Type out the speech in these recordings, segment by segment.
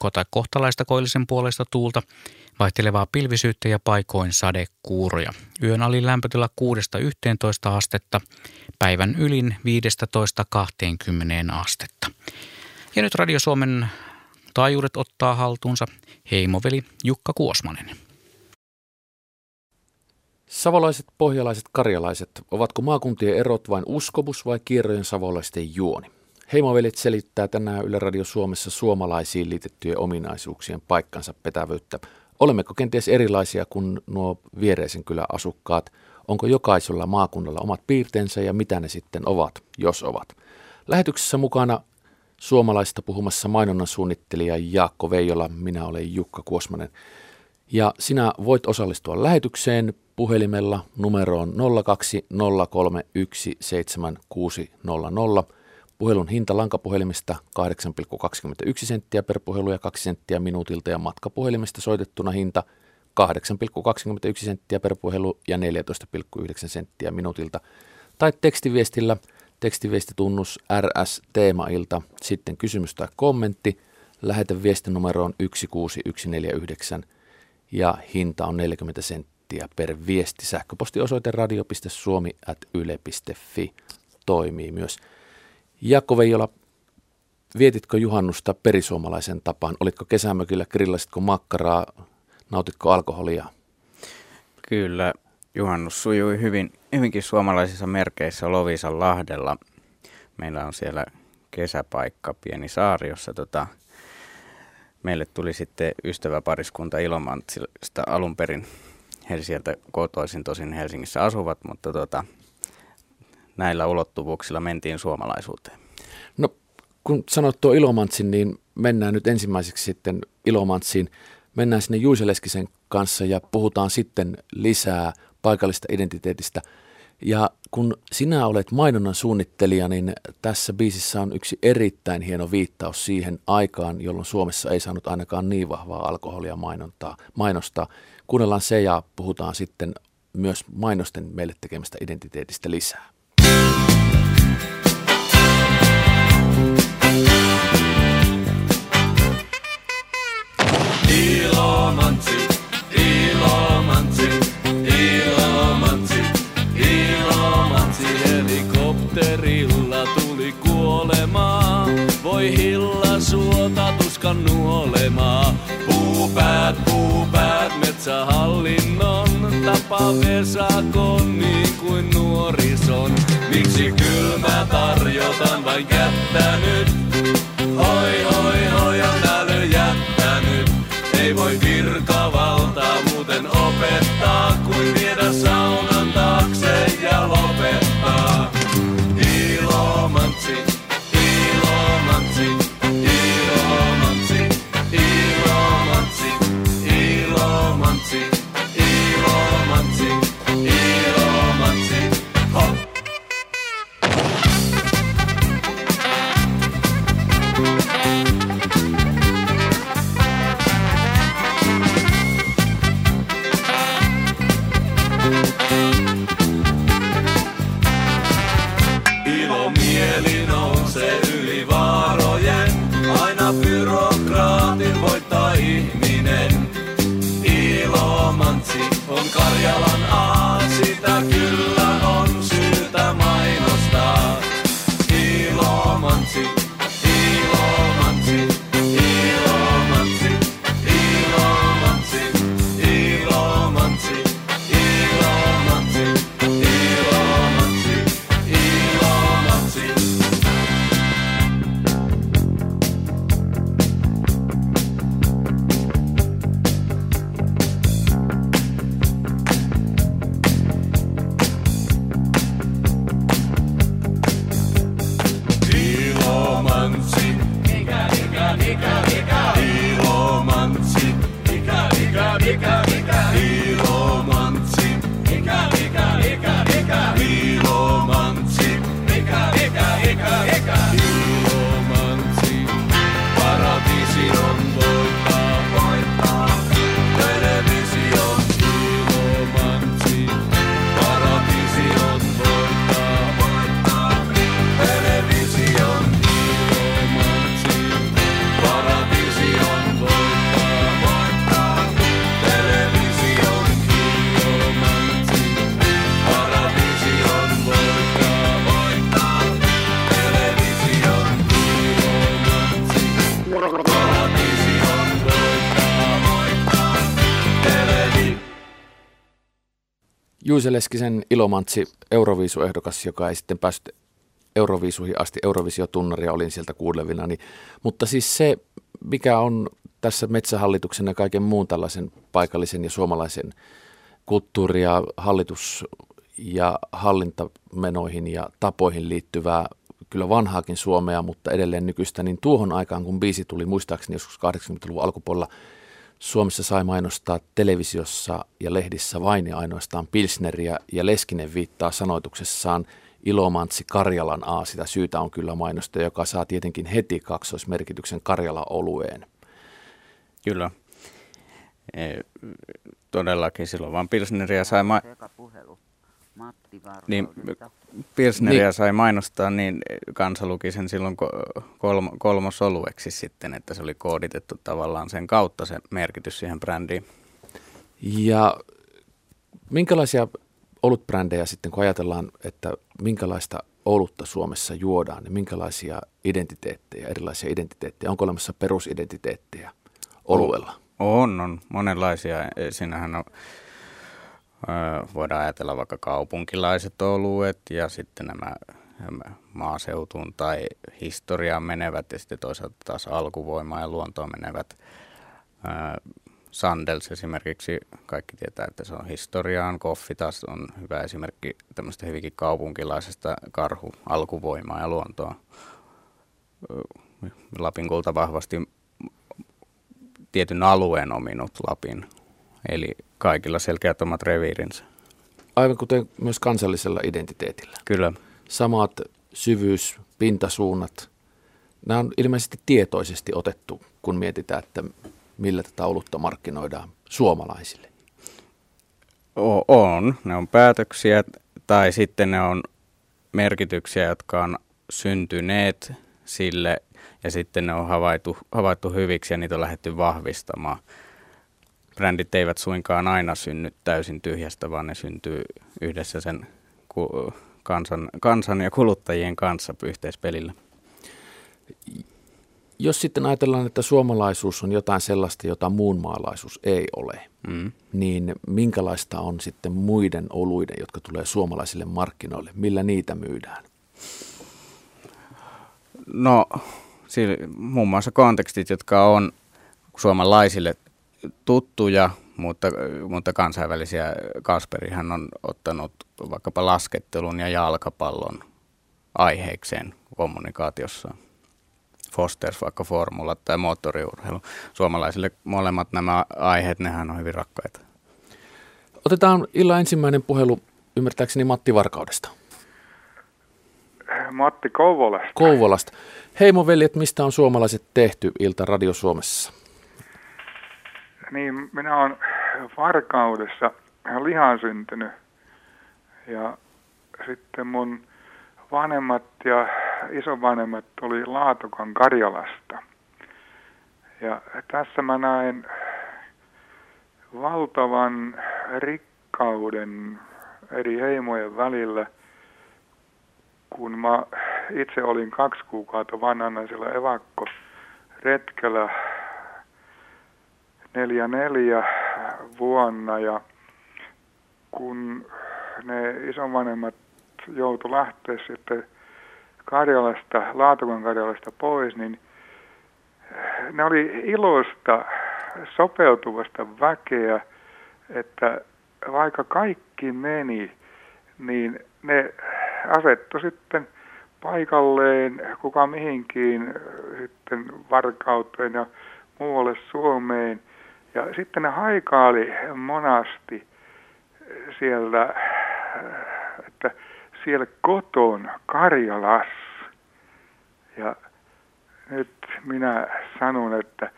tai kohtalaista koillisen puolesta tuulta, vaihtelevaa pilvisyyttä ja paikoin sadekuuroja. Yön alin lämpötila 6-11 astetta, päivän ylin 15-20 astetta. Ja nyt Radio Suomen taajuudet ottaa haltuunsa heimoveli Jukka Kuosmanen. Savolaiset, pohjalaiset, karjalaiset, ovatko maakuntien erot vain uskomus vai kierrojen savolaisten juoni? Heimovelit selittää tänään Yle Radio Suomessa suomalaisiin liitettyjen ominaisuuksien paikkansa petävyyttä. Olemmeko kenties erilaisia kuin nuo viereisen kylän asukkaat? Onko jokaisella maakunnalla omat piirteensä ja mitä ne sitten ovat, jos ovat? Lähetyksessä mukana suomalaista puhumassa mainonnan suunnittelija Jaakko Veijola, minä olen Jukka Kuosmanen. Ja sinä voit osallistua lähetykseen puhelimella numeroon 020317600. Puhelun hinta lankapuhelimesta 8,21 senttiä per puhelu ja 2 senttiä minuutilta ja matkapuhelimesta soitettuna hinta 8,21 senttiä per puhelu ja 14,9 senttiä minuutilta. Tai tekstiviestillä tekstiviestitunnus RS Teemailta, sitten kysymys tai kommentti, lähetä viestinumeroon 16149 ja hinta on 40 senttiä per viesti. Sähköpostiosoite radio.suomi.yle.fi toimii myös. Jaakko Veijola, vietitkö juhannusta perisuomalaisen tapaan? Olitko kesämökillä, grillasitko makkaraa, nautitko alkoholia? Kyllä, juhannus sujui hyvin, hyvinkin suomalaisissa merkeissä Lovisan Lahdella. Meillä on siellä kesäpaikka, pieni saari, jossa tota, meille tuli sitten ystäväpariskunta Ilomantsista alun perin. He sieltä kotoisin tosin Helsingissä asuvat, mutta tota, näillä ulottuvuuksilla mentiin suomalaisuuteen? No kun sanot tuo Ilomantsin, niin mennään nyt ensimmäiseksi sitten Ilomantsiin. Mennään sinne Juiseleskisen kanssa ja puhutaan sitten lisää paikallista identiteetistä. Ja kun sinä olet mainonnan suunnittelija, niin tässä biisissä on yksi erittäin hieno viittaus siihen aikaan, jolloin Suomessa ei saanut ainakaan niin vahvaa alkoholia mainontaa, mainostaa. Kuunnellaan se ja puhutaan sitten myös mainosten meille tekemästä identiteetistä lisää. Helikopterilla tuli kuolemaa. Voi hilla suota tuskan nuolemaa. Puupäät, puupäät metsähallinnon tapa vesakon niin kuin nuorison. Miksi kylmä tarjotan vain kättä nyt? Hoi, hoi, hoi, on äly jättänyt. Ei voi virkavaltaa muuten opettaa, kuin viedä saunan taakse Juise Leskisen Ilomantsi Euroviisuehdokas, joka ei sitten päässyt Euroviisuihin asti, Eurovisiotunnaria olin sieltä kuulevina. Niin, mutta siis se, mikä on tässä metsähallituksen ja kaiken muun tällaisen paikallisen ja suomalaisen kulttuuri- ja hallitus- ja hallintamenoihin ja tapoihin liittyvää kyllä vanhaakin Suomea, mutta edelleen nykyistä, niin tuohon aikaan, kun biisi tuli muistaakseni joskus 80-luvun alkupuolella, Suomessa sai mainostaa televisiossa ja lehdissä vain ja ainoastaan Pilsneriä ja Leskinen viittaa sanoituksessaan Ilomantsi Karjalan A. Sitä syytä on kyllä mainosta, joka saa tietenkin heti kaksoismerkityksen Karjala-olueen. Kyllä. E, todellakin silloin vaan Pilsneriä sai, ma- niin. Pilsneriä Niin. sai mainostaa, niin kansa luki sen silloin ko- kolm- kolmosolueksi sitten, että se oli kooditettu tavallaan sen kautta se merkitys siihen brändiin. Ja minkälaisia olutbrändejä sitten, kun ajatellaan, että minkälaista olutta Suomessa juodaan, niin minkälaisia identiteettejä, erilaisia identiteettejä, onko olemassa perusidentiteettejä oluella? On, on monenlaisia. E, Siinähän on, voidaan ajatella vaikka kaupunkilaiset oluet ja sitten nämä maaseutuun tai historiaan menevät ja sitten toisaalta taas alkuvoimaan ja luontoon menevät. Sandels esimerkiksi, kaikki tietää, että se on historiaan. Koffi taas on hyvä esimerkki tämmöistä hyvinkin kaupunkilaisesta karhu alkuvoimaa ja luontoa. Lapin kulta vahvasti tietyn alueen ominut Lapin. Eli kaikilla selkeät omat reviirinsä. Aivan kuten myös kansallisella identiteetillä. Kyllä. Samat syvyys, pintasuunnat, nämä on ilmeisesti tietoisesti otettu, kun mietitään, että millä tätä olutta markkinoidaan suomalaisille. O- on. Ne on päätöksiä tai sitten ne on merkityksiä, jotka on syntyneet sille ja sitten ne on havaittu, havaittu hyviksi ja niitä on lähdetty vahvistamaan. Brändit eivät suinkaan aina synny täysin tyhjästä, vaan ne syntyy yhdessä sen kansan, kansan ja kuluttajien kanssa yhteispelillä. Jos sitten ajatellaan, että suomalaisuus on jotain sellaista, jota muun maalaisuus ei ole, Mm. niin minkälaista on sitten muiden oluiden, jotka tulee suomalaisille markkinoille? Millä niitä myydään? No, sillä, muun muassa kontekstit, jotka on suomalaisille tuttuja, mutta, mutta kansainvälisiä. Kasperihan on ottanut vaikkapa laskettelun ja jalkapallon aiheekseen kommunikaatiossa. Fosters vaikka formulat tai moottoriurheilu. Suomalaisille molemmat nämä aiheet, nehän on hyvin rakkaita. Otetaan illan ensimmäinen puhelu ymmärtääkseni Matti Varkaudesta, Matti Kouvola. Kouvolasta. Hei mun veljet, mistä on suomalaiset tehty ilta Radio Suomessa? Niin, minä olen Varkaudessa lihan syntynyt. Ja sitten mun vanhemmat ja isovanhemmat oli Laatokan Karjalasta. Ja tässä mä näen valtavan rikkauden eri heimojen välillä, kun mä itse olin kaksi kuukautta vanhana sillä evakko retkellä neljä neljä vuonna ja kun ne isovanhemmat joutu lähteä sitten Karjalasta, Laatokan Karjalasta pois, niin ne oli ilosta sopeutuvasta väkeä, että vaikka kaikki meni, niin ne asettu sitten paikalleen, kuka mihinkin sitten varkauteen ja muualle Suomeen. Ja sitten ne haikaali monasti siellä, että siellä koton Karjalassa. Ja nyt minä sanon, että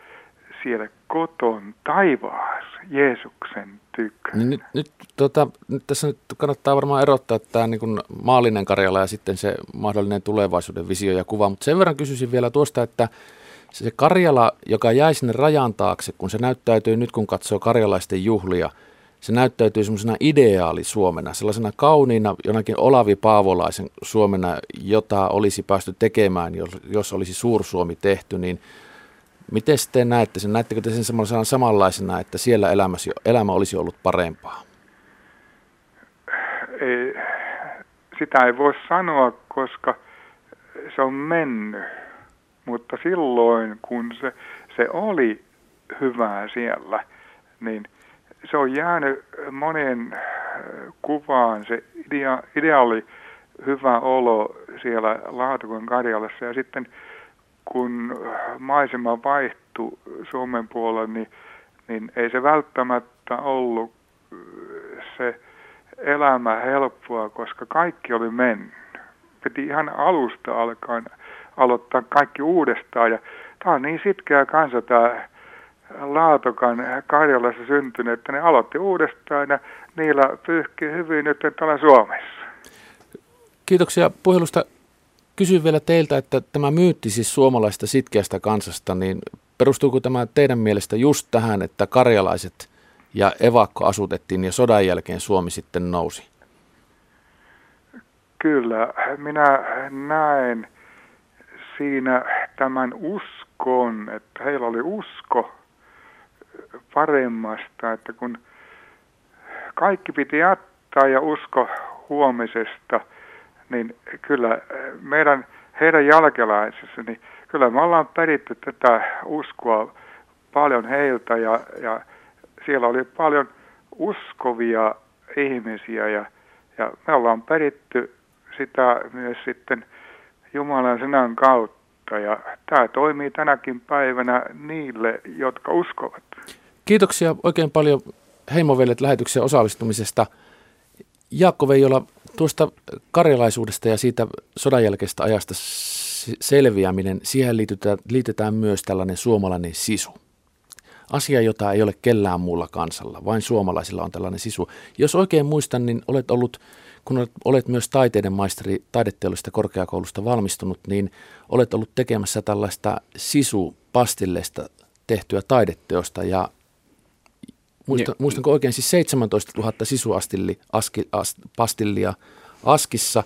siellä koton taivaas Jeesuksen tykö. Niin nyt, nyt, tota, nyt tässä nyt kannattaa varmaan erottaa tämä niin kuin maallinen Karjala ja sitten se mahdollinen tulevaisuuden visio ja kuva, mutta sen verran kysyisin vielä tuosta, että se Karjala, joka jäi sinne rajan taakse, kun se näyttäytyy nyt, kun katsoo karjalaisten juhlia, se näyttäytyy semmoisena ideaali Suomena, sellaisena kauniina jonakin Olavi Paavolaisen Suomena, jota olisi päästy tekemään, jos, jos olisi Suursuomi tehty, niin Miten te näette sen? Näettekö te sen semmoisena samanlaisena, että siellä elämäsi, elämä olisi ollut parempaa? Ei, sitä ei voi sanoa, koska se on mennyt. Mutta silloin, kun se, se oli hyvää siellä, niin se on jäänyt monen kuvaan se idea, ideaali hyvä olo siellä Laatukon Karjalassa. Ja sitten kun maisema vaihtui Suomen puolella, niin, niin ei se välttämättä ollut se elämä helppoa, koska kaikki oli mennyt. Piti ihan alusta alkaen aloittaa kaikki uudestaan. Ja tämä on niin sitkeä kansa tämä Laatokan Karjalassa syntynyt, että ne aloitti uudestaan ja niillä pyyhki hyvin nyt täällä Suomessa. Kiitoksia puhelusta. Kysyn vielä teiltä, että tämä myytti siis suomalaista sitkeästä kansasta, niin perustuuko tämä teidän mielestä just tähän, että karjalaiset ja evakko asutettiin ja sodan jälkeen Suomi sitten nousi? Kyllä, minä näen siinä tämän uskon, että heillä oli usko paremmasta, että kun kaikki piti jättää ja usko huomisesta, niin kyllä meidän, heidän jälkeläisissä, niin kyllä me ollaan peritty tätä uskoa paljon heiltä ja, ja siellä oli paljon uskovia ihmisiä ja, ja me ollaan peritty sitä myös sitten Jumalan sanan kautta ja tämä toimii tänäkin päivänä niille, jotka uskovat. Kiitoksia oikein paljon Heimoveljet lähetyksen osallistumisesta. Jaakko Veijola, tuosta karjalaisuudesta ja siitä sodanjälkeistä ajasta selviäminen, siihen liitetään, liitetään myös tällainen suomalainen sisu. Asia, jota ei ole kellään muulla kansalla, vain suomalaisilla on tällainen sisu. Jos oikein muistan, niin olet ollut, kun olet myös taiteiden maisteri taideteollisesta korkeakoulusta valmistunut, niin olet ollut tekemässä tällaista sisu-pastilleista tehtyä taideteosta ja muistan, muistanko oikein, siis 17 000 sisuastilli, aski, as, pastillia askissa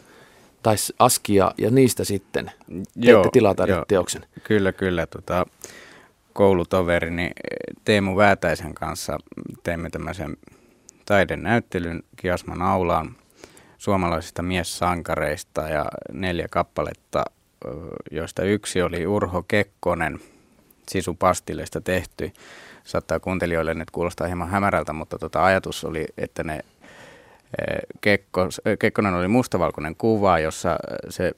tai askia ja niistä sitten teette tilataideteoksen. Kyllä, kyllä. Tota, koulutoverini Teemu Väätäisen kanssa teimme tämmöisen taidenäyttelyn Kiasman aulaan suomalaisista miessankareista ja neljä kappaletta, joista yksi oli Urho Kekkonen sisupastilleista tehty saattaa kuuntelijoille nyt kuulostaa hieman hämärältä, mutta tota ajatus oli, että ne Kekko, Kekkonen oli mustavalkoinen kuva, jossa se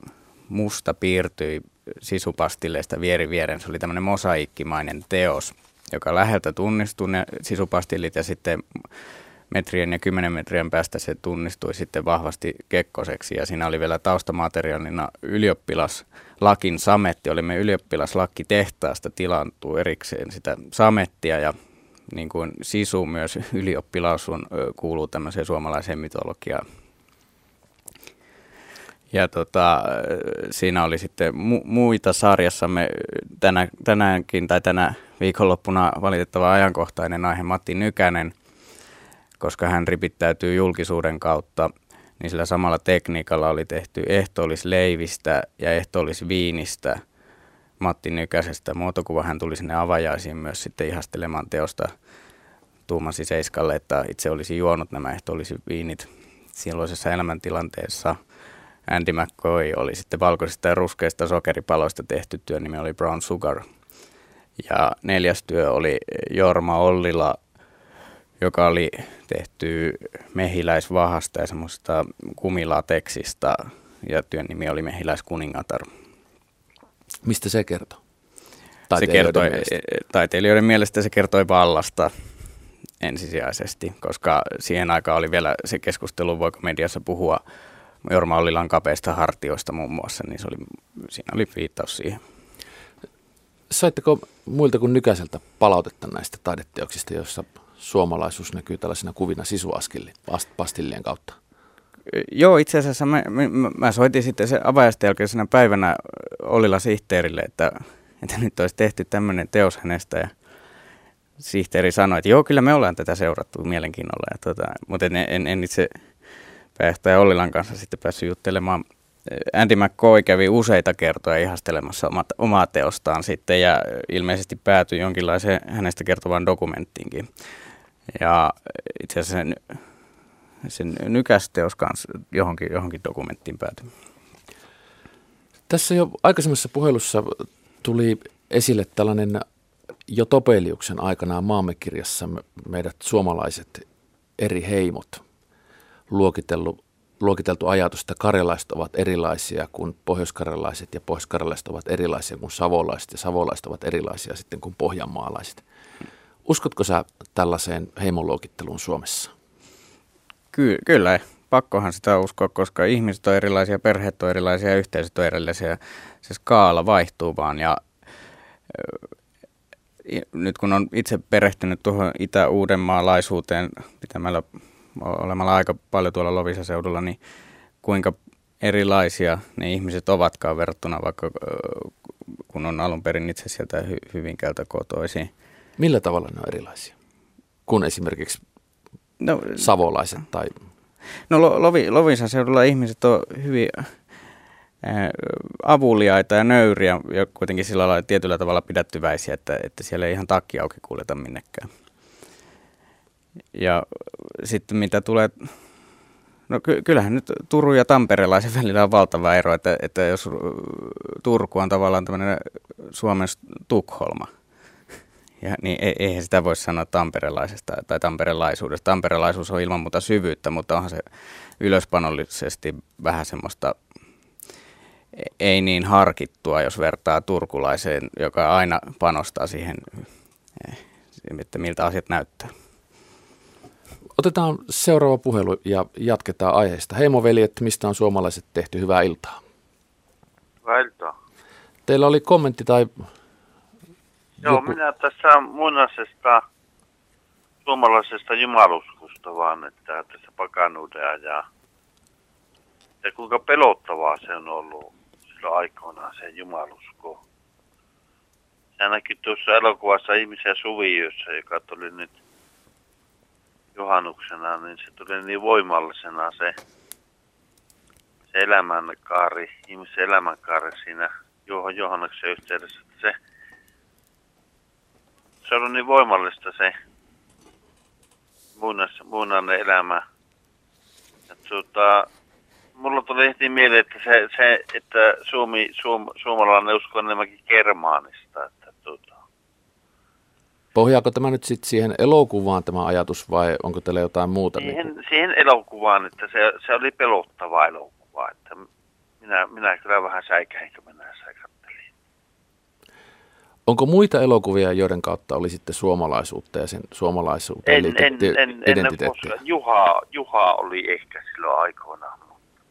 musta piirtyi sisupastilleista vieri vieren. Se oli tämmöinen mosaikkimainen teos, joka läheltä tunnistui ne sisupastillit ja sitten metrien ja kymmenen metrien päästä se tunnistui sitten vahvasti kekkoseksi ja siinä oli vielä taustamateriaalina ylioppilaslakin sametti. Olimme ylioppilaslakki tehtaasta tilantuu erikseen sitä samettia ja niin kuin sisu myös ylioppilaus on, kuuluu tämmöiseen suomalaiseen mytologiaan. Ja tota, siinä oli sitten mu- muita sarjassamme tänä, tänäänkin tai tänä viikonloppuna valitettava ajankohtainen aihe Matti Nykänen – koska hän ripittäytyy julkisuuden kautta, niin sillä samalla tekniikalla oli tehty ehtoollisleivistä ja ehtoollisviinistä Matti Nykäsestä muotokuva. Hän tuli sinne avajaisiin myös sitten ihastelemaan teosta tuumasi Seiskalle, että itse olisi juonut nämä ehtoollisviinit silloisessa elämäntilanteessa. Andy McCoy oli sitten valkoisista ja ruskeista sokeripaloista tehty työ, nimi oli Brown Sugar. Ja neljäs työ oli Jorma Ollila joka oli tehty mehiläisvahasta ja semmoista kumilateksista ja työn nimi oli Mehiläiskuningatar. Mistä se kertoo? Se kertoi, mielestä. taiteilijoiden mielestä se kertoi vallasta ensisijaisesti, koska siihen aikaan oli vielä se keskustelu, voiko mediassa puhua Jorma Ollilan kapeista hartioista muun muassa, niin se oli, siinä oli viittaus siihen. Saitteko muilta kuin nykäiseltä palautetta näistä taideteoksista, joissa suomalaisuus näkyy tällaisina kuvina sisuaskilli pastillien kautta? Joo, itse asiassa mä, mä, mä soitin sitten se jälkeisenä päivänä Ollilla sihteerille, että, että nyt olisi tehty tämmöinen teos hänestä ja sihteeri sanoi, että joo, kyllä me ollaan tätä seurattu mielenkiinnolla. Ja tota, mutta en, en, en itse pääjohtaja Ollilan kanssa sitten päässyt juttelemaan Andy McCoy kävi useita kertoja ihastelemassa omat, omaa teostaan sitten ja ilmeisesti päätyi jonkinlaiseen hänestä kertovaan dokumenttiinkin. Ja itse asiassa sen, sen nykästeos kanssa johonkin, johonkin dokumenttiin päätyi. Tässä jo aikaisemmassa puhelussa tuli esille tällainen jo Topeliuksen aikanaan maamme kirjassa meidät suomalaiset eri heimot luokitellut, luokiteltu ajatus, että karjalaiset ovat erilaisia kuin pohjoiskarjalaiset ja pohjoiskarjalaiset ovat erilaisia kuin savolaiset ja savolaiset ovat erilaisia sitten kuin pohjanmaalaiset. Uskotko sä tällaiseen heimoluokitteluun Suomessa? Ky- kyllä, pakkohan sitä uskoa, koska ihmiset on erilaisia, perheet on erilaisia, yhteisöt on erilaisia. Se skaala vaihtuu vaan ja nyt kun on itse perehtynyt tuohon itä-uudenmaalaisuuteen pitämällä olemalla aika paljon tuolla Lovisaseudulla, niin kuinka erilaisia ne ihmiset ovatkaan verrattuna vaikka kun on alun perin itse sieltä hy- Hyvinkäältä kotoisin. Millä tavalla ne on erilaisia? Kun esimerkiksi no, savolaiset tai... No Lovi, Lovisan seudulla ihmiset on hyvin avuliaita ja nöyriä ja kuitenkin sillä lailla tietyllä tavalla pidättyväisiä, että, että siellä ei ihan takki auki kuljeta minnekään. Ja sitten mitä tulee, no ky- kyllähän nyt Turun ja Tamperelaisen välillä on valtava ero, että, että jos Turku on tavallaan tämmöinen Suomen Tukholma, ja niin e- eihän sitä voi sanoa tamperelaisesta tai tamperelaisuudesta. Tamperelaisuus on ilman muuta syvyyttä, mutta onhan se ylöspanollisesti vähän semmoista ei niin harkittua, jos vertaa turkulaiseen, joka aina panostaa siihen, eh, että miltä asiat näyttää. Otetaan seuraava puhelu ja jatketaan aiheesta. Heimoveljet, mistä on suomalaiset tehty? Hyvää iltaa. Hyvää iltaa. Teillä oli kommentti tai... Joo, joku... minä tässä muinaisesta suomalaisesta jumaluskusta vaan, että tässä pakanuuden ja, ja kuinka pelottavaa se on ollut silloin aikoinaan se jumalusko. Se näkyy tuossa elokuvassa ihmisiä suviössä, joka tuli nyt juhannuksena, niin se tuli niin voimallisena se, se elämänkaari, ihmisen elämänkaari siinä Johannuksen yhteydessä. Että se, se on niin voimallista se muinainen elämä. Ja tuota, mulla tuli heti mieleen, että, se, se, että Suomi, suom, suomalainen usko on enemmänkin germaanista. Että, tuota. Pohjaako tämä nyt sitten siihen elokuvaan tämä ajatus vai onko teillä jotain muuta? Siihen, niin kuin? siihen elokuvaan, että se, se oli pelottava elokuva. Että minä, minä kyllä vähän säikäin, kun minä säikättelin. Onko muita elokuvia, joiden kautta oli sitten suomalaisuutta ja sen suomalaisuuteen en, en, en, identiteettiä? En, Juha, Juha oli ehkä silloin aikoinaan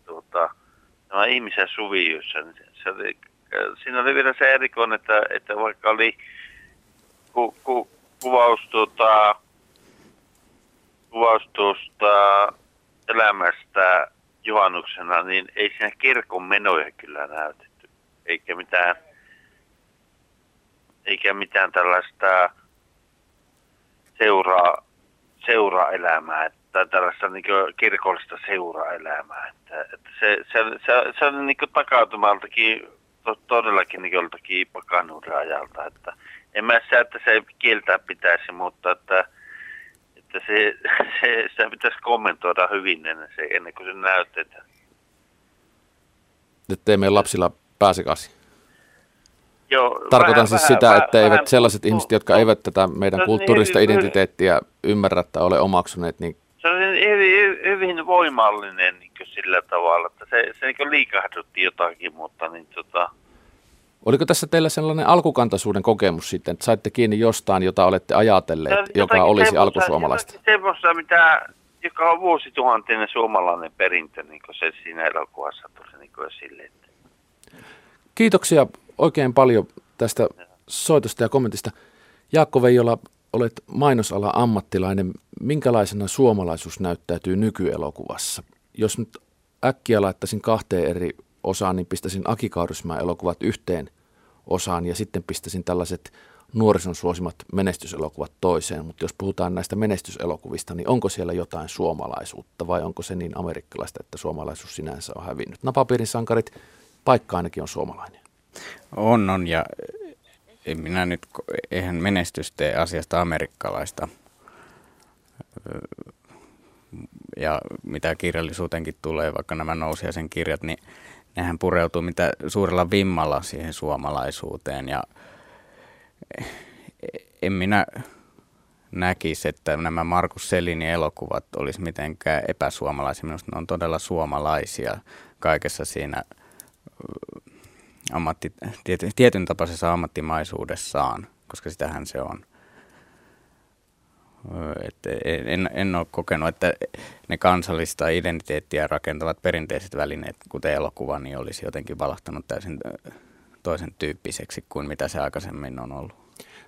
tuota, nämä ihmisen suvijussa, niin se oli, siinä oli vielä se erikoinen, että, että vaikka oli ku, ku, kuvaus, tuota, kuvaus tuosta elämästä juhannuksena, niin ei siinä kirkon menoja kyllä näytetty, eikä mitään, eikä mitään tällaista seuraa, seuraelämää tai tällaista niin kirkollista seuraelämää. Että, että se, se, se, se on niin takautumaltakin to, todellakin niin joltakin pakanuuden ajalta. Että en mä sä, että se kieltää pitäisi, mutta että, että se, se, se pitäisi kommentoida hyvin ennen, se, ennen kuin se näytetään. Että ei meidän lapsilla pääse kasi. Joo, Tarkoitan vähän, siis sitä, vähän, että eivät vähän, sellaiset vähän, ihmiset, jotka eivät tätä meidän no, kulttuurista niin, identiteettiä ymmärrä tai ole omaksuneet, niin se oli hyvin, hyvin voimallinen niin sillä tavalla, että se, se niin liikahdutti jotakin, mutta niin tota... Oliko tässä teillä sellainen alkukantaisuuden kokemus sitten, että saitte kiinni jostain, jota olette ajatelleet, se, joka olisi alkusuomalaista? Semmoista, mitä, joka on vuosituhantinen suomalainen perintö, niin kuin se siinä elokuvassa tuli niin esille. Kiitoksia oikein paljon tästä soitosta ja kommentista. Jaakko Veijola, olet mainosala ammattilainen. Minkälaisena suomalaisuus näyttäytyy nykyelokuvassa? Jos nyt äkkiä laittaisin kahteen eri osaan, niin pistäisin Aki Kaurismäen elokuvat yhteen osaan ja sitten pistäisin tällaiset nuorison suosimat menestyselokuvat toiseen, mutta jos puhutaan näistä menestyselokuvista, niin onko siellä jotain suomalaisuutta vai onko se niin amerikkalaista, että suomalaisuus sinänsä on hävinnyt? Napapiirin sankarit, paikka ainakin on suomalainen. On, on ja en minä nyt, eihän menestys tee asiasta amerikkalaista. Ja mitä kirjallisuutenkin tulee, vaikka nämä nousiaisen kirjat, niin nehän pureutuu mitä suurella vimmalla siihen suomalaisuuteen. Ja en minä näkisi, että nämä Markus Selinin elokuvat olisi mitenkään epäsuomalaisia. Minusta ne on todella suomalaisia kaikessa siinä ammatti, tietyn tapaisessa ammattimaisuudessaan, koska sitähän se on. Et en, en ole kokenut, että ne kansallista identiteettiä rakentavat perinteiset välineet, kuten elokuva, niin olisi jotenkin valahtanut täysin toisen tyyppiseksi kuin mitä se aikaisemmin on ollut.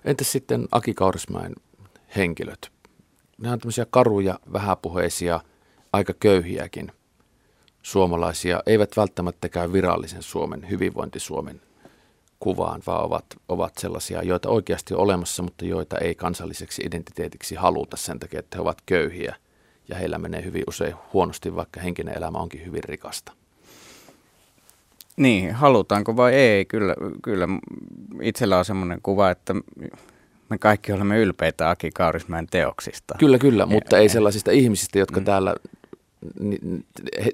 Entäs sitten Aki Kaurismäen henkilöt? Ne on tämmöisiä karuja, vähäpuheisia, aika köyhiäkin suomalaisia, eivät välttämättäkään virallisen Suomen, hyvinvointi-Suomen kuvaan, vaan ovat, ovat sellaisia, joita oikeasti on olemassa, mutta joita ei kansalliseksi identiteetiksi haluta sen takia, että he ovat köyhiä ja heillä menee hyvin usein huonosti, vaikka henkinen elämä onkin hyvin rikasta. Niin, halutaanko vai ei? Kyllä, kyllä itsellä on semmoinen kuva, että me kaikki olemme ylpeitä Aki Kaurismäen teoksista. Kyllä, kyllä, mutta ei sellaisista ihmisistä, jotka mm. täällä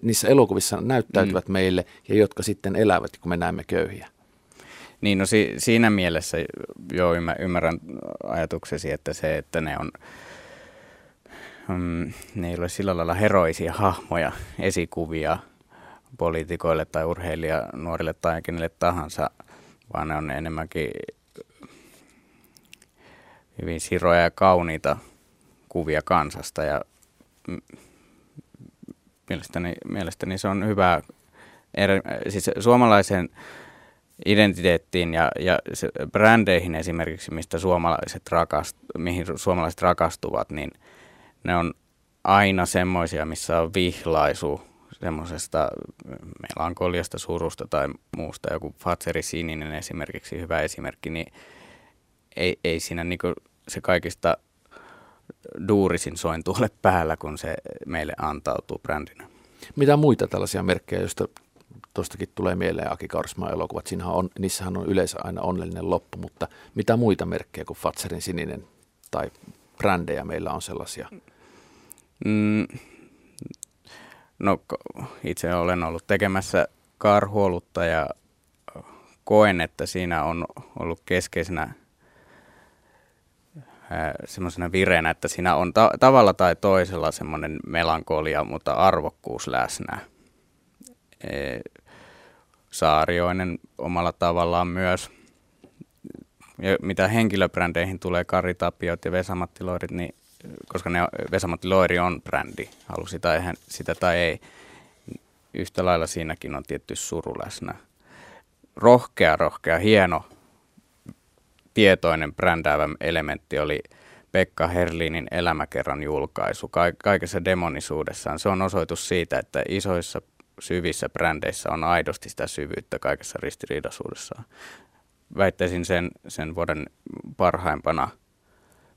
niissä elokuvissa näyttäytyvät mm. meille ja jotka sitten elävät, kun me näemme köyhiä. Niin, no si- siinä mielessä jo ymmärrän ajatuksesi, että se, että ne on, mm, ne ei ole sillä lailla heroisia hahmoja, esikuvia poliitikoille tai urheilija nuorille tai kenelle tahansa, vaan ne on enemmänkin hyvin siroja ja kauniita kuvia kansasta ja mielestäni, mielestäni se on hyvä, er, siis suomalaisen identiteettiin ja, ja se, brändeihin esimerkiksi, mistä suomalaiset rakast, mihin suomalaiset rakastuvat, niin ne on aina semmoisia, missä on vihlaisu semmoisesta melankoliasta, surusta tai muusta. Joku Fatseri Sininen esimerkiksi, hyvä esimerkki, niin ei, ei siinä niinku se kaikista duurisin soin tuolle päällä, kun se meille antautuu brändinä. Mitä muita tällaisia merkkejä, joista tuostakin tulee mieleen Aki Kaurismaan elokuvat, Siinähän on, niissähän on yleensä aina onnellinen loppu, mutta mitä muita merkkejä kuin Fatserin sininen tai brändejä meillä on sellaisia? Mm, no itse olen ollut tekemässä karhuolutta ja koen, että siinä on ollut keskeisenä semmoisena vireenä, että siinä on ta- tavalla tai toisella semmoinen melankolia, mutta arvokkuus läsnä. E- Saarioinen omalla tavallaan myös. Ja mitä henkilöbrändeihin tulee, Kari Tapiot ja Vesamatti Loirit, niin koska ne, Vesamatti Loiri on brändi, halusi hän, sitä tai ei, yhtä lailla siinäkin on tietty suru läsnä. Rohkea, rohkea, hieno tietoinen brändäävä elementti oli Pekka Herlinin elämäkerran julkaisu kaikessa demonisuudessaan. Se on osoitus siitä, että isoissa syvissä brändeissä on aidosti sitä syvyyttä kaikessa ristiriidaisuudessaan. Väittäisin sen, sen vuoden parhaimpana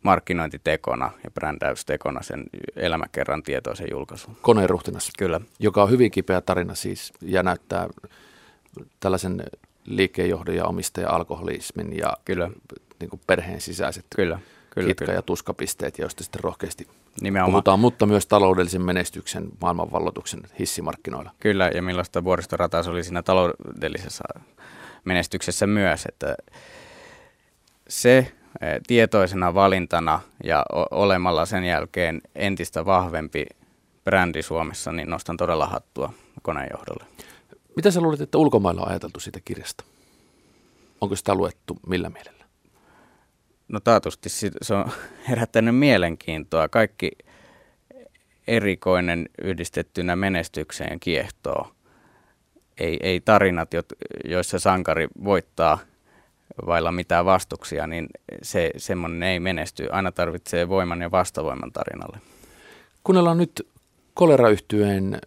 markkinointitekona ja brändäystekona sen elämäkerran tietoisen julkaisun. Koneen ruhtinas. Kyllä. Joka on hyvin kipeä tarina siis ja näyttää tällaisen liikkeenjohdon ja omistaja alkoholismin ja kyllä. Niin kuin perheen sisäiset kyllä, kyllä, kitka- kyllä. ja tuskapisteet, joista sitten rohkeasti Nimenomaan. puhutaan, mutta myös taloudellisen menestyksen, maailmanvalloituksen hissimarkkinoilla. Kyllä, ja millaista vuoristorataa se oli siinä taloudellisessa menestyksessä myös, että se eh, tietoisena valintana ja olemalla sen jälkeen entistä vahvempi brändi Suomessa, niin nostan todella hattua koneenjohdolle. Mitä sä luulet, että ulkomailla on ajateltu siitä kirjasta? Onko sitä luettu millä mielellä? No taatusti se on herättänyt mielenkiintoa. Kaikki erikoinen yhdistettynä menestykseen kiehtoo. Ei, ei tarinat, joissa sankari voittaa vailla mitään vastuksia, niin se, semmoinen ei menesty. Aina tarvitsee voiman ja vastavoiman tarinalle. Kuunnellaan nyt kolerayhtyeen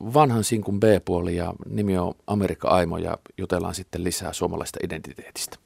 vanhan sinkun B-puoli ja nimi on Amerikka Aimo ja jutellaan sitten lisää suomalaista identiteetistä.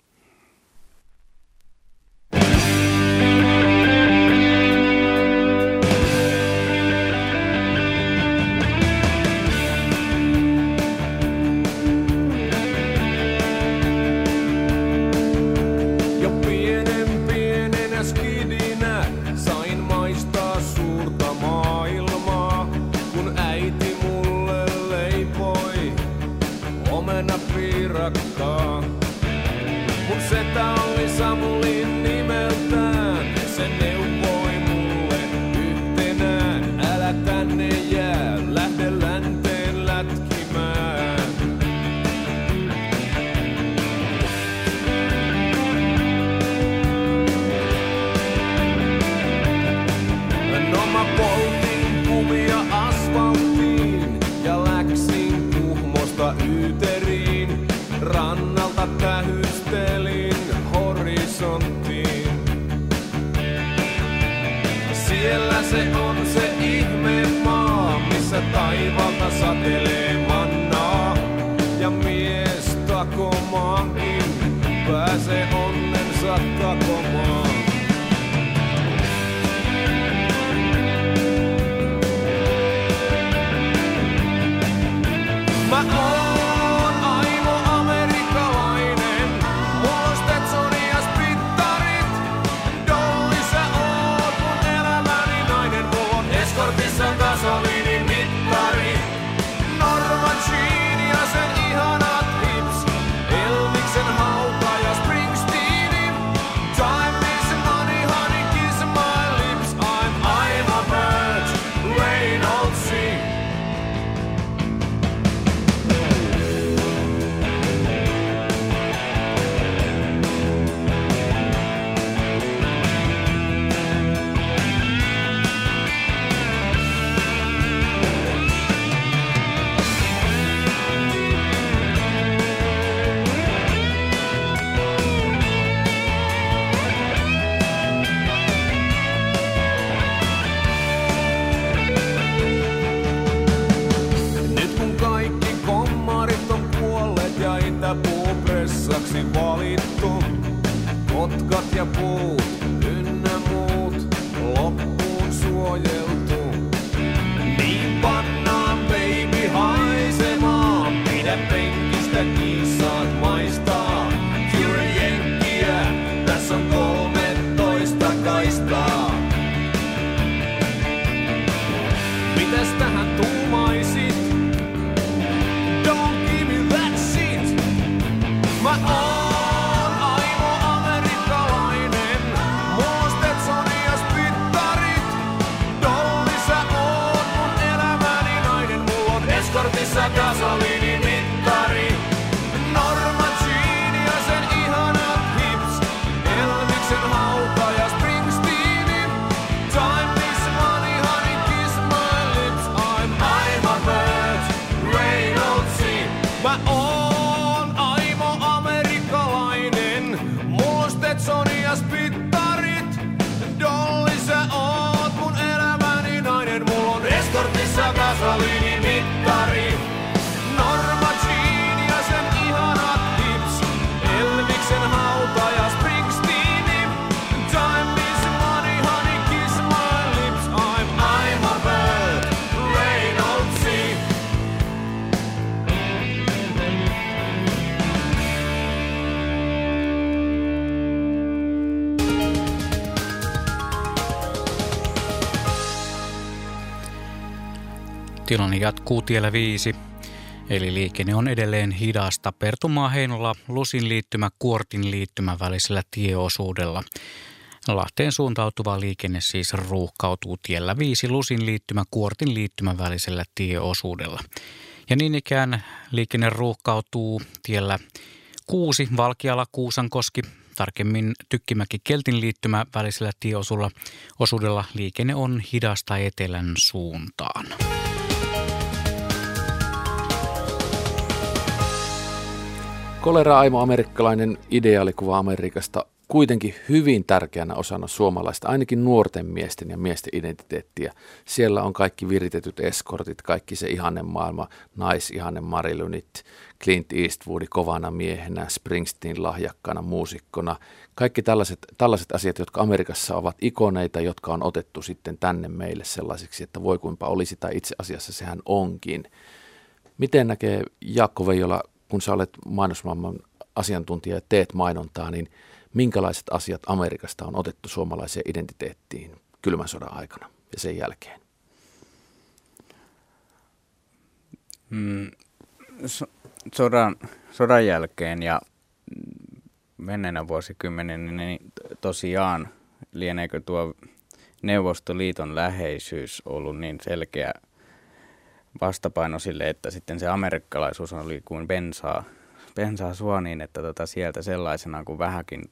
Tilanne jatkuu tiellä 5, eli liikenne on edelleen hidasta Pertumaa Heinola Lusin liittymä Kuortin liittymän välisellä tieosuudella. Lahteen suuntautuva liikenne siis ruuhkautuu tiellä 5 Lusin liittymä Kuortin liittymän välisellä tieosuudella. Ja niin ikään liikenne ruuhkautuu tiellä 6 Valkiala Kuusankoski tarkemmin Tykkimäki Keltin liittymä välisellä tieosuudella osuudella liikenne on hidasta etelän suuntaan. Kolera Aimo amerikkalainen ideaalikuva Amerikasta kuitenkin hyvin tärkeänä osana suomalaista, ainakin nuorten miesten ja miesten identiteettiä. Siellä on kaikki viritetyt eskortit, kaikki se ihanne maailma, naisihanne Marilynit, Clint Eastwoodi kovana miehenä, Springsteen lahjakkana muusikkona. Kaikki tällaiset, tällaiset asiat, jotka Amerikassa ovat ikoneita, jotka on otettu sitten tänne meille sellaisiksi, että voi kuinka olisi tai itse asiassa sehän onkin. Miten näkee Jaakko Veijola, kun sä olet mainosmaailman asiantuntija ja teet mainontaa, niin minkälaiset asiat Amerikasta on otettu suomalaiseen identiteettiin kylmän sodan aikana ja sen jälkeen? Mm, so, sodan, sodan jälkeen ja menneenä vuosikymmeninä, niin tosiaan lieneekö tuo Neuvostoliiton läheisyys ollut niin selkeä vastapaino sille, että sitten se amerikkalaisuus oli kuin bensaa, bensaa suoniin, että tota sieltä sellaisena kuin vähäkin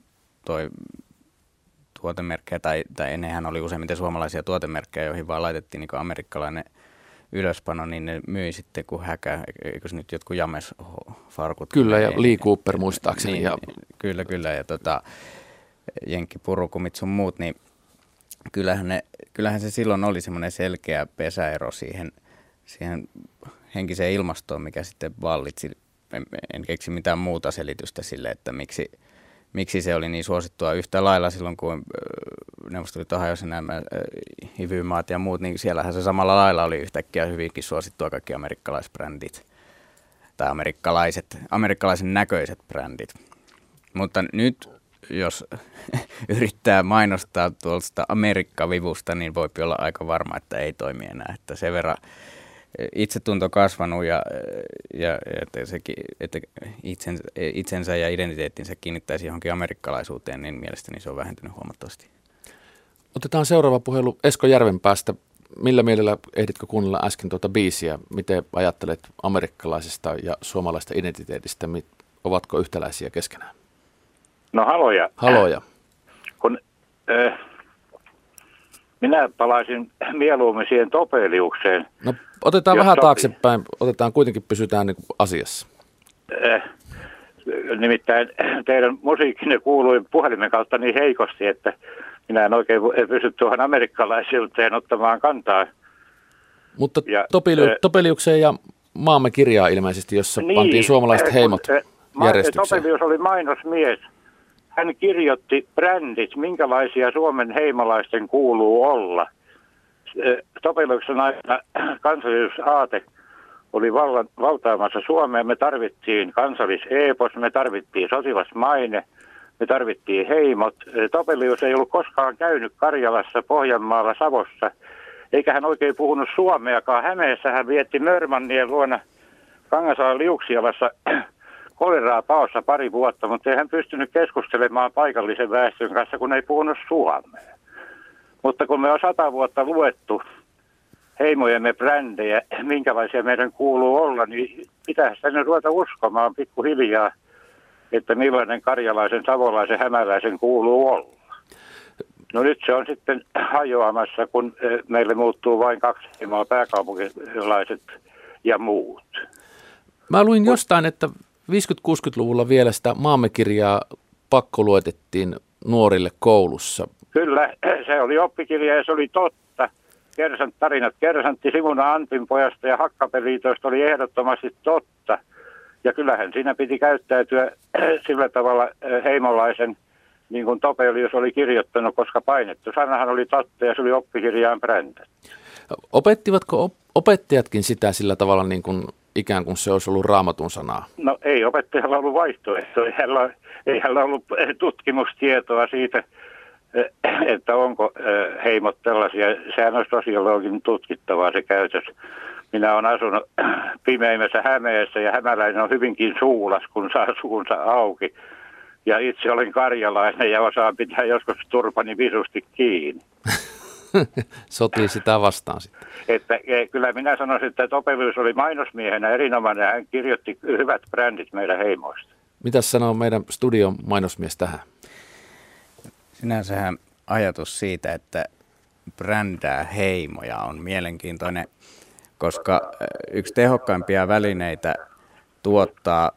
toi tuotemerkkejä, tai, tai ennenhän oli useimmiten suomalaisia tuotemerkkejä, joihin vaan laitettiin niin amerikkalainen ylöspano, niin ne myi sitten kuin häkä, eikö se nyt jotkut james-farkut? Kyllä, ja Niin, Lee Cooper muistaakseni. Niin, ja Kyllä, kyllä, ja tota, Jenkki Purukumit sun muut, niin kyllähän, ne, kyllähän se silloin oli semmoinen selkeä pesäero siihen, siihen henkiseen ilmastoon, mikä sitten vallitsi. En, en keksi mitään muuta selitystä sille, että miksi, miksi se oli niin suosittua yhtä lailla silloin, kun ö, Neuvostoliitto hajosi nämä hivymaat ja muut, niin siellähän se samalla lailla oli yhtäkkiä hyvinkin suosittua kaikki amerikkalaisbrändit tai amerikkalaiset, amerikkalaisen näköiset brändit. Mutta nyt, jos yrittää mainostaa tuosta Amerikka-vivusta, niin voi olla aika varma, että ei toimi enää. Että sen verran itsetunto kasvanut ja, ja, ja että, se, että itsensä, itsensä ja identiteettinsä kiinnittäisi johonkin amerikkalaisuuteen, niin mielestäni se on vähentynyt huomattavasti. Otetaan seuraava puhelu Esko Järvenpäästä. Millä mielellä ehditkö kuunnella äsken tuota biisiä? Miten ajattelet amerikkalaisesta ja suomalaista identiteetistä? Ovatko yhtäläisiä keskenään? No haloja. Haloja. Kun, äh, minä palaisin mieluummin siihen Topeliukseen. No otetaan vähän sopii. taaksepäin. Otetaan kuitenkin, pysytään niin asiassa. Äh, nimittäin teidän musiikkinne kuului puhelimen kautta niin heikosti, että minä en oikein pysty tuohon amerikkalaisuuteen ottamaan kantaa. Mutta Ja, Topeli- eh, Topeliukseen ja maamme kirjaa ilmeisesti, jossa Niin, pantiin suomalaiset kun, heimot eh, ma- järjestykseen. Topelius oli mainosmies. Hän kirjoitti brändit, minkälaisia Suomen heimolaisten kuuluu olla. Eh, Topeliuksen aikana kansallisuusaate oli vallan, valtaamassa Suomea. Me tarvittiin kansalliseepos, me tarvittiin sotilasmaine, me tarvittiin heimot. Eh, Topelius ei ollut koskaan käynyt Karjalassa, Pohjanmaalla, Savossa, eikä hän oikein puhunut suomeakaan. Hämeessä hän vietti Mörmannien luona Kangasalan liuksialassa koleraa paossa pari vuotta, mutta ei hän pystynyt keskustelemaan paikallisen väestön kanssa, kun ei puhunut suomea. Mutta kun me on sata vuotta luettu heimojemme brändejä, minkälaisia meidän kuuluu olla, niin pitää sitä nyt ruveta uskomaan pikkuhiljaa, että millainen karjalaisen, savolaisen, hämäläisen kuuluu olla. No nyt se on sitten hajoamassa, kun eh, meille muuttuu vain kaksi heimoa, pääkaupunkilaiset ja muut. Mä luin jostain, että 50-60-luvulla vielä sitä maamme kirjaa pakkoluetettiin nuorille koulussa. Kyllä, se oli oppikirja ja se oli totta. Kersant, tarinat Kersantti Simuna Antin pojasta ja Hakkapeliitoista oli ehdottomasti totta. Ja kyllähän siinä piti käyttäytyä sillä tavalla eh, heimolaisen, niin kuin Topelius oli kirjoittanut, koska painettu sanahan oli totta ja se oli oppikirjaan brändä. Opettivatko op- opettajatkin sitä sillä tavalla niin kuin ikään kuin se olisi ollut raamatun sanaa? No ei opettajalla ollut vaihtoehto, ei hänellä, ei hänellä ollut tutkimustietoa siitä, että onko heimot tällaisia. Sehän olisi tosiaankin tutkittavaa se käytös. Minä olen asunut pimeimmässä Hämeessä ja hämäläinen on hyvinkin suulas, kun saa suunsa auki. Ja itse olen karjalainen ja osaan pitää joskus turpani visusti kiinni. Sotii sitä vastaan sitten. Että eh, kyllä minä sanoisin, että Topelius oli mainosmiehenä erinomainen hän kirjoitti hyvät brändit meidän heimoista. Mitäs sanoo meidän studion mainosmies tähän? Sinänsähän ajatus siitä, että brändää heimoja on mielenkiintoinen, koska yksi tehokkaimpia välineitä tuottaa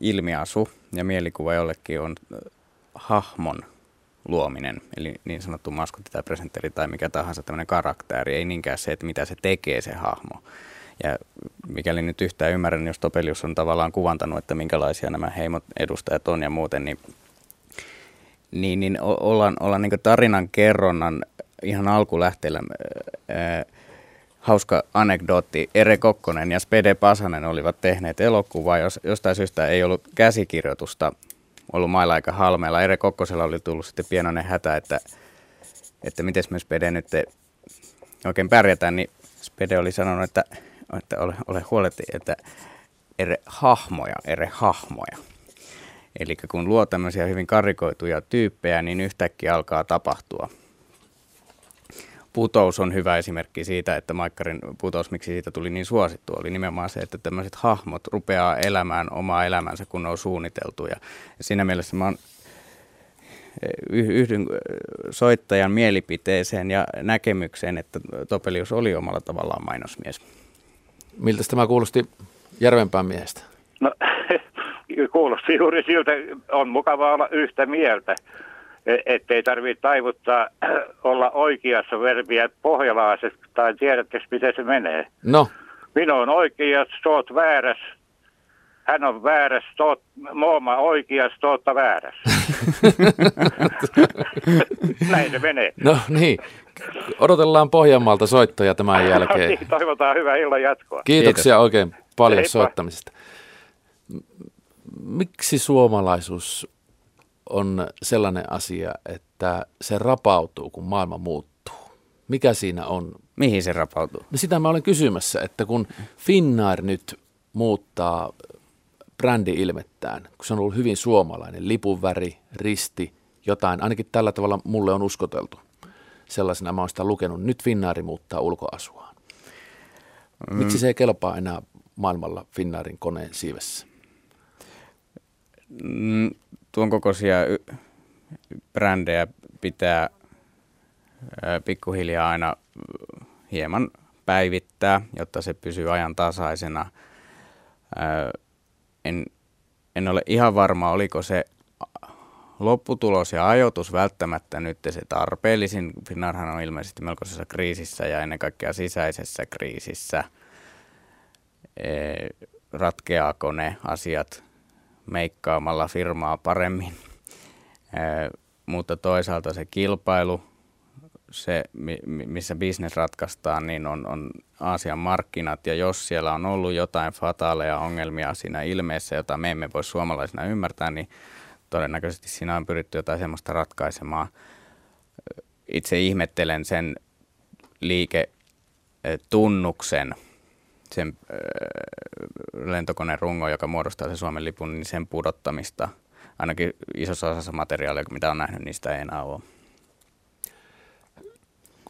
ilmiasu ja mielikuva jollekin on hahmon luominen, eli niin sanottu maskotti tai presentteri tai mikä tahansa tämmöinen karakteri, ei niinkään se, että mitä se tekee se hahmo. Ja mikäli nyt yhtään ymmärrän, jos Topelius on tavallaan kuvantanut, että minkälaisia nämä heimot edustajat on ja muuten, niin, niin, niin ollaan, ollaan niin tarinan kerronnan ihan alkulähteellä. Ää, hauska anekdootti. Ere Kokkonen ja Spede Pasanen olivat tehneet elokuvaa, jos jostain syystä ei ollut käsikirjoitusta ollut mailla aika halmeella. Ere Kokkosella oli tullut sitten pienoinen hätä, että, että miten me Spede nyt oikein pärjätään, niin Spede oli sanonut, että, että ole, ole huoletti, että ere hahmoja, ere hahmoja. Eli kun luo tämmöisiä hyvin karikoituja tyyppejä, niin yhtäkkiä alkaa tapahtua. Putous on hyvä esimerkki siitä, että Maikkarin putous, miksi siitä tuli niin suosittu, oli nimenomaan se, että tämmöiset hahmot rupeaa elämään omaa elämänsä, kun ne on suunniteltu. Ja siinä mielessä mä oon y- yhdyn soittajan mielipiteeseen ja näkemykseen, että Topelius oli omalla tavallaan mainosmies. Miltä tämä kuulosti Järvenpään miehestä? No, kuulosti juuri siltä, on mukava olla yhtä mieltä, e- ettei tarvitse taivuttaa olla oikeassa verbiä pohjalaiset, tai tiedätkö, miten se menee. No, Minä on oikeas, oot vääräs. Hän on vääräs, oot, mooma oikeas, tootta vääräs. Näin se menee. no niin. Odotellaan Pohjanmaalta soittoja tämän jälkeen. Niin, Toivotaan hyvää illan jatkoa. Kiitoksia oikein paljon Heippa. soittamisesta. Miksi suomalaisuus on sellainen asia, että se rapautuu, kun maailma muuttuu? Mikä siinä on? Mihin se rapautuu? No sitä mä olen kysymässä, että kun Finnair nyt muuttaa brändi-ilmettään, kun se on ollut hyvin suomalainen, lipunväri, risti, jotain, ainakin tällä tavalla mulle on uskoteltu. Sellaisena mä oon sitä lukenut. Nyt Finnair muuttaa ulkoasuaan. Miksi se ei kelpaa enää maailmalla Finnairin koneen siivessä? Mm, tuon kokoisia y- brändejä pitää ää, pikkuhiljaa aina hieman päivittää, jotta se pysyy ajan tasaisena. En, en ole ihan varma, oliko se lopputulos ja ajoitus välttämättä nyt se tarpeellisin. Finnarhan on ilmeisesti melkoisessa kriisissä ja ennen kaikkea sisäisessä kriisissä. Ratkeaako ne asiat meikkaamalla firmaa paremmin? Mutta toisaalta se kilpailu, se mi- mi- missä bisnes ratkaistaan, niin on, on Aasian markkinat. Ja jos siellä on ollut jotain fataaleja ongelmia siinä ilmeessä, jota me emme voi suomalaisina ymmärtää, niin todennäköisesti siinä on pyritty jotain semmoista ratkaisemaan. Itse ihmettelen sen liiketunnuksen, sen ö, lentokoneen rungon, joka muodostaa sen Suomen lipun, niin sen pudottamista. Ainakin isossa osassa materiaalia, mitä on nähnyt, niistä ei enää ole.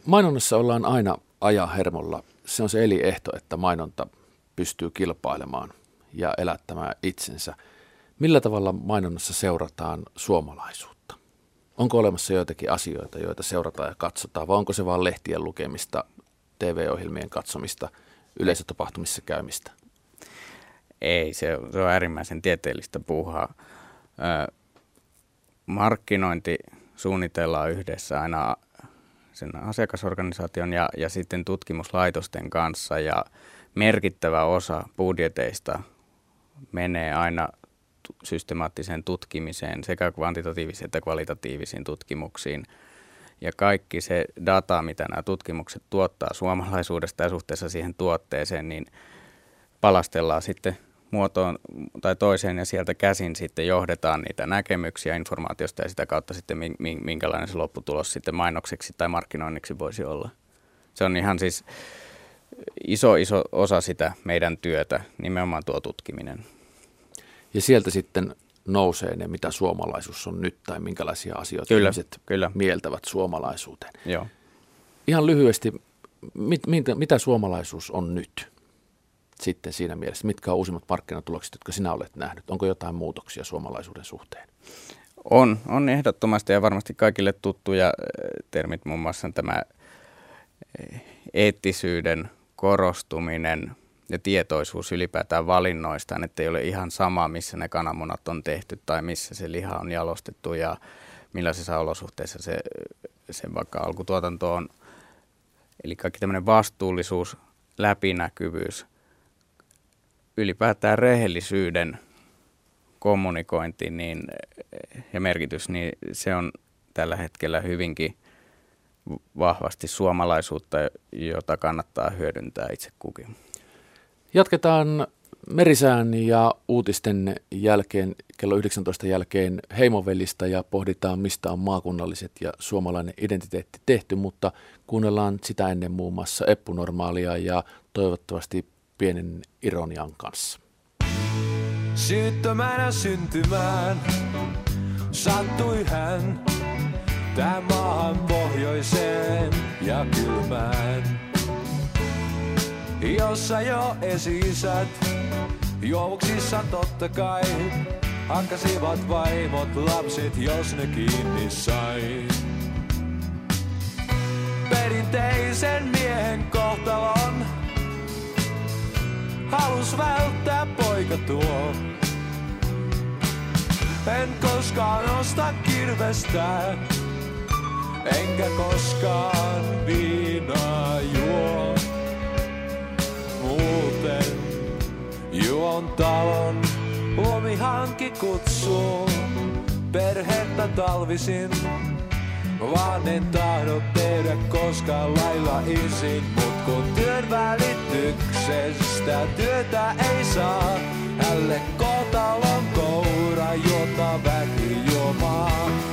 Mainonnassa ollaan aina aja hermolla. Se on se eliehto, että mainonta pystyy kilpailemaan ja elättämään itsensä. Millä tavalla mainonnassa seurataan suomalaisuutta? Onko olemassa joitakin asioita, joita seurataan ja katsotaan, vai onko se vain lehtien lukemista, TV-ohjelmien katsomista, yleisötapahtumissa käymistä? Ei, se se on äärimmäisen tieteellistä puuhaa. Ö, markkinointi suunnitellaan yhdessä aina sen asiakasorganisaation ja, ja sitten tutkimuslaitosten kanssa ja merkittävä osa budjeteista menee aina systemaattiseen tutkimiseen sekä kvantitatiivisiin että kvalitatiivisiin tutkimuksiin. Ja kaikki se data, mitä nämä tutkimukset tuottaa suomalaisuudesta ja suhteessa siihen tuotteeseen, niin palastellaan sitten muotoon tai toiseen ja sieltä käsin sitten johdetaan niitä näkemyksiä informaatiosta ja sitä kautta sitten min- min- minkälainen se lopputulos sitten mainokseksi tai markkinoinniksi voisi olla. Se on ihan siis iso, iso osa sitä meidän työtä, nimenomaan tuo tutkiminen. Ja sieltä sitten nousee ne, mitä suomalaisuus on nyt, tai minkälaisia asioita Kyllä, ihmiset kyllä. mieltävät suomalaisuuteen. Joo. Ihan lyhyesti, mit, mitä, mitä suomalaisuus on nyt sitten siinä mielessä? Mitkä on uusimmat markkinatulokset, jotka sinä olet nähnyt? Onko jotain muutoksia suomalaisuuden suhteen? On, on ehdottomasti ja varmasti kaikille tuttuja eh, termit, muun muassa tämä eh, eettisyyden korostuminen ja tietoisuus ylipäätään valinnoistaan, että ei ole ihan sama, missä ne kananmunat on tehty tai missä se liha on jalostettu ja millaisissa olosuhteissa se, se vaikka alkutuotanto on. Eli kaikki tämmöinen vastuullisuus, läpinäkyvyys, ylipäätään rehellisyyden kommunikointi niin, ja merkitys, niin se on tällä hetkellä hyvinkin vahvasti suomalaisuutta, jota kannattaa hyödyntää itse kukin. Jatketaan merisään ja uutisten jälkeen, kello 19 jälkeen heimovellistä ja pohditaan, mistä on maakunnalliset ja suomalainen identiteetti tehty, mutta kuunnellaan sitä ennen muun muassa eppunormaalia ja toivottavasti pienen ironian kanssa. Syyttömänä syntymään sattui hän tähän maahan pohjoiseen ja kylmään. Jossa jo esi-isät juovuksissa totta kai Hakkasivat vaimot lapset, jos ne kiinni sai. Perinteisen miehen kohtalon halus välttää poika tuo. En koskaan osta kirvestä, enkä koskaan viinaa juo. Muuten juon talon, luomihanki kutsuu perhettä talvisin. Vaan en tahdo tehdä koskaan lailla isin, mut kun työn välityksestä työtä ei saa, hälle kotalon koura, jota väki juomaa.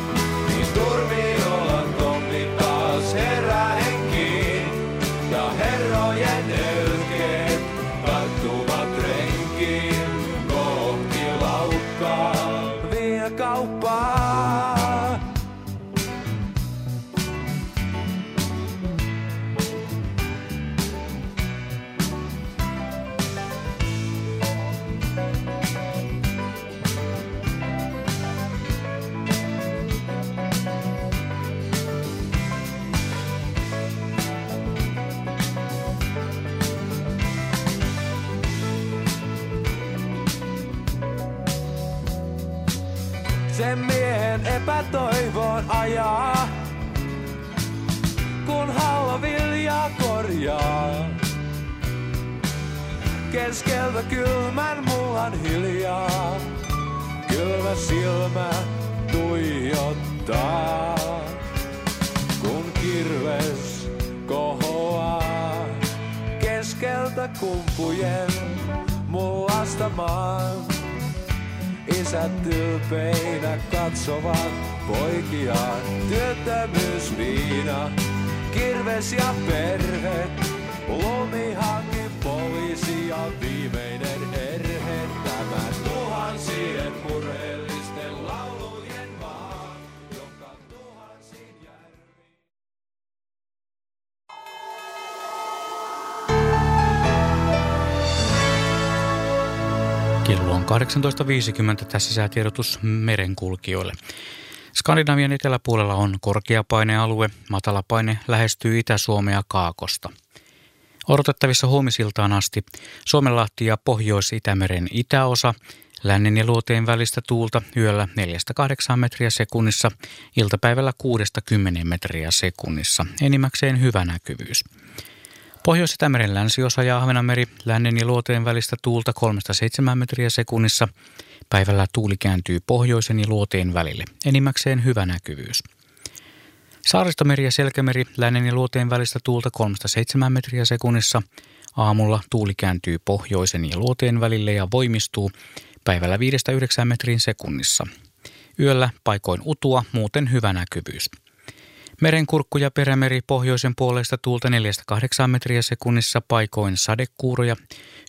Miehen epätoivon ajaa, kun halva viljaa korjaa. Keskeltä kylmän mullan hiljaa, kylmä silmä tuijottaa. Kun kirves kohoaa, keskeltä kumpujen mullasta maan. Isät ylpeinä katsovat poikiaan. Työttömyysviina, kirves ja perhe. Lumihankin poliisi ja viimeinen erhe. Tämä tuhansien murheellisten 18.50. Tässä säätiedotus merenkulkijoille. Skandinavian eteläpuolella on korkeapainealue. Matalapaine lähestyy Itä-Suomea Kaakosta. Odotettavissa huomisiltaan asti Suomenlahti ja Pohjois-Itämeren itäosa, lännen ja luoteen välistä tuulta yöllä 4-8 metriä sekunnissa, iltapäivällä 6-10 metriä sekunnissa, enimmäkseen hyvä näkyvyys. Pohjois-Itämeren länsiosa ja Ahvenanmeri lännen ja luoteen välistä tuulta 3-7 metriä sekunnissa. Päivällä tuuli kääntyy pohjoisen ja luoteen välille, enimmäkseen hyvä näkyvyys. Saaristomeri ja Selkämeri lännen ja luoteen välistä tuulta 3-7 metriä sekunnissa. Aamulla tuuli kääntyy pohjoisen ja luoteen välille ja voimistuu päivällä 5-9 metrin sekunnissa. Yöllä paikoin utua, muuten hyvä näkyvyys. Merenkurkku ja perämeri pohjoisen puolesta tuulta 4-8 metriä sekunnissa paikoin sadekuuroja,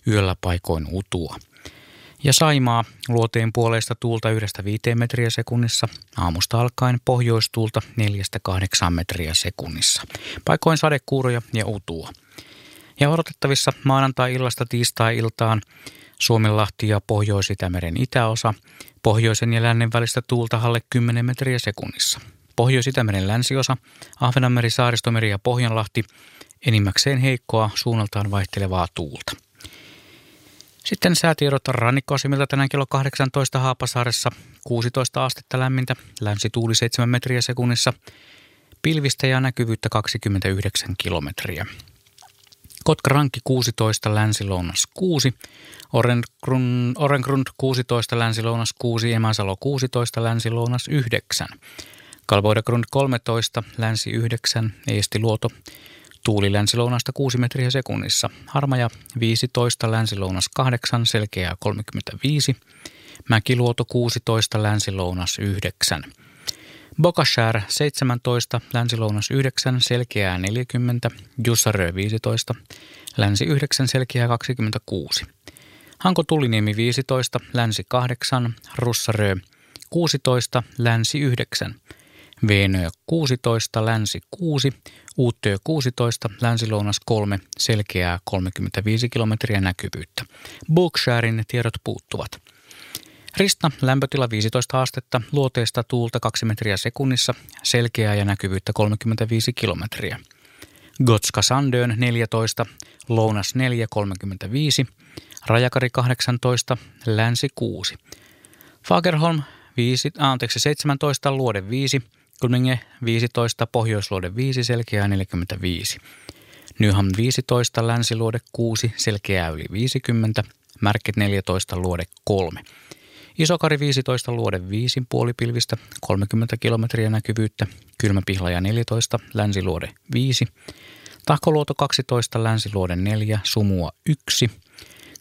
yöllä paikoin utua. Ja Saimaa luoteen puolesta tuulta 1-5 metriä sekunnissa, aamusta alkaen pohjoistuulta 4-8 metriä sekunnissa. Paikoin sadekuuroja ja utua. Ja odotettavissa maanantai-illasta tiistai-iltaan Suomenlahti ja Pohjois-Itämeren itäosa, pohjoisen ja lännen välistä tuulta alle 10 metriä sekunnissa. Pohjois-Itämeren länsiosa, Ahvenanmeri, Saaristomeri ja Pohjanlahti enimmäkseen heikkoa suunnaltaan vaihtelevaa tuulta. Sitten säätiedot rannikkoasemilta tänään kello 18 Haapasaaressa. 16 astetta lämmintä, länsituuli 7 metriä sekunnissa, pilvistä ja näkyvyyttä 29 kilometriä. Kotka-Rankki 16, Länsi-Lounas 6, Orengrund, Orengrund 16, Länsi-Lounas 6, Emäsalo 16, Länsi-Lounas 9, Kalvoidagrund 13, Länsi 9, Eestiluoto, tuuli länsilounasta 6 metriä sekunnissa, Harmaja 15, Länsi-Lounas 8, Selkeää 35, Mäkiluoto 16, Länsi-Lounas 9, Bokashär 17, Länsi-Lounas 9, Selkeää 40, Jussarö 15, Länsi 9, Selkeää 26. Hanko Tuliniemi 15, Länsi 8, Russarö 16, Länsi 9, Veenö 16, Länsi 6, Uuttöö 16, Länsi-Lounas 3, Selkeää 35 kilometriä näkyvyyttä. Booksharin tiedot puuttuvat. Rista, lämpötila 15 astetta, luoteesta tuulta 2 metriä sekunnissa, selkeää ja näkyvyyttä 35 kilometriä. Gotska Sandön 14, Lounas 4, 35, Rajakari 18, Länsi 6. Fagerholm 5, anteeksi 17, Luode 5, Kuninge 15, Pohjoisluode 5, selkeää 45. Nyham 15, Länsiluode 6, selkeää yli 50, Märket 14, Luode 3. Isokari 15, Luode 5, puolipilvistä, 30 kilometriä näkyvyyttä, Kylmäpihlaja 14, Länsiluode 5, Tahkoluoto 12, Länsiluode 4, Sumua 1,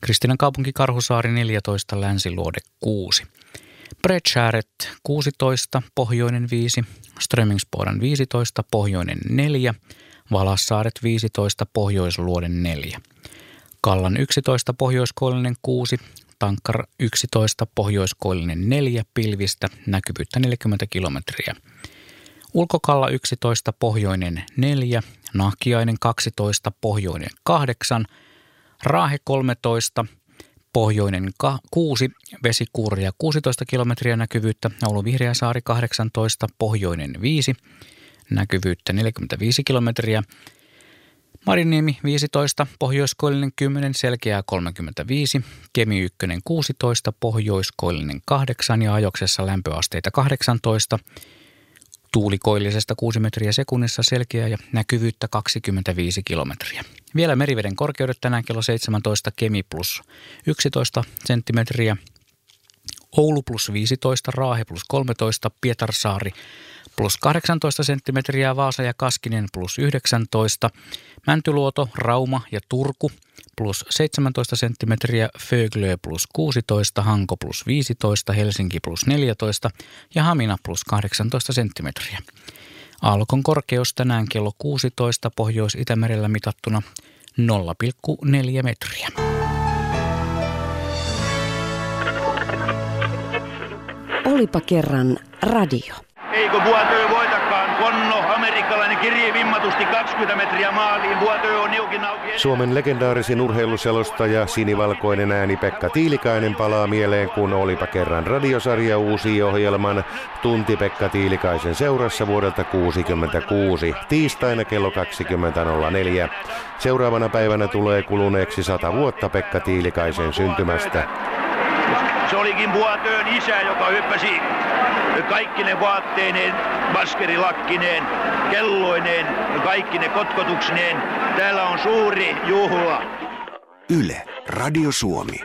Kristinan kaupunki Karhusaari 14, Länsiluode 6. Bredskäret 16, Pohjoinen 5, Strömingsboden 15, Pohjoinen 4, Valassaaret 15, Pohjoisluoden 4. Kallan 11, Pohjoiskoillinen 6, Tankkar 11, Pohjoiskoillinen 4, pilvistä, näkyvyyttä 40 kilometriä. Ulkokalla 11, Pohjoinen 4, Nahkiainen 12, Pohjoinen 8, Raahe 13, Pohjoinen 6, Vesikuuria 16 kilometriä näkyvyyttä, Oulu Vihreäsaari 18, Pohjoinen 5, näkyvyyttä 45 kilometriä, Mariniemi 15, Pohjoiskoillinen 10, Selkeää 35, Kemi 1 16, Pohjoiskoillinen 8 ja ajoksessa lämpöasteita 18, tuulikoillisesta 6 metriä sekunnissa selkeää ja näkyvyyttä 25 kilometriä. Vielä meriveden korkeudet tänään kello 17, Kemi plus 11 senttimetriä, Oulu plus 15, Raahe plus 13, Pietarsaari plus 18 senttimetriä, Vaasa ja Kaskinen plus 19, Mäntyluoto, Rauma ja Turku plus 17 senttimetriä, Föglö plus 16, Hanko plus 15, Helsinki plus 14 ja Hamina plus 18 senttimetriä. Aallokon korkeus tänään kello 16 Pohjois-Itämerellä mitattuna 0,4 metriä. Olipa kerran radio. Eikö Vuotö voitakaan? Konno, amerikkalainen kirje vimmatusti 20 metriä maaliin. Vuotö on niukin auki. Suomen legendaarisin urheiluselostaja sinivalkoinen ääni Pekka Tiilikainen palaa mieleen, kun olipa kerran radiosarja uusi ohjelman Tunti Pekka Tiilikaisen seurassa vuodelta 1966, tiistaina kello 20.04. Seuraavana päivänä tulee kuluneeksi sata vuotta Pekka Tiilikaisen syntymästä. Se olikin Vuotöön isä, joka hyppäsi kaikki ne vaatteineen, baskerilakkineen, kelloineen, kaikki ne kotkotuksineen. Täällä on suuri juhla. Yle, Radio Suomi.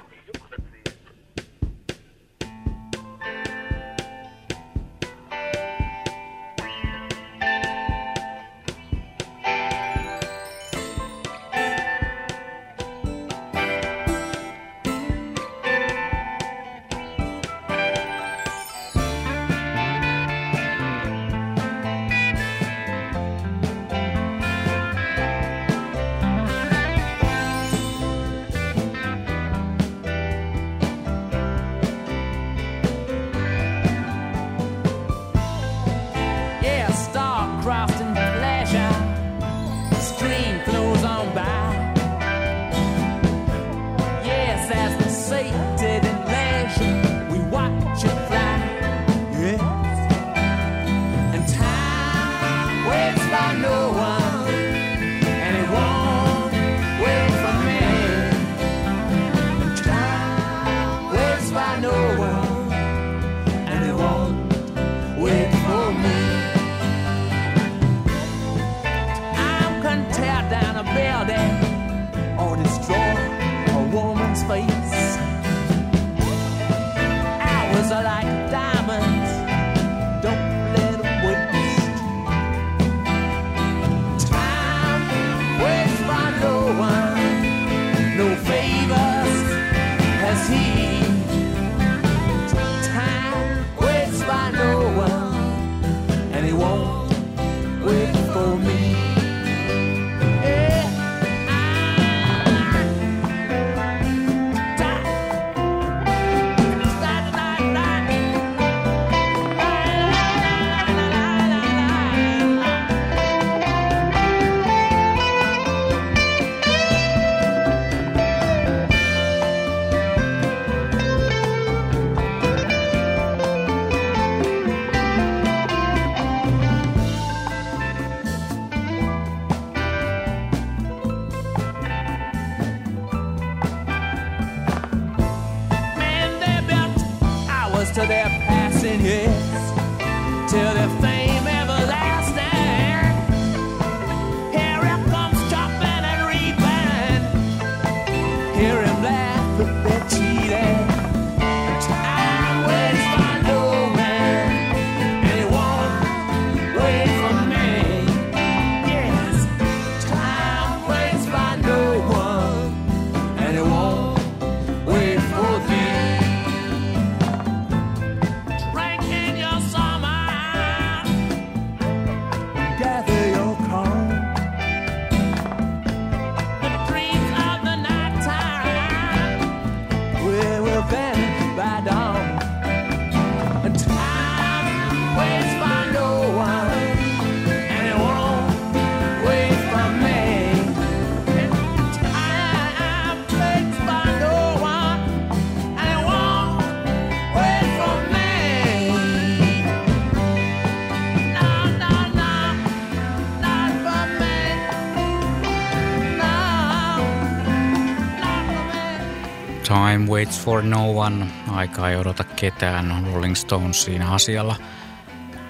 Waits for no one. Aika ei odota ketään. Rolling Stones siinä asialla.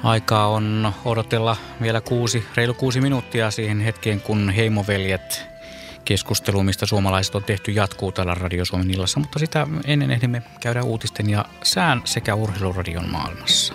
Aikaa on odotella vielä kuusi, reilu kuusi minuuttia siihen hetkeen, kun heimoveljet keskustelu, mistä suomalaiset on tehty, jatkuu täällä Radio Suomen illassa, mutta sitä ennen ehdimme käydä uutisten ja sään sekä urheiluradion maailmassa.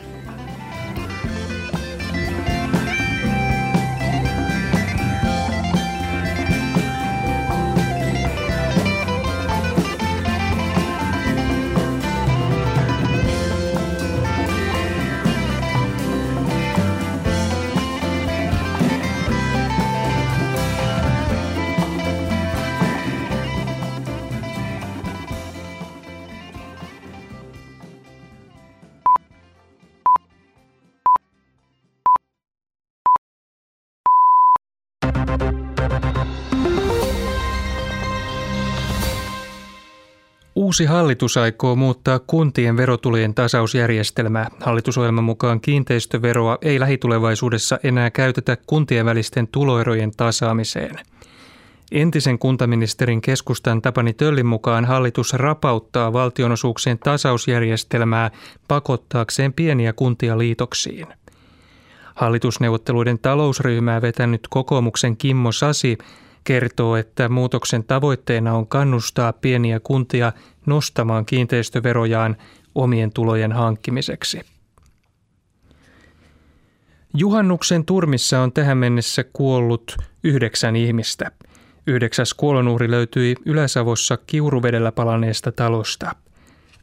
Uusi hallitus aikoo muuttaa kuntien verotulojen tasausjärjestelmää. Hallitusohjelman mukaan kiinteistöveroa ei lähitulevaisuudessa enää käytetä kuntien välisten tuloerojen tasaamiseen. Entisen kuntaministerin keskustan Tapani Töllin mukaan hallitus rapauttaa valtionosuuksien tasausjärjestelmää pakottaakseen pieniä kuntia liitoksiin. Hallitusneuvotteluiden talousryhmää vetänyt kokoomuksen Kimmo Sasi kertoo, että muutoksen tavoitteena on kannustaa pieniä kuntia nostamaan kiinteistöverojaan omien tulojen hankkimiseksi. Juhannuksen turmissa on tähän mennessä kuollut yhdeksän ihmistä. Yhdeksäs kuolonuhri löytyi Ylä-Savossa Kiuruvedellä palaneesta talosta.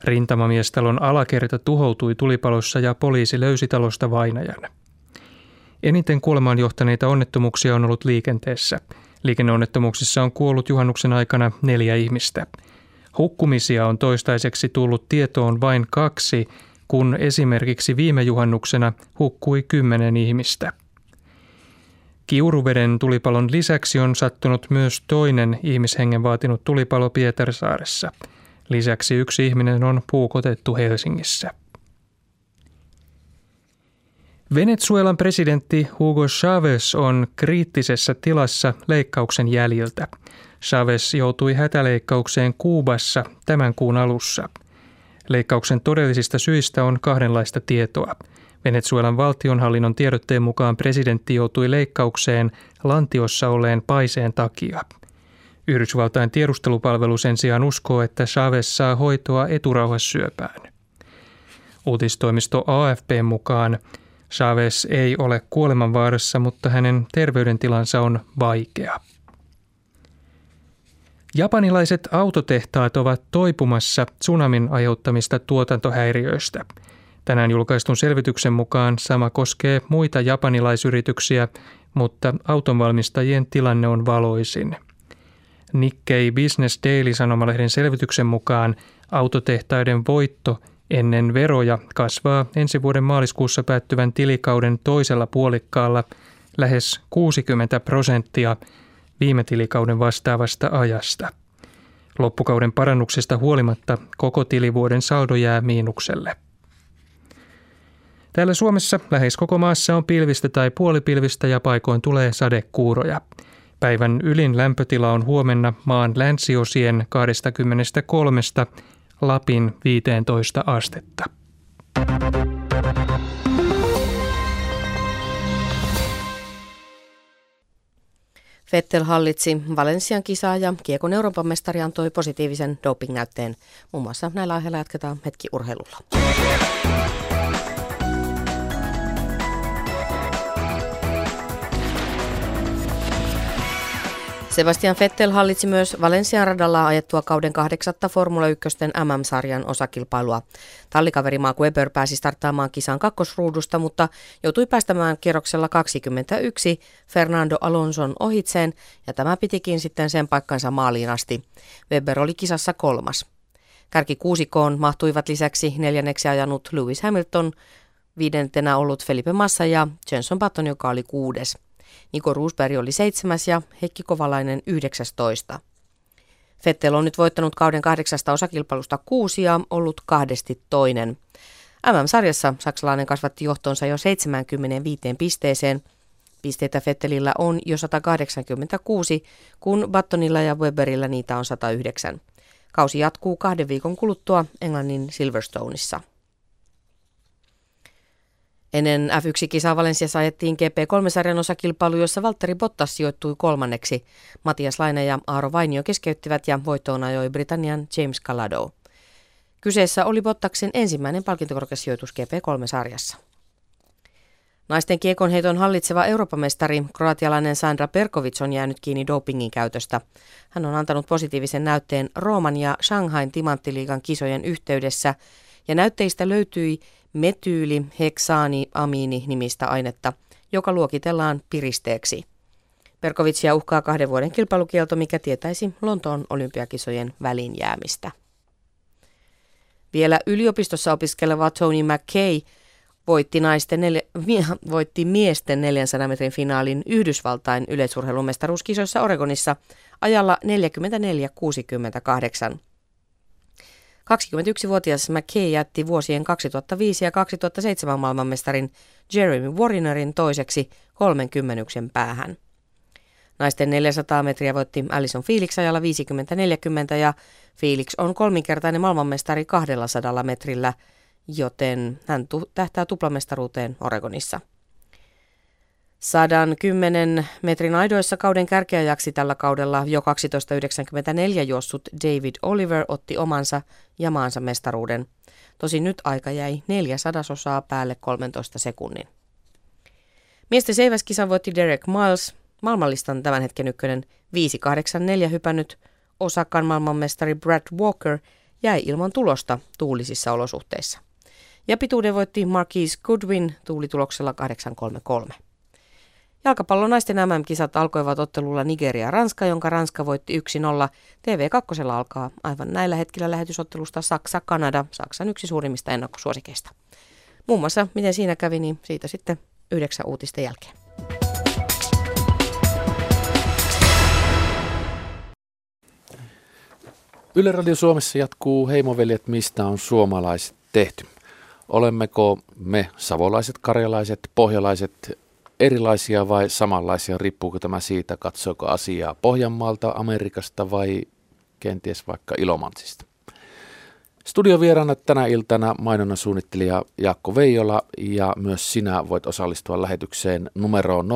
Rintamamiestalon alakerta tuhoutui tulipalossa ja poliisi löysi talosta vainajan. Eniten kuolemaan johtaneita onnettomuuksia on ollut liikenteessä – Liikenneonnettomuuksissa on kuollut juhannuksen aikana neljä ihmistä. Hukkumisia on toistaiseksi tullut tietoon vain kaksi, kun esimerkiksi viime juhannuksena hukkui kymmenen ihmistä. Kiuruveden tulipalon lisäksi on sattunut myös toinen ihmishengen vaatinut tulipalo Pietarsaaressa. Lisäksi yksi ihminen on puukotettu Helsingissä. Venezuelan presidentti Hugo Chavez on kriittisessä tilassa leikkauksen jäljiltä. Chavez joutui hätäleikkaukseen Kuubassa tämän kuun alussa. Leikkauksen todellisista syistä on kahdenlaista tietoa. Venezuelan valtionhallinnon tiedotteen mukaan presidentti joutui leikkaukseen lantiossa olleen paiseen takia. Yhdysvaltain tiedustelupalvelu sen sijaan uskoo, että Chavez saa hoitoa eturauhassyöpään. Uutistoimisto AFP mukaan Chavez ei ole kuolemanvaarassa, mutta hänen terveydentilansa on vaikea. Japanilaiset autotehtaat ovat toipumassa tsunamin aiheuttamista tuotantohäiriöistä. Tänään julkaistun selvityksen mukaan sama koskee muita japanilaisyrityksiä, mutta autonvalmistajien tilanne on valoisin. Nikkei Business Daily sanomalehden selvityksen mukaan autotehtaiden voitto – ennen veroja kasvaa ensi vuoden maaliskuussa päättyvän tilikauden toisella puolikkaalla lähes 60 prosenttia viime tilikauden vastaavasta ajasta. Loppukauden parannuksesta huolimatta koko tilivuoden saldo jää miinukselle. Täällä Suomessa lähes koko maassa on pilvistä tai puolipilvistä ja paikoin tulee sadekuuroja. Päivän ylin lämpötila on huomenna maan länsiosien 23 Lapin 15 astetta. Vettel hallitsi Valensian kisaa ja Kiekon Euroopan mestari antoi positiivisen dopingnäytteen. Muun muassa näillä aiheilla jatketaan hetki urheilulla. Sebastian Vettel hallitsi myös Valencian radalla ajettua kauden kahdeksatta Formula 1 MM-sarjan osakilpailua. Tallikaveri Mark Webber pääsi starttaamaan kisan kakkosruudusta, mutta joutui päästämään kierroksella 21 Fernando Alonson ohitseen, ja tämä pitikin sitten sen paikkansa maaliin asti. Webber oli kisassa kolmas. Kärki kuusikoon mahtuivat lisäksi neljänneksi ajanut Lewis Hamilton, viidentenä ollut Felipe Massa ja Jenson Button, joka oli kuudes. Niko Roosberg oli seitsemäs ja Heikki Kovalainen 19. Fettel on nyt voittanut kauden kahdeksasta osakilpailusta kuusi ja ollut kahdesti toinen. MM-sarjassa saksalainen kasvatti johtonsa jo 75 pisteeseen. Pisteitä Fettelillä on jo 186, kun Battonilla ja Weberillä niitä on 109. Kausi jatkuu kahden viikon kuluttua Englannin Silverstoneissa. Ennen F1-kisaa Valensiassa ajettiin GP3-sarjan osakilpailu, jossa Valtteri Bottas sijoittui kolmanneksi. Matias Laine ja Aaro Vainio keskeyttivät ja voittoon ajoi Britannian James Calado. Kyseessä oli Bottaksen ensimmäinen palkintokorkeus sijoitus GP3-sarjassa. Naisten kiekonheiton hallitseva Euroopan mestari, kroatialainen Sandra Perkovic on jäänyt kiinni dopingin käytöstä. Hän on antanut positiivisen näytteen Rooman ja Shanghain timanttiliigan kisojen yhteydessä, ja näytteistä löytyi metyyli heksaani amiini nimistä ainetta, joka luokitellaan piristeeksi. Perkovicia uhkaa kahden vuoden kilpailukielto, mikä tietäisi Lontoon olympiakisojen väliin jäämistä. Vielä yliopistossa opiskeleva Tony McKay voitti, naisten neljä, voitti miesten 400 metrin finaalin Yhdysvaltain yleisurheilumestaruuskisoissa Oregonissa ajalla 44-68. 21-vuotias McKay jätti vuosien 2005 ja 2007 maailmanmestarin Jeremy Warrinerin toiseksi 30 päähän. Naisten 400 metriä voitti Alison Felix ajalla 50-40 ja Felix on kolminkertainen maailmanmestari 200 metrillä, joten hän tähtää tuplamestaruuteen Oregonissa. 110 metrin aidoissa kauden kärkeäjäksi tällä kaudella jo 12.94 juossut David Oliver otti omansa ja maansa mestaruuden. Tosin nyt aika jäi neljä sadasosaa päälle 13 sekunnin. Miesten seiväskisan voitti Derek Miles, maailmanlistan tämän hetken ykkönen 5.84 hypännyt Osakan maailmanmestari Brad Walker jäi ilman tulosta tuulisissa olosuhteissa. Ja pituuden voitti Marquise Goodwin tuulituloksella 8.33. Jalkapallon naisten MM-kisat alkoivat ottelulla Nigeria-Ranska, jonka Ranska voitti 1-0. TV2 alkaa aivan näillä hetkillä lähetysottelusta Saksa-Kanada, Saksan yksi suurimmista ennakkosuosikeista. Muun muassa miten siinä kävi, niin siitä sitten yhdeksän uutisten jälkeen. Yle Radio Suomessa jatkuu Heimoveljet, mistä on suomalaiset tehty. Olemmeko me savolaiset, karjalaiset, pohjalaiset erilaisia vai samanlaisia? Riippuuko tämä siitä, katsoako asiaa Pohjanmaalta, Amerikasta vai kenties vaikka Ilomantsista? Studiovieraana tänä iltana mainonnan suunnittelija Jaakko Veijola ja myös sinä voit osallistua lähetykseen numeroon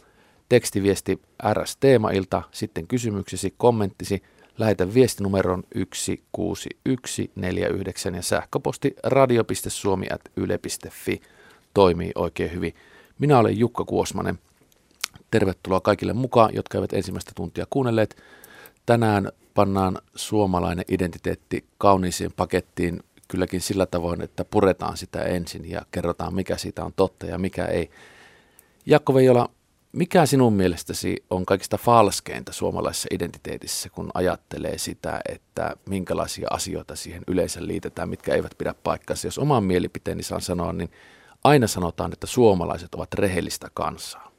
020317600. Tekstiviesti RS Teemailta, sitten kysymyksesi, kommenttisi, lähetä viestinumeron 16149 ja sähköposti radio.suomi.yle.fi toimii oikein hyvin. Minä olen Jukka Kuosmanen. Tervetuloa kaikille mukaan, jotka eivät ensimmäistä tuntia kuunnelleet. Tänään pannaan suomalainen identiteetti kauniiseen pakettiin kylläkin sillä tavoin, että puretaan sitä ensin ja kerrotaan, mikä siitä on totta ja mikä ei. Jakko Veijola, mikä sinun mielestäsi on kaikista falskeinta suomalaisessa identiteetissä, kun ajattelee sitä, että minkälaisia asioita siihen yleensä liitetään, mitkä eivät pidä paikkansa? Jos oman mielipiteeni saan sanoa, niin aina sanotaan, että suomalaiset ovat rehellistä kansaa.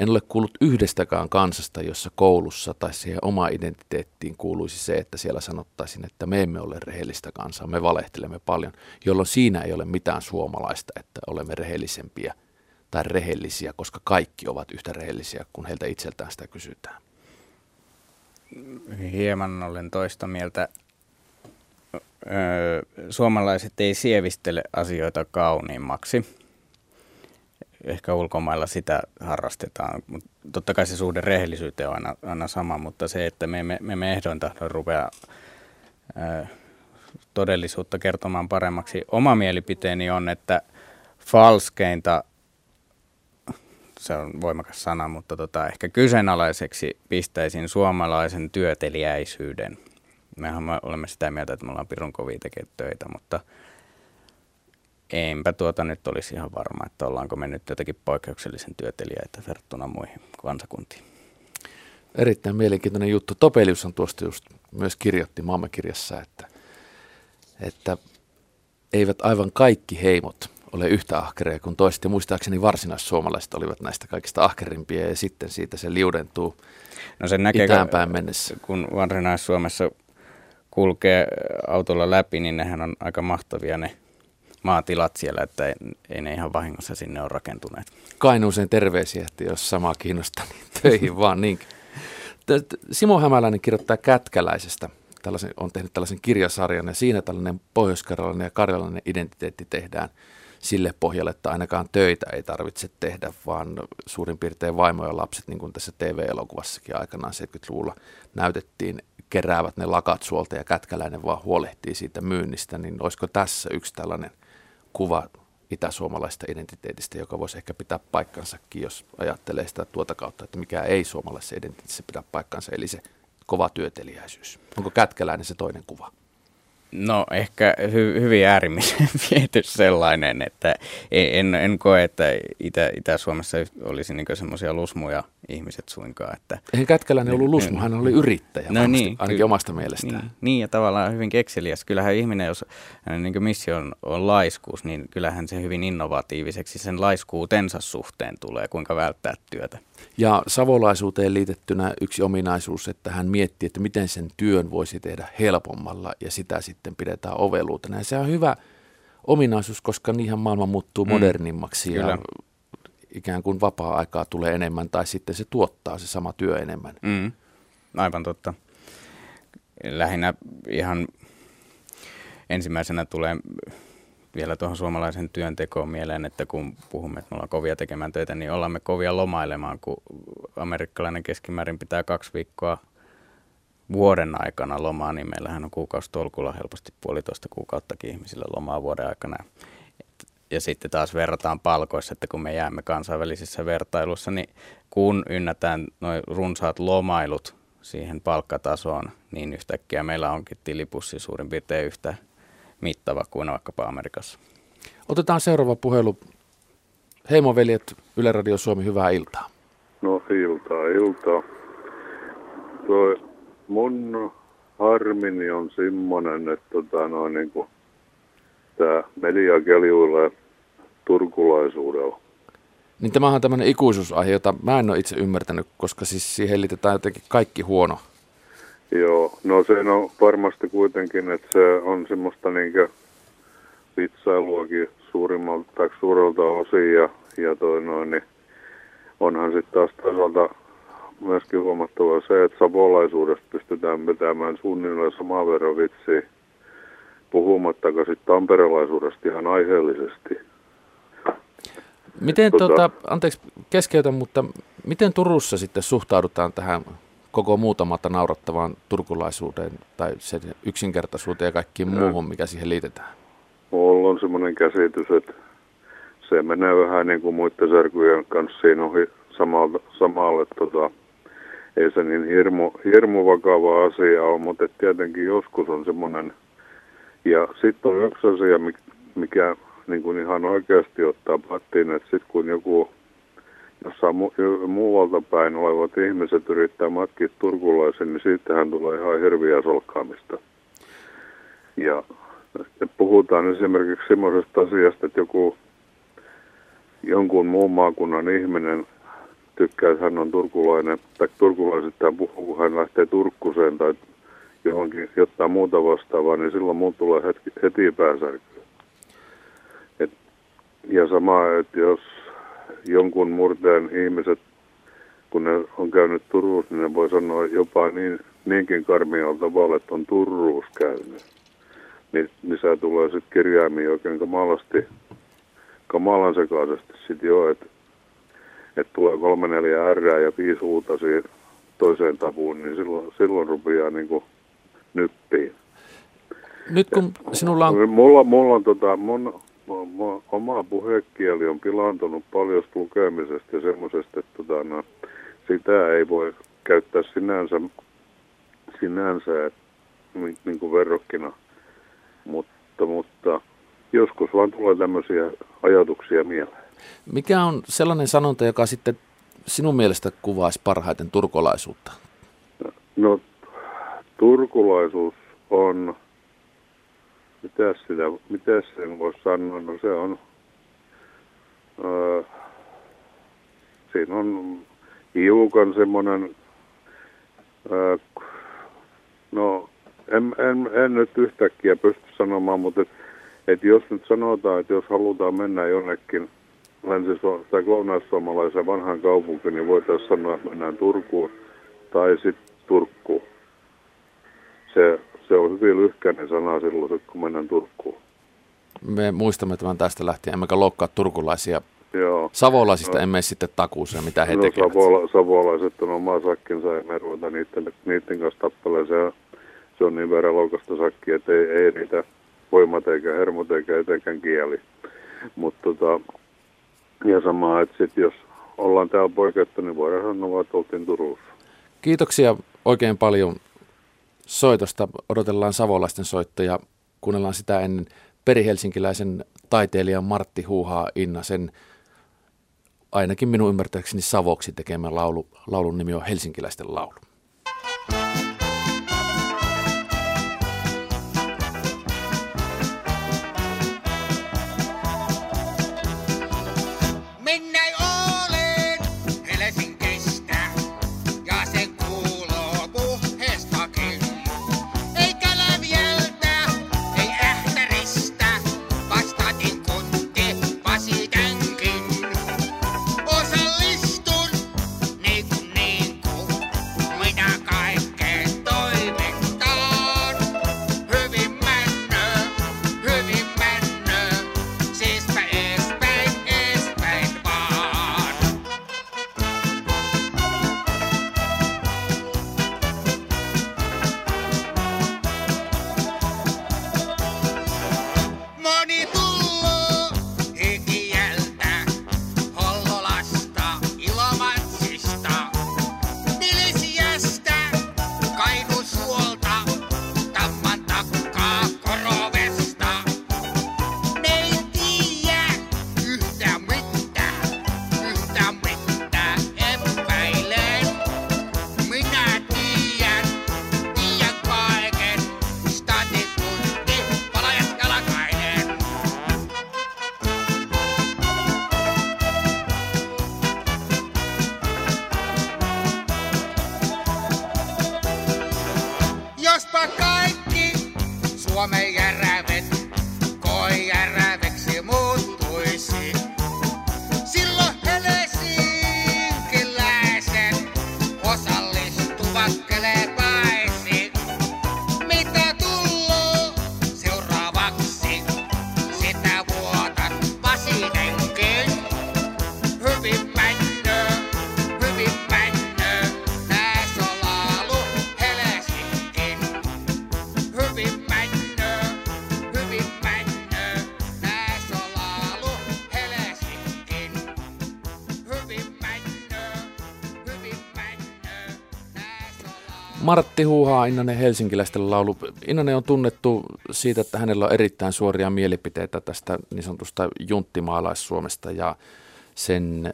En ole kuullut yhdestäkään kansasta, jossa koulussa tai siihen oma identiteettiin kuuluisi se, että siellä sanottaisiin, että me emme ole rehellistä kansaa, me valehtelemme paljon, jolloin siinä ei ole mitään suomalaista, että olemme rehellisempiä tai rehellisiä, koska kaikki ovat yhtä rehellisiä, kun heiltä itseltään sitä kysytään. Hieman olen toista mieltä. Suomalaiset ei sievistele asioita kauniimmaksi. Ehkä ulkomailla sitä harrastetaan. Totta kai se suhde rehellisyyteen on aina, aina sama, mutta se, että me emme, me emme ehdoin tahdon rupea todellisuutta kertomaan paremmaksi. Oma mielipiteeni on, että falskeinta se on voimakas sana, mutta tota, ehkä kyseenalaiseksi pistäisin suomalaisen työteliäisyyden. Mehän me olemme sitä mieltä, että me ollaan pirun kovia tekemään töitä, mutta enpä tuota nyt olisi ihan varma, että ollaanko me nyt jotenkin poikkeuksellisen työteliäitä verrattuna muihin kansakuntiin. Erittäin mielenkiintoinen juttu. Topelius on tuosta just myös kirjoitti maailmankirjassa, että, että eivät aivan kaikki heimot ole yhtä ahkereja kuin toiset. Ja muistaakseni varsinaissuomalaiset olivat näistä kaikista ahkerimpia ja sitten siitä se liudentuu no sen näkee, itäänpäin mennessä. Kun varsinais-Suomessa kulkee autolla läpi, niin nehän on aika mahtavia ne maatilat siellä, että ei, ei ne ihan vahingossa sinne ole rakentuneet. Kainuuseen terveisiä, että jos sama kiinnostaa, niin töihin vaan niin. Simo Hämäläinen kirjoittaa Kätkäläisestä. Tällaisen, on tehnyt tällaisen kirjasarjan ja siinä tällainen pohjoiskarjalainen ja karjalainen identiteetti tehdään sille pohjalle, että ainakaan töitä ei tarvitse tehdä, vaan suurin piirtein vaimo ja lapset, niin kuin tässä TV-elokuvassakin aikanaan 70-luvulla näytettiin, keräävät ne lakat suolta ja kätkäläinen vaan huolehtii siitä myynnistä, niin olisiko tässä yksi tällainen kuva itäsuomalaisesta identiteetistä, joka voisi ehkä pitää paikkansakin, jos ajattelee sitä tuota kautta, että mikä ei suomalaisessa identiteetissä pidä paikkansa, eli se kova työteliäisyys. Onko kätkäläinen se toinen kuva? No ehkä hy, hyvin äärimmäisen viety sellainen, että en, en koe, että Itä, Itä-Suomessa olisi niin semmoisia lusmuja ihmiset suinkaan. Että, Eihän Kätkäläinen ollut lusmu, hän oli yrittäjä no varmasti, niin, ainakin ky- omasta mielestään. Niin, niin, ja tavallaan hyvin kekseliäs. Kyllähän ihminen, jos hänen niin missio on, on laiskuus, niin kyllähän se hyvin innovatiiviseksi sen laiskuutensa suhteen tulee, kuinka välttää työtä. Ja savolaisuuteen liitettynä yksi ominaisuus, että hän miettii, että miten sen työn voisi tehdä helpommalla ja sitä sitten pidetään oveluutena. Ja se on hyvä ominaisuus, koska niinhän maailma muuttuu Mm, modernimmaksi ja kyllä. ikään kuin vapaa-aikaa tulee enemmän tai sitten se tuottaa se sama työ enemmän. Mm, aivan totta. Lähinnä ihan ensimmäisenä tulee vielä tuohon suomalaisen työntekoon mieleen, että kun puhumme, että me ollaan kovia tekemään töitä, niin ollaan me kovia lomailemaan, kun amerikkalainen keskimäärin pitää kaksi viikkoa vuoden aikana lomaa, niin meillähän on kuukausitolkulla helposti puolitoista kuukauttakin ihmisillä lomaa vuoden aikana. Ja sitten taas verrataan palkoissa, että kun me jäämme kansainvälisissä vertailuissa, niin kun ynnätään noin runsaat lomailut siihen palkkatasoon, niin yhtäkkiä meillä onkin tilipussi suurin piirtein yhtä mittava kuin vaikkapa Amerikassa. Otetaan seuraava puhelu. Heimoveljet, Yle Radio Suomi, hyvää iltaa. No iltaa, iltaa. Toi mun harmini on semmonen, että tota, noin, niin kuin, tämä media keljuilee turkulaisuudella. Niin tämähän on tämmöinen ikuisuusaihe, jota mä en ole itse ymmärtänyt, koska siis siihen liitetään jotenkin kaikki huono. Joo, no se on varmasti kuitenkin, että se on semmoista niinkö vitsailuakin suurimmalta tai suurelta osin ja, ja toi noin, niin onhan sitten taas toisaalta myöskin huomattava se, että savolaisuudesta pystytään vetämään suunnilleen saman verran vitsiä, puhumattakaan sitten tamperelaisuudesta ihan aiheellisesti. Miten, Tota- tuota, anteeksi keskeytän, mutta miten Turussa sitten suhtaudutaan tähän koko muutamatta naurattavaan turkulaisuuteen tai sen yksinkertaisuuteen ja kaikkiin muuhun, mikä siihen liitetään? Mulla on semmoinen käsitys, että se menee vähän niin kuin muiden särkyjen kanssa siinä ohi samalle, samalle tota, ei se niin hirmu, hirmu vakava asia ole, mutta et tietenkin joskus on semmoinen. Ja sitten on yksi asia, mikä, niin kuin ihan oikeasti ottaa pattiin, että sitten kun joku jossain mu- muualta päin olevat ihmiset yrittää matkia turkulaisen, niin siitähän tulee ihan hirviä solkkaamista. Ja puhutaan esimerkiksi semmoisesta asiasta, että joku jonkun muun maakunnan ihminen tykkää, että hän on turkulainen, tai turkulaisittain puhuu, kun hän lähtee Turkkuseen tai johonkin jotain muuta vastaavaa, niin silloin muut tulee hetki, heti pääsärkyä. Et, ja sama, että jos jonkun murteen ihmiset, kun ne on käynyt Turussa, niin ne voi sanoa jopa niin, niinkin karmialla tavalla, että on Turuus käynyt niin lisää tulee sitten kirjaimia oikein kamalasti, kamalan sekaisesti sitten jo, että et tulee kolme neljä R ja viisi uutta toiseen tapuun, niin silloin, silloin rupeaa niinku nyppiin. Nyt kun sinulla on... Mulla, mulla on tota, mun, mun, mun oma puhekieli on pilaantunut paljon lukemisesta ja semmoisesta, että tota, no, sitä ei voi käyttää sinänsä, sinänsä niin, niin kuin verrokkina mutta, mutta joskus vaan tulee tämmöisiä ajatuksia mieleen. Mikä on sellainen sanonta, joka sitten sinun mielestä kuvaisi parhaiten turkolaisuutta? No, turkulaisuus on, mitä sitä, mitä sen voisi sanoa, no se on, öö, siinä on hiukan semmoinen, öö, no en, en, en nyt yhtäkkiä pysty sanomaan, mutta et, et jos nyt sanotaan, että jos halutaan mennä jonnekin länsi- tai lounais-suomalaisen vanhan kaupunkiin, niin voitaisiin sanoa, että mennään Turkuun. tai sitten Turkku. Se, se on hyvin lyhkäinen sana silloin, kun mennään Turkuun. Me muistamme tämän tästä lähtien, emmekä loukkaa turkulaisia. Joo. Savolaisista No. emme sitten takuuseen, mitä he no, tekevät. Savola, savolaiset on oma sakkinsa ja me ruveta niiden, niiden kanssa tappeleen. Se, on- se on niin veroloukasta sakki, että ei, ei riitä voimat eikä hermot eikä etenkään kieli. Mutta tota, ja sama, että sit jos ollaan täällä poikettu, niin voidaan sanoa, että oltiin Turussa. Kiitoksia oikein paljon soitosta. Odotellaan savolaisten soittoja. Kuunnellaan sitä ennen perihelsinkiläisen taiteilijan Martti Huuhaa Inna sen ainakin minun ymmärtääkseni savoksi tekemä laulu. Laulun nimi on Helsinkiläisten laulu. Minä Martti Huuhaa, Innanen helsinkiläisten laulu. Innanen on tunnettu siitä, että hänellä on erittäin suoria mielipiteitä tästä niin sanotusta junttimaalais-Suomesta ja sen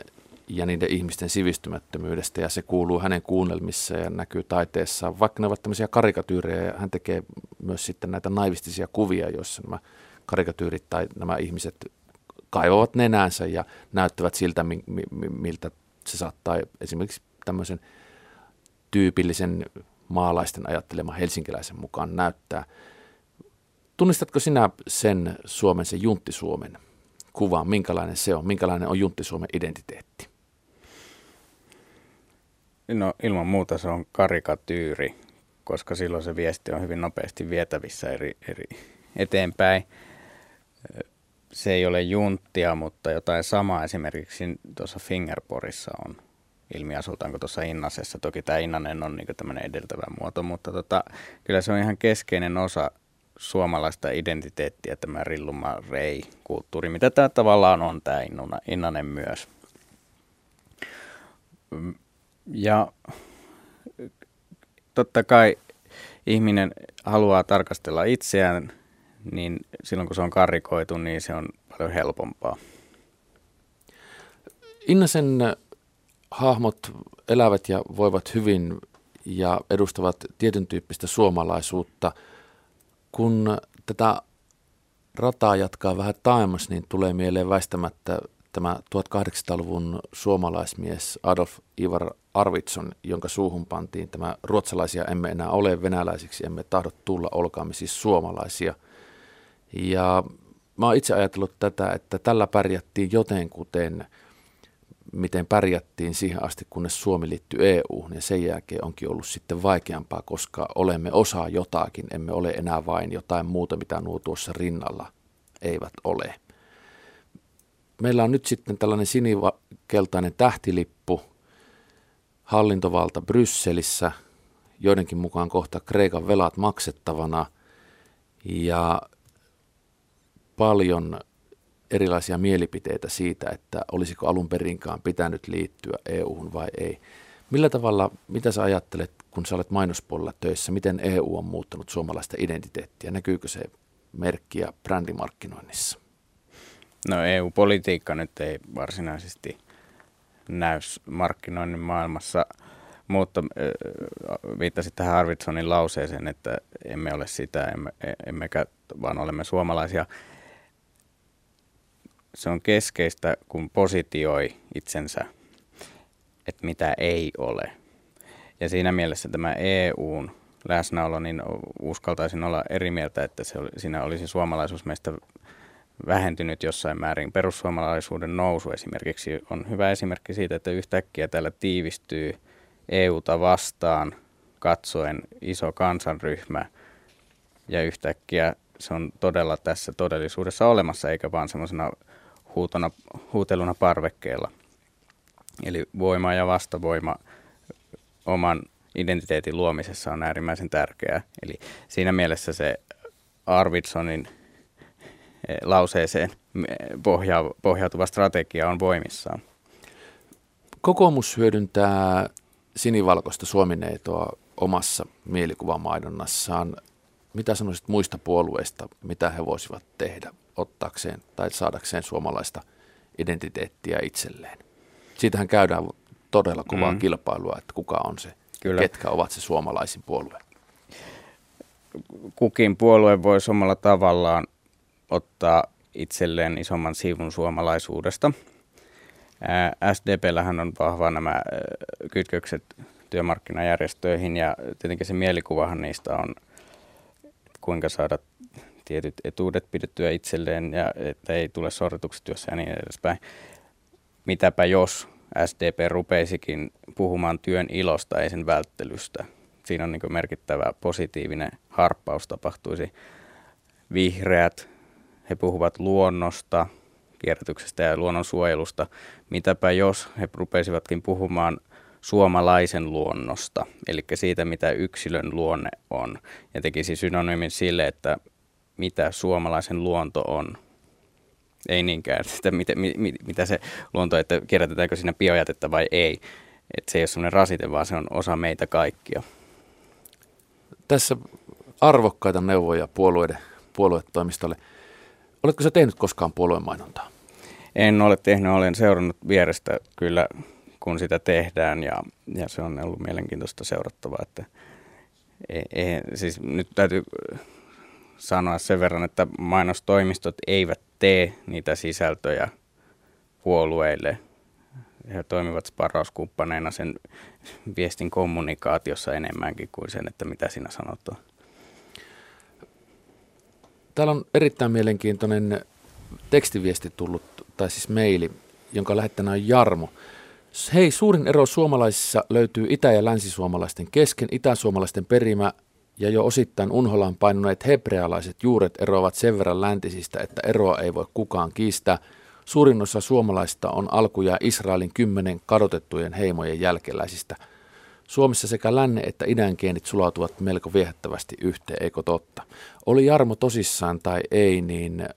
ja niiden ihmisten sivistymättömyydestä ja se kuuluu hänen kuunnelmissa ja näkyy taiteessaan. Vaikka ne ovat tämmöisiä karikatyyrejä ja hän tekee myös sitten näitä naivistisia kuvia, joissa nämä karikatyyrit tai nämä ihmiset kaivavat nenänsä ja näyttävät siltä, mi- mi- miltä se saattaa esimerkiksi tämmöisen tyypillisen maalaisten ajattelema helsinkiläisen mukaan näyttää. Tunnistatko sinä sen Suomen, sen Juntti-Suomen kuvan, minkälainen se on, minkälainen on Juntti-Suomen identiteetti? No ilman muuta se on karikatyyri, koska silloin se viesti on hyvin nopeasti vietävissä eri, eri eteenpäin. Se ei ole junttia, mutta jotain samaa esimerkiksi tuossa Fingerporissa on ilmiasultaanko tuossa Innasessa. Toki tämä Innanen on niin tämmöinen edeltävä muoto, mutta tota, kyllä se on ihan keskeinen osa suomalaista identiteettiä, tämä rilluma rei-kulttuuri, mitä tämä tavallaan on tämä Innanen myös. Mm, Ja totta kai ihminen haluaa tarkastella itseään, niin silloin kun se on karikoitu, niin se on paljon helpompaa. Innasen hahmot elävät ja voivat hyvin ja edustavat tietyn tyyppistä suomalaisuutta. Kun tätä rataa jatkaa vähän taaemmas, niin tulee mieleen väistämättä tämä 1800-luvun suomalaismies Adolf Ivar Arvidsson, jonka suuhun pantiin tämä ruotsalaisia emme enää ole, venäläisiksi emme tahdo tulla, olkaamme siis suomalaisia. Ja mä oon itse ajatellut tätä, että tällä pärjättiin jotenkuten miten pärjättiin siihen asti, kunnes Suomi liittyi EU, ja sen jälkeen onkin ollut sitten vaikeampaa, koska olemme osa jotakin, emme ole enää vain jotain muuta, mitä nuo tuossa rinnalla eivät ole. Meillä on nyt sitten tällainen sinikeltainen tähtilippu, hallintovalta Brysselissä, joidenkin mukaan kohta Kreikan velat maksettavana ja paljon erilaisia mielipiteitä siitä, että olisiko alun perinkaan pitänyt liittyä EU-hun vai ei. Millä tavalla, mitä sä ajattelet, kun sä olet mainospuolella töissä, miten EU on muuttanut suomalaista identiteettiä? Näkyykö se merkkiä brändimarkkinoinnissa? No EU-politiikka nyt ei varsinaisesti näy markkinoinnin maailmassa, mutta äh, viittasit tähän Arvidsonin lauseeseen, että emme ole sitä, emme, emmekä vaan olemme suomalaisia. Se on keskeistä, kun positioi itsensä, että mitä ei ole. Ja siinä mielessä tämä EUn läsnäolo, niin uskaltaisin olla eri mieltä, että se oli, siinä olisi suomalaisuus meistä vähentynyt jossain määrin. Perussuomalaisuuden nousu esimerkiksi on hyvä esimerkki siitä, että yhtäkkiä täällä tiivistyy EUta vastaan katsoen iso kansanryhmä ja yhtäkkiä se on todella tässä todellisuudessa olemassa eikä vaan semmoisena huutona, huuteluna parvekkeella. Eli voima ja vastavoima oman identiteetin luomisessa on äärimmäisen tärkeää. Eli siinä mielessä se Arvidsonin eh, lauseeseen pohja, pohjautuva strategia on voimissaan. Kokoomus hyödyntää sinivalkoista suomineitoa omassa mielikuvamaidonnassaan. Mitä sanoisit muista puolueista, mitä he voisivat tehdä ottaakseen tai saadakseen suomalaista identiteettiä itselleen? Siitähän käydään todella kovaa mm. kilpailua, että kuka on se, Kyllä. ketkä ovat se suomalaisin puolue. Kukin puolue voi omalla tavallaan ottaa itselleen isomman sivun suomalaisuudesta. SDPllähän on vahva nämä kytkökset työmarkkinajärjestöihin ja tietenkin se mielikuvahan niistä on, kuinka saada tietyt etuudet pidettyä itselleen ja että ei tule sorretuksi työssä ja niin edespäin. Mitäpä jos SDP rupeisikin puhumaan työn ilosta, ei sen välttelystä. Siinä on niin merkittävä positiivinen harppaus tapahtuisi. Vihreät, he puhuvat luonnosta, kierrätyksestä ja luonnonsuojelusta. Mitäpä jos he rupeisivatkin puhumaan suomalaisen luonnosta, eli siitä, mitä yksilön luonne on, ja tekisi synonyymin sille, että mitä suomalaisen luonto on. Ei niinkään sitä, mitä, mit, mitä se luonto, että kierrätetäänkö siinä biojätettä vai ei. Että se ei ole sellainen rasite, vaan se on osa meitä kaikkia. Tässä arvokkaita neuvoja puolueiden, puoluetoimistolle. Oletko sä tehnyt koskaan puoluemainontaa? En ole tehnyt, olen seurannut vierestä kyllä, kun sitä tehdään ja, ja se on ollut mielenkiintoista seurattavaa. Että ei, ei, siis nyt täytyy sanoa sen verran, että mainostoimistot eivät tee niitä sisältöjä puolueille. He toimivat sparrauskumppaneina sen viestin kommunikaatiossa enemmänkin kuin sen, että mitä siinä sanotaan. Täällä on erittäin mielenkiintoinen tekstiviesti tullut, tai siis maili, jonka lähettäjänä on Jarmo. Hei, suurin ero suomalaisissa löytyy itä- ja länsisuomalaisten kesken. Itäsuomalaisten perimä ja jo osittain unholaan painuneet hebrealaiset juuret eroavat sen verran läntisistä, että eroa ei voi kukaan kiistää. Suurin osa suomalaista on alkuja Israelin kymmenen kadotettujen heimojen jälkeläisistä. Suomessa sekä länne että idän geenit sulautuvat melko viehättävästi yhteen, eikö totta? Oli Jarmo tosissaan tai ei, niin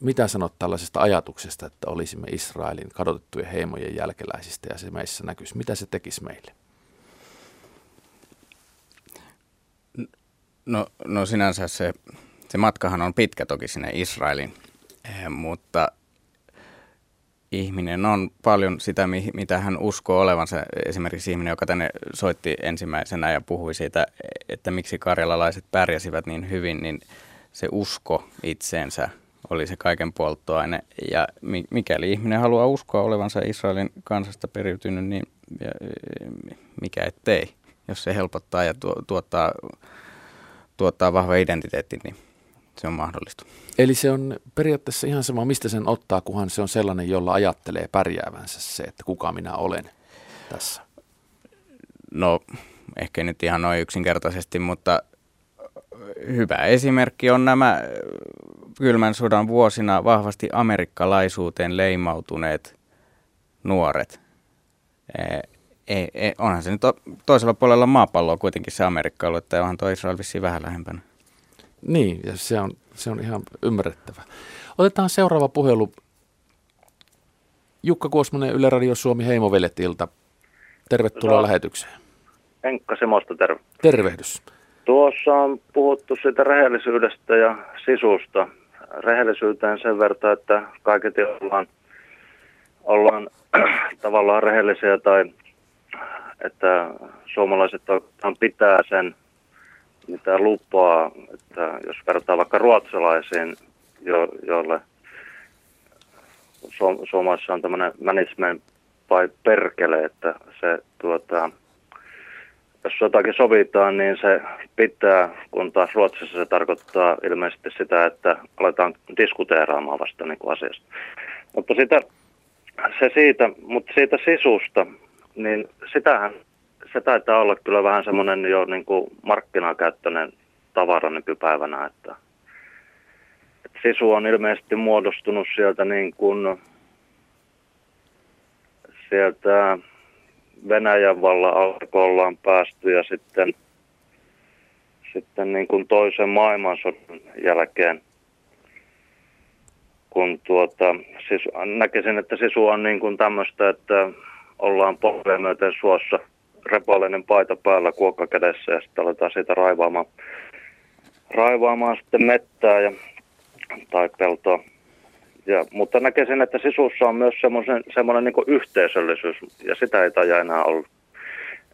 mitä sanot tällaisesta ajatuksesta, että olisimme Israelin kadotettujen heimojen jälkeläisistä ja se meissä näkyisi? Mitä se tekisi meille? No, no sinänsä se, se matkahan on pitkä toki sinne Israelin, eh, mutta ihminen on paljon sitä, mitä hän uskoo olevansa. Esimerkiksi ihminen, joka tänne soitti ensimmäisenä ja puhui siitä, että miksi karjalalaiset pärjäsivät niin hyvin, niin se usko itseensä oli se kaiken polttoaine. Ja mikäli ihminen haluaa uskoa olevansa Israelin kansasta periytynyt, niin mikä ettei, jos se helpottaa ja tuottaa tuottaa vahva identiteetti, niin se on mahdollista. Eli se on periaatteessa ihan sama, mistä sen ottaa, kunhan se on sellainen, jolla ajattelee pärjäävänsä se, että kuka minä olen tässä. No, ehkä nyt ihan noin yksinkertaisesti, mutta hyvä esimerkki on nämä kylmän sodan vuosina vahvasti amerikkalaisuuteen leimautuneet nuoret. E, e, e, onhan se nyt to, toisella puolella maapalloa kuitenkin se Amerikka ollut, että onhan tuo Israel vissiin vähän lähempänä. Niin, ja se on, se on ihan ymmärrettävä. Otetaan seuraava puhelu. Jukka Kuosmanen, Yle Radio Suomi Heimoveljetilta. Tervetuloa No. lähetykseen. Henkka Semosta, terve. Tervehdys. Tuossa on puhuttu siitä rehellisyydestä ja sisusta. Rehellisyyteen sen verran, että kaiketi ollaan, ollaan tavallaan rehellisiä tai että suomalaiset pitää sen, mitä lupaa, että jos vertaa vaikka ruotsalaisiin, jo, joille Su- Suomessa on tämmöinen management by perkele, että se tuota, jos jotakin sovitaan, niin se pitää, kun taas Ruotsissa se tarkoittaa ilmeisesti sitä, että aletaan diskuteeraamaan vasta niin kuin asiasta. Mutta sitä, se siitä, mutta siitä sisusta, niin sitähän, se taitaa olla kyllä vähän semmoinen jo niin kuin markkinakäyttöinen tavara nykypäivänä, että, että sisu on ilmeisesti muodostunut sieltä niin kuin, sieltä Venäjän vallan alta ollaan päästy ja sitten, sitten niin kuin toisen maailmansodan jälkeen, kun tuota, siis näkisin, että sisu on niin kuin tämmöistä, että ollaan polvea myöten suossa, repoillinen paita päällä, kuokka kädessä ja sitten aletaan siitä raivaamaan, raivaamaan sitten mettää ja, tai peltoa. Ja, mutta näkisin, että sisussa on myös semmoinen, semmoinen niin yhteisöllisyys, ja sitä ei taida enää olla.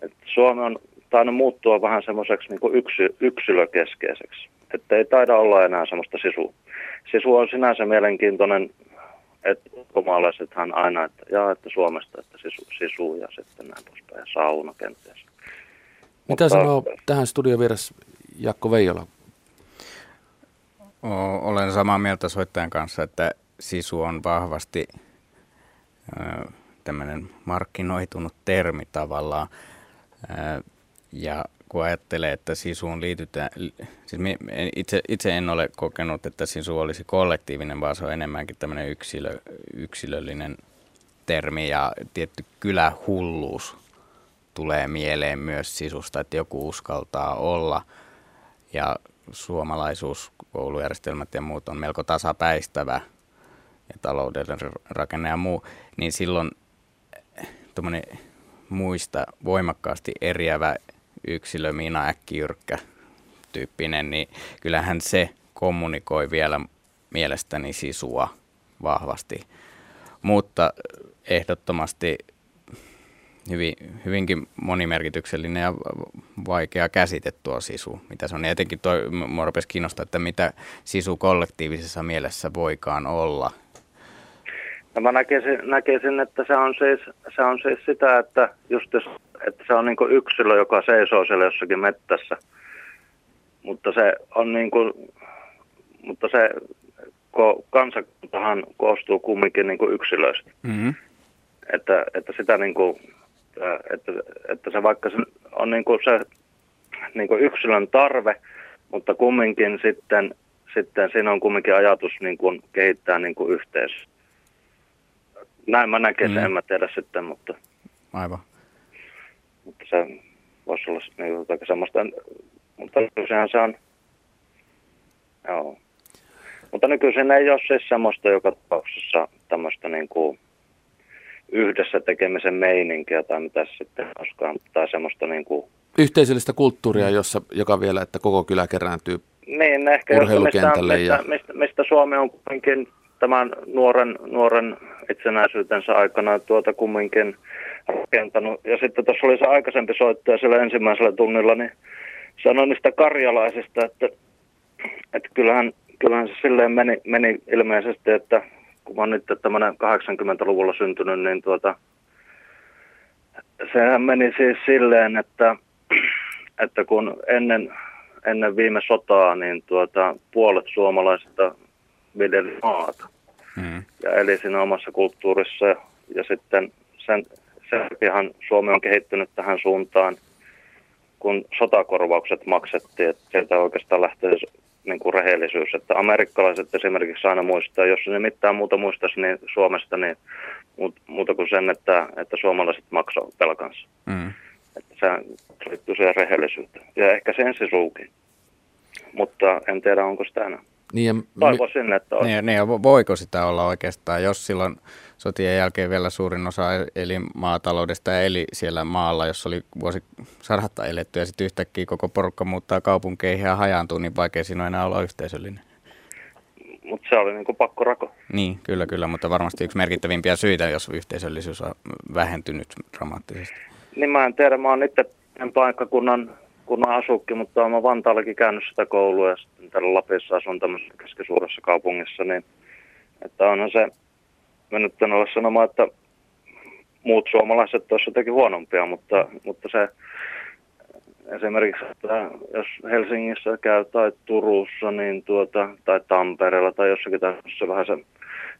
Et Suomi on tainnut muuttua vähän semmoiseksi niin yksy, yksilökeskeiseksi. Että ei taida olla enää semmoista sisua. Sisu on sinänsä mielenkiintoinen, että ulkomaalaisethan aina, että, jaa, että Suomesta, että sisu, sisu ja sitten näin poispäin, ja sauna kenties. Mitä sanoo tähän studiovieras Jakko Veijola? O- Olen samaa mieltä soittajan kanssa, että sisu on vahvasti ö, tämmöinen markkinoitunut termi tavallaan. Ö, ja kun ajattelee, että sisuun liitytään, li- siis itse, itse en ole kokenut, että sisu olisi kollektiivinen, vaan se on enemmänkin tämmöinen yksilö, yksilöllinen termi ja tietty kylähulluus tulee mieleen myös sisusta, että joku uskaltaa olla. Ja suomalaisuus, koulujärjestelmät ja muut on melko tasapäistävä ja taloudellinen rakenne ja muu, niin silloin tuommoinen muista voimakkaasti eriävä yksilö, Miina Äkkijyrkkä tyyppinen, niin kyllähän se kommunikoi vielä mielestäni sisua vahvasti. Mutta ehdottomasti hyvin, hyvinkin monimerkityksellinen ja vaikea käsite tuo sisu, mitä se on. Ja etenkin rupesi kiinnostaa, että mitä sisu kollektiivisessa mielessä voikaan olla. No mä näkisin, näkisin, että se on, siis, se on siis sitä, että, just jos, että se on niin yksilö, joka seisoo siellä jossakin mettässä. Mutta se on niin kuin, mutta se ko, kansakuntahan koostuu kumminkin niin kuin yksilöistä. Mm-hmm. Että, että sitä niin kuin, että, että se vaikka se on niin kuin se niin kuin yksilön tarve, mutta kumminkin sitten, sitten siinä on kumminkin ajatus niin kuin kehittää niin kuin yhteisö. Näin mä näkisin, Mm. en mä tiedä sitten, mutta, Aivan. mutta se voisi olla niin jotakin semmoista. Mutta nykyisinhän se on, joo. Mutta nykyisin ei ole siis semmoista joka tapauksessa tämmöistä niin kuin yhdessä tekemisen meininkiä tai mitä sitten koskaan, tai semmoista niin kuin, Yhteisöllistä kulttuuria, jossa, joka vielä, että koko kylä kerääntyy niin ehkä urheilukentälle. mistä, Ja, mistä, mistä, Suomi on kumminkin tämän nuoren, nuoren itsenäisyytensä aikana tuota kumminkin rakentanut. Ja sitten tuossa oli se aikaisempi soittaja siellä ensimmäisellä tunnilla, niin sanoi niistä karjalaisista, että, että kyllähän, kyllähän se silleen meni, meni ilmeisesti, että kun mä nyt tämmöinen 80-luvulla syntynyt, niin tuota, sehän meni siis silleen, että, että kun ennen, ennen viime sotaa niin tuota, puolet suomalaisista viljeli maata Mm. ja eli siinä omassa kulttuurissa. Ja sitten sen, sen takiahan Suomi on kehittynyt tähän suuntaan, kun sotakorvaukset maksettiin, että sieltä oikeastaan lähtee niin kuin rehellisyys. Että amerikkalaiset esimerkiksi aina muistaa, jos ne mitään muuta muistaisi niin Suomesta, niin muut- muuta kuin sen, että, että suomalaiset maksavat velkansa. Mm. Että se liittyy siihen rehellisyyteen. Ja ehkä se ensisuukin. Mutta en tiedä, onko sitä enää. Niin ja Toivoisin, että olisi. Niin, niin, voiko sitä olla oikeastaan, jos silloin sotien jälkeen vielä suurin osa e- eli maataloudesta ja eli siellä maalla, jos oli vuosi sadatta eletty ja sitten yhtäkkiä koko porukka muuttaa kaupunkeihin ja hajaantuu, niin vaikea siinä on enää olla yhteisöllinen. Mutta se oli niin kuin pakkorako. Niin, kyllä, kyllä, mutta varmasti yksi merkittävimpiä syitä, jos yhteisöllisyys on vähentynyt dramaattisesti. Niin mä en tiedä, mä oon itse en paikkakunnan kunnan asukki, mutta olen Vantaallakin käynyt sitä koulua ja sitten täällä Lapissa asun tämmöisessä keskisuuressa kaupungissa, niin että onhan se, mä nyt en ole sanomaan, että muut suomalaiset olisivat jotenkin huonompia, mutta, mutta se esimerkiksi, että jos Helsingissä käy tai Turussa niin tuota, tai Tampereella tai jossakin tämmöisessä vähän se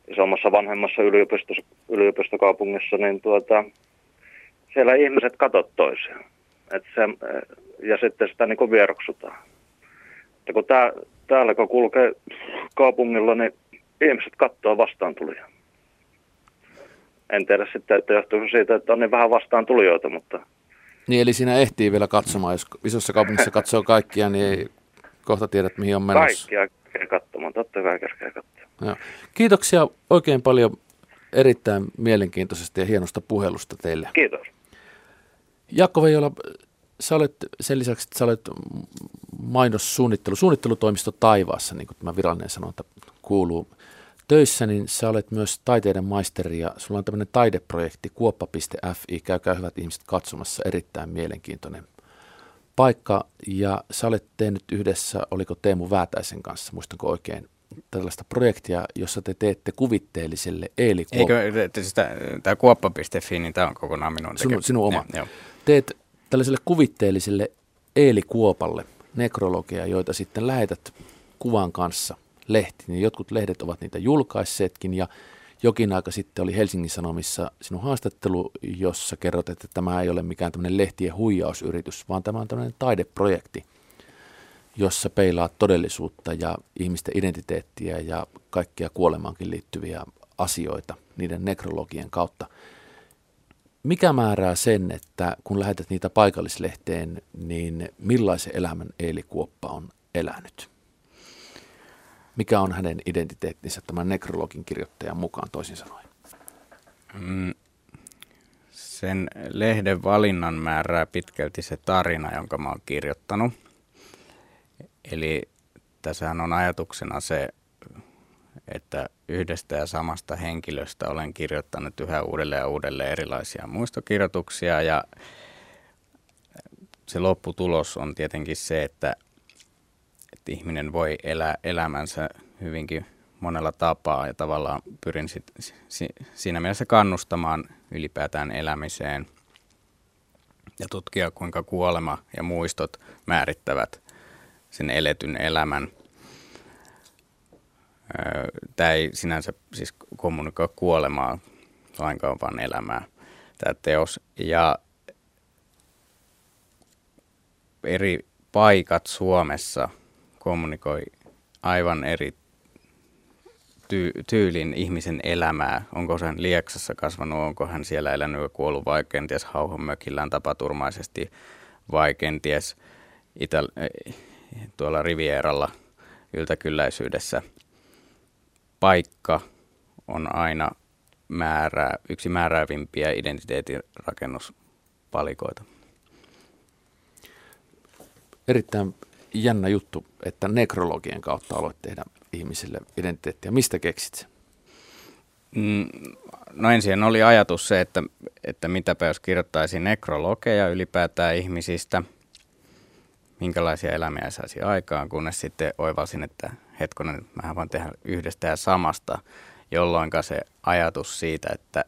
isommassa vanhemmassa yliopisto, yliopistokaupungissa, niin tuota, siellä ihmiset katot toisiaan. Et se, ja sitten sitä niin vieroksutaan. Että kun tää, täällä kun kulkee kaupungilla, niin ihmiset katsoo vastaan tulijaa. En tiedä sitten, että johtuuko siitä, että on niin vähän vastaan tulijoita, mutta Niin, eli siinä ehtii vielä katsomaan. Jos isossa kaupungissa katsoo kaikkia, niin ei kohta tiedät, mihin on menossa. kaikkia kerkee katsomaan. Totta kai kerkee katsomaan. Joo. Kiitoksia oikein paljon erittäin mielenkiintoisesta ja hienosta puhelusta teille. Kiitos. Jaakko Veijola, sä olet sen lisäksi, että sä olet mainossuunnittelu, suunnittelutoimisto Taivaassa, niin kuin tämä virallinen sanonta kuuluu töissä, niin sä olet myös taiteiden maisteri ja sulla on tämmöinen taideprojekti kuoppa.fi, käykää hyvät ihmiset katsomassa, erittäin mielenkiintoinen paikka ja sä olet tehnyt yhdessä, oliko Teemu Väätäisen kanssa, muistanko oikein, tällaista projektia, jossa te teette kuvitteelliselle Eeli Kuoppa. Eikö tämä kuoppa.fi, niin tämä on kokonaan minun tekemä. Sinun, sinun oma. Joo. Teet tällaiselle kuvitteelliselle Eeli Kuopalle nekrologia, joita sitten lähetät kuvan kanssa lehtiin. Jotkut lehdet ovat niitä julkaisseetkin ja jokin aika sitten oli Helsingin Sanomissa sinun haastattelu, jossa kerrot, että tämä ei ole mikään tämmöinen lehtien huijausyritys, vaan tämä on tämmöinen taideprojekti, jossa peilaat todellisuutta ja ihmisten identiteettiä ja kaikkia kuolemaankin liittyviä asioita niiden nekrologien kautta. Mikä määrää sen, että kun lähetät niitä paikallislehteen, niin millaisen elämän Eeli Kuoppa on elänyt? Mikä on hänen identiteettinsä tämän nekrologin kirjoittajan mukaan toisin sanoen? Mm, sen lehden valinnan määrää pitkälti se tarina, jonka mä oon kirjoittanut. Eli tässähän on ajatuksena se, että yhdestä ja samasta henkilöstä olen kirjoittanut yhä uudelleen ja uudelleen erilaisia muistokirjoituksia ja se lopputulos on tietenkin se, että, että ihminen voi elää elämänsä hyvinkin monella tapaa ja tavallaan pyrin sit, si, siinä mielessä kannustamaan ylipäätään elämiseen ja tutkia kuinka kuolema ja muistot määrittävät sen eletyn elämän. Tämä ei sinänsä siis kommunikoi kuolemaa lainkaan, vaan elämää tämä teos. Ja eri paikat Suomessa kommunikoi aivan eri ty- tyylin ihmisen elämää. Onko hän Lieksassa kasvanut, onko hän siellä elänyt ja kuollut vai kenties hauhonmökillään tapaturmaisesti vai kenties Itä- tuolla Rivieralla yltäkylläisyydessä. Paikka on aina määrää, yksi määräävimpiä identiteetin rakennuspalikoita. Erittäin jännä juttu, että nekrologien kautta aloit tehdä ihmisille identiteettiä. Mistä keksit sen? Mm, No ensin oli ajatus se, että, että mitäpä jos kirjoittaisi nekrologeja ylipäätään ihmisistä, minkälaisia elämiä saisi aikaan, kunnes sitten oivalsin, että hetkonen, mä voin tehdä yhdestä ja samasta, jolloin se ajatus siitä, että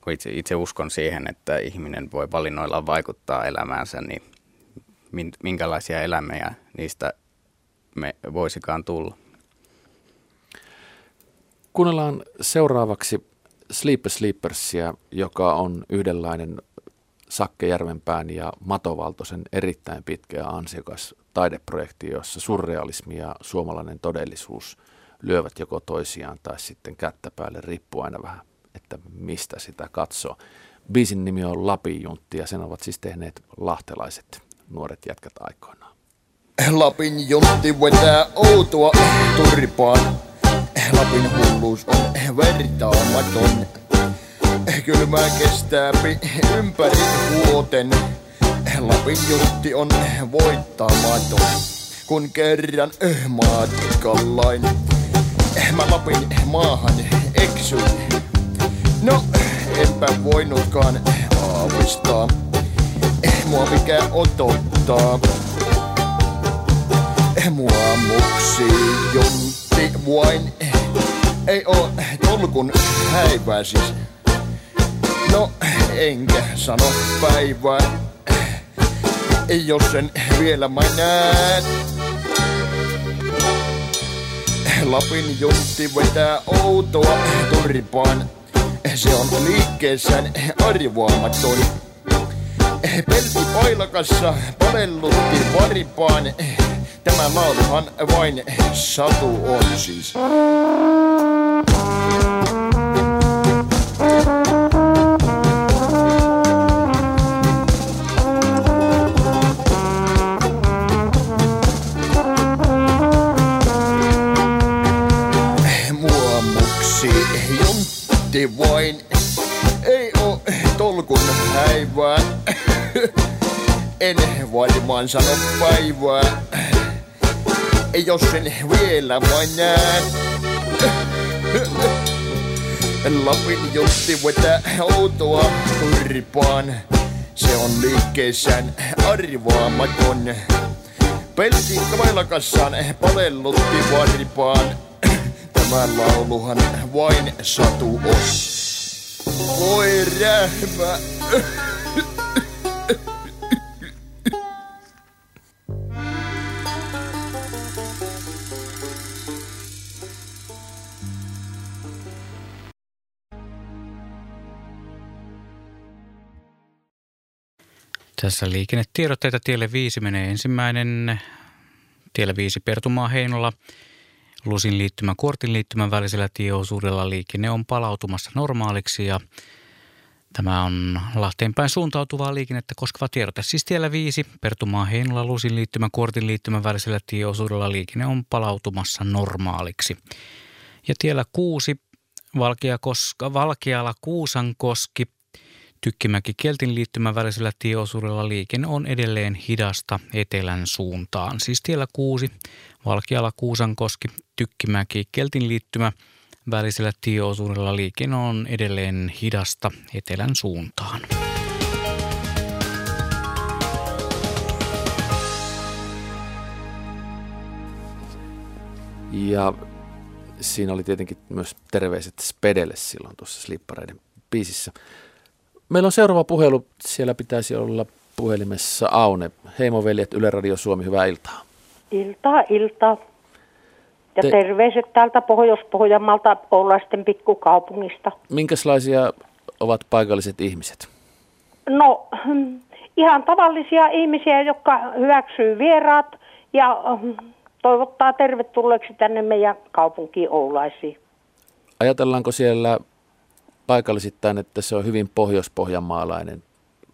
kun itse, itse uskon siihen, että ihminen voi valinnoilla vaikuttaa elämäänsä, niin min- minkälaisia elämiä niistä me voisikaan tulla. Kuunnellaan seuraavaksi Sleeper Sleepersia, joka on yhdenlainen Sakke Järvenpään ja Mato Valtosen erittäin pitkä ja ansiokas taideprojekti, jossa surrealismi ja suomalainen todellisuus lyövät joko toisiaan tai sitten kättä päälle, riippuu aina vähän, että mistä sitä katsoo. Biisin nimi on Lapin Juntti ja sen ovat siis tehneet lahtelaiset nuoret jätkät aikoinaan. Lapin juntti vetää outoa turpaan. Lapin hulluus on vertaamaton. Kylmää kestää ympäri vuoten. Lapin juntti on voittamaton. Kun kerran matkallain mä Lapin maahan eksyin. No, enpä voinutkaan aavistaa. Mua mikä otottaa. Mua muksi juntti vain ei oo tolkun häivää siis. No, enkä sano päivää, jos sen vielä mä näen. Lapin juntti vetää outoa turpaan. Se on liikkeessään arvoamaton. Pelti pailakassa palellutti varipaan. Tämä lauluhan vain satu on siis. Vain. Ei oo tolkun häivää. En varmaan sano päivää. Jos sen vielä vain näen. Lapin juntti vetää outoa turpaan. Se on liikkeessään arvaamaton. Pelti kailakassaan palellutti varipaan. Tämä lauluhan vain satu on. Voi rähmä. Tässä liikennetiedotteita tielle 5 menee ensimmäinen tielle 5 Pertumaa Heinola. Lusin liittymän Kuortin liittymän välisellä tieosuudella liikenne on palautumassa normaaliksi ja tämä on Lahteen päin suuntautuvaa liikennettä koskeva tiedote. Siis tiellä 5 Pertumaa Heinola Lusin liittymän Kuortin liittymän välisellä tieosuudella liikenne on palautumassa normaaliksi. Ja tiellä 6 Valkeakoska, Valkeala Kuusankoski Tykkimäki Keltin liittymän välisellä tieosuudella liikenne on edelleen hidasta etelän suuntaan. Siis tiellä 6, Valkeala Kuusankoski, Tykkimäki Keltin liittymä välisellä tieosuudella liikenne on edelleen hidasta etelän suuntaan. Ja siinä oli tietenkin myös terveiset Spedelle silloin tuossa Slippareiden biisissä. Meillä on seuraava puhelu. Siellä pitäisi olla puhelimessa Aune. Heimoveljet Yle Radio Suomi, hyvää iltaa. Iltaa, iltaa. Ja Te- Te... terveiset täältä Pohjois-Pohjanmaalta Oulaisten pikkukaupungista. Minkälaisia ovat paikalliset ihmiset? No, hmm, ihan tavallisia ihmisiä, jotka hyväksyy vieraat ja hmm, toivottaa tervetulleeksi tänne meidän kaupunkiin Oulaisiin. Ajatellaanko siellä paikallisittain, että se on hyvin pohjois-pohjanmaalainen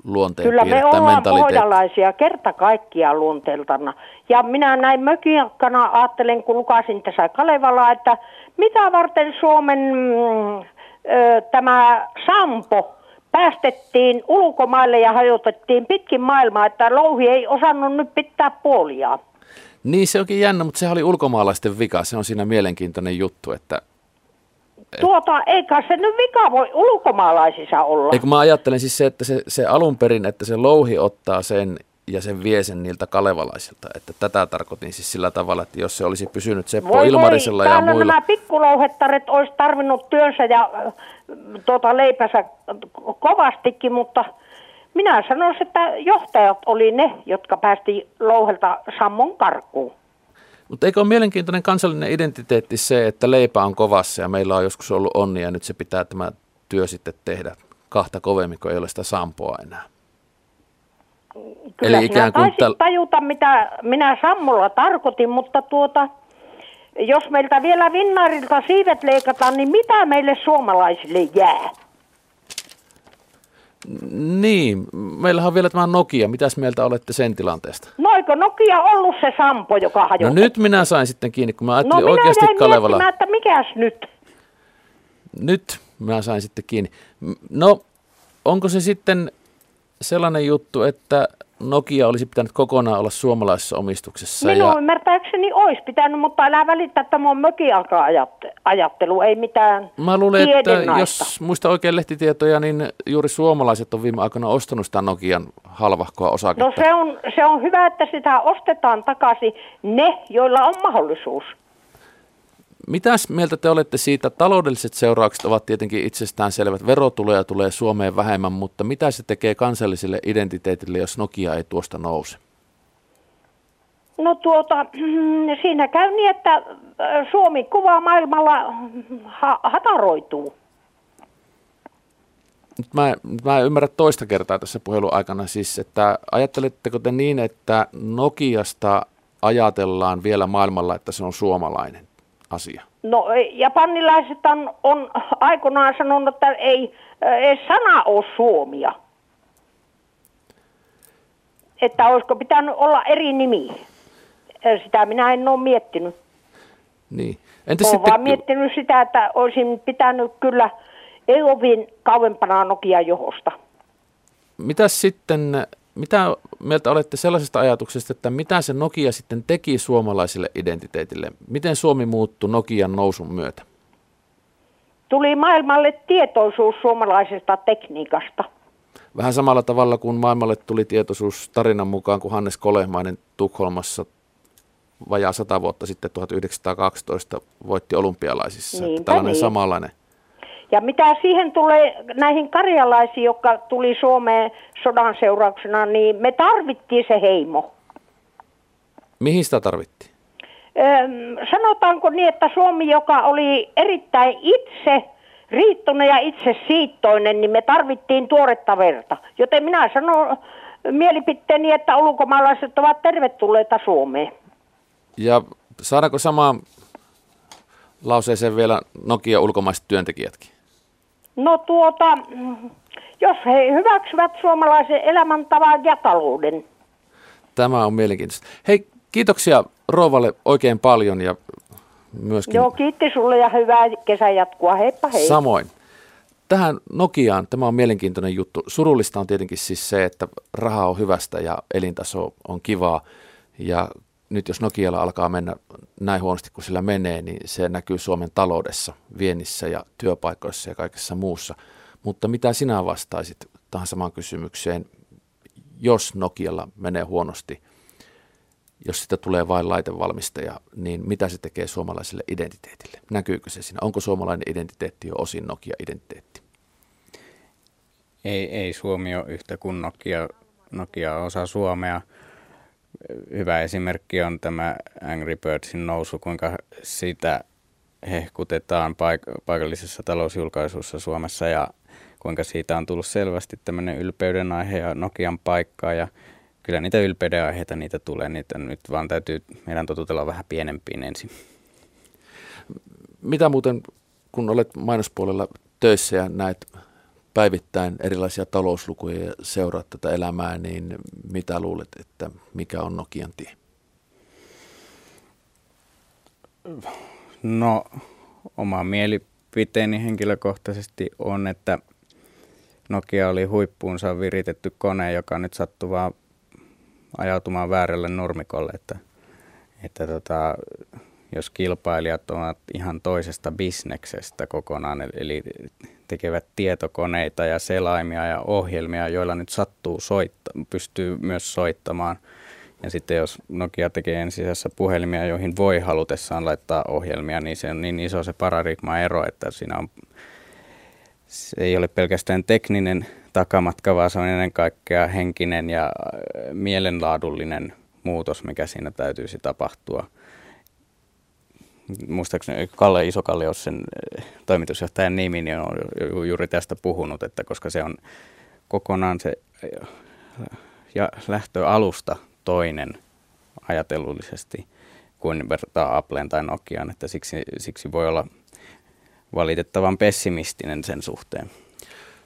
luonteen Kyllä me ollaan pohjalaisia kerta kaikkiaan luonteeltana. Ja minä näin mökiakkana ajattelen, kun lukasin tässä Kalevalaa, että mitä varten Suomen mm, ö, tämä Sampo päästettiin ulkomaille ja hajotettiin pitkin maailmaa, että louhi ei osannut nyt pitää puoliaan. Niin, se onkin jännä, mutta sehän oli ulkomaalaisten vika. Se on siinä mielenkiintoinen juttu, että Tuota, eikä se nyt vika voi ulkomaalaisissa olla. Eikö mä ajattelen siis se, että se, se alun perin, että se louhi ottaa sen ja sen vie sen niiltä kalevalaisilta. Että tätä tarkoitin siis sillä tavalla, että jos se olisi pysynyt Seppo Voi Ilmarisella voi, ja muilla. nämä pikkulouhettaret olisi tarvinnut työnsä ja äh, tuota leipänsä kovastikin, mutta Minä sanoisin, että johtajat oli ne, jotka päästi louhelta sammon karkuun. Mutta eikö ole mielenkiintoinen kansallinen identiteetti se, että leipä on kovassa ja meillä on joskus ollut onni ja nyt se pitää tämä työ sitten tehdä kahta kovemmin, kun ei ole sitä sampoa enää. Kyllä Eli ikään kuin täl- tajuta, mitä minä sammulla tarkoitin, mutta tuota, jos meiltä vielä vinnarilta siivet leikataan, niin mitä meille suomalaisille jää? Niin, meillähän on vielä tämä Nokia. Mitäs mieltä olette sen tilanteesta? No eikö Nokia ollut se sampo, joka No hajotti? nyt minä sain sitten kiinni, kun mä no ajattelin minä oikeasti Kalevala. miettimään, että mikäs nyt? Nyt mä sain sitten kiinni. No, onko se sitten sellainen juttu, että Nokia olisi pitänyt kokonaan olla suomalaisessa omistuksessa? Minun Ja, ymmärtääkseni olisi pitänyt, mutta älä välittää, että tämä on mökiaika-ajattelu, ei mitään mä luulen, että jos muista oikein lehtitietoja, niin juuri suomalaiset on viime aikoina ostanut sitä Nokian halvahkoa osaketta. No se on, se on hyvä, että sitä ostetaan takaisin ne, joilla on mahdollisuus. Mitäs mieltä te olette siitä? Taloudelliset seuraukset ovat tietenkin itsestään selvät. Verotuloja tulee Suomeen vähemmän, mutta mitä se tekee kansalliselle identiteetille, jos Nokia ei tuosta nouse? No tuota, siinä käy niin, että äh, Suomi kuva maailmalla ha- hataroituu. Nyt mä, mä en ymmärrä toista kertaa tässä puhelun aikana siis, että ajatteletteko te niin, että Nokiasta ajatellaan vielä maailmalla, että se on suomalainen asia? No japanilaiset on, on aikoinaan sanonut, että ei, äh, ei sana ole suomia. Että olisiko pitänyt olla eri nimi. Äh, Sitä minä en ole miettinyt. Niin. Entäs Olen sitten, vaan miettinyt sitä, että olisin pitänyt kyllä Eovin kauempana Nokia johosta. mitä sitten, mitä mieltä olette sellaisesta ajatuksesta, että mitä se Nokia sitten teki suomalaiselle identiteetille? Miten Suomi muuttui Nokian nousun myötä? Tuli maailmalle tietoisuus suomalaisesta tekniikasta. Vähän samalla tavalla kuin maailmalle tuli tietoisuus tarinan mukaan, kun Hannes Kolehmainen Tukholmassa vajaa sata vuotta sitten 1912 voitti olympialaisissa. Niinpä tällainen niin. samanlainen. Ja mitä siihen tulee näihin karjalaisiin, jotka tuli Suomeen sodan seurauksena, niin me tarvittiin se heimo. Mihin sitä tarvittiin? Öm, sanotaanko niin, että Suomi, joka oli erittäin itse riittoinen ja itse siittoinen, niin me tarvittiin tuoretta verta. Joten minä sanon mielipiteeni, että ulkomaalaiset ovat tervetulleita Suomeen. Ja saadaanko samaan lauseeseen vielä Nokia ulkomaiset työntekijätkin? No tuota, jos he hyväksyvät suomalaisen elämäntavan ja talouden. Tämä on mielenkiintoista. Hei, kiitoksia Rouvalle oikein paljon ja myöskin Joo, kiitti sulle ja hyvää kesän jatkua. Heippa hei. samoin. Tähän Nokiaan, tämä on mielenkiintoinen juttu. Surullista on tietenkin siis se, että raha on hyvästä ja elintaso on kivaa. Ja nyt jos Nokialla alkaa mennä näin huonosti kuin sillä menee, niin se näkyy Suomen taloudessa, viennissä ja työpaikoissa ja kaikessa muussa. Mutta mitä sinä vastaisit tähän samaan kysymykseen, jos Nokialla menee huonosti, jos sitä tulee vain laitevalmistaja, niin mitä se tekee suomalaiselle identiteetille? Näkyykö se siinä? Onko suomalainen identiteetti jo osin Nokia-identiteetti? Ei, ei Suomi ole yhtä kuin Nokia. Nokia on osa Suomea. Hyvä esimerkki on tämä Angry Birdsin nousu, kuinka sitä hehkutetaan paik- paikallisessa talousjulkaisussa Suomessa ja kuinka siitä on tullut selvästi tämmöinen ylpeyden aihe ja Nokian paikka ja kyllä niitä ylpeyden aiheita niitä tulee, niitä nyt vaan täytyy meidän totutella vähän pienempiin ensin. Mitä muuten, kun olet mainospuolella töissä ja näet päivittäin erilaisia talouslukuja ja seuraat tätä elämää, niin mitä luulet, että mikä on Nokian tie? No, oma mielipiteeni henkilökohtaisesti on, että Nokia oli huippuunsa viritetty kone, joka nyt sattuu vaan ajautumaan väärälle nurmikolle, että, että tota, jos kilpailijat ovat ihan toisesta bisneksestä kokonaan, eli tekevät tietokoneita ja selaimia ja ohjelmia, joilla nyt sattuu soitta, pystyy myös soittamaan. Ja sitten jos Nokia tekee ensisijaisessa puhelimia, joihin voi halutessaan laittaa ohjelmia, niin se on niin iso se paradigma-ero, että siinä on, se ei ole pelkästään tekninen takamatka, vaan se on ennen kaikkea henkinen ja mielenlaadullinen muutos, mikä siinä täytyisi tapahtua. Muistaakseni Kalle Isokalle, jos sen äh, toimitusjohtajan nimi, niin on ju- juuri tästä puhunut, että koska se on kokonaan se äh, ja lähtöalusta toinen ajatellullisesti kuin vertaa Appleen tai Nokiaan, että siksi, siksi voi olla valitettavan pessimistinen sen suhteen.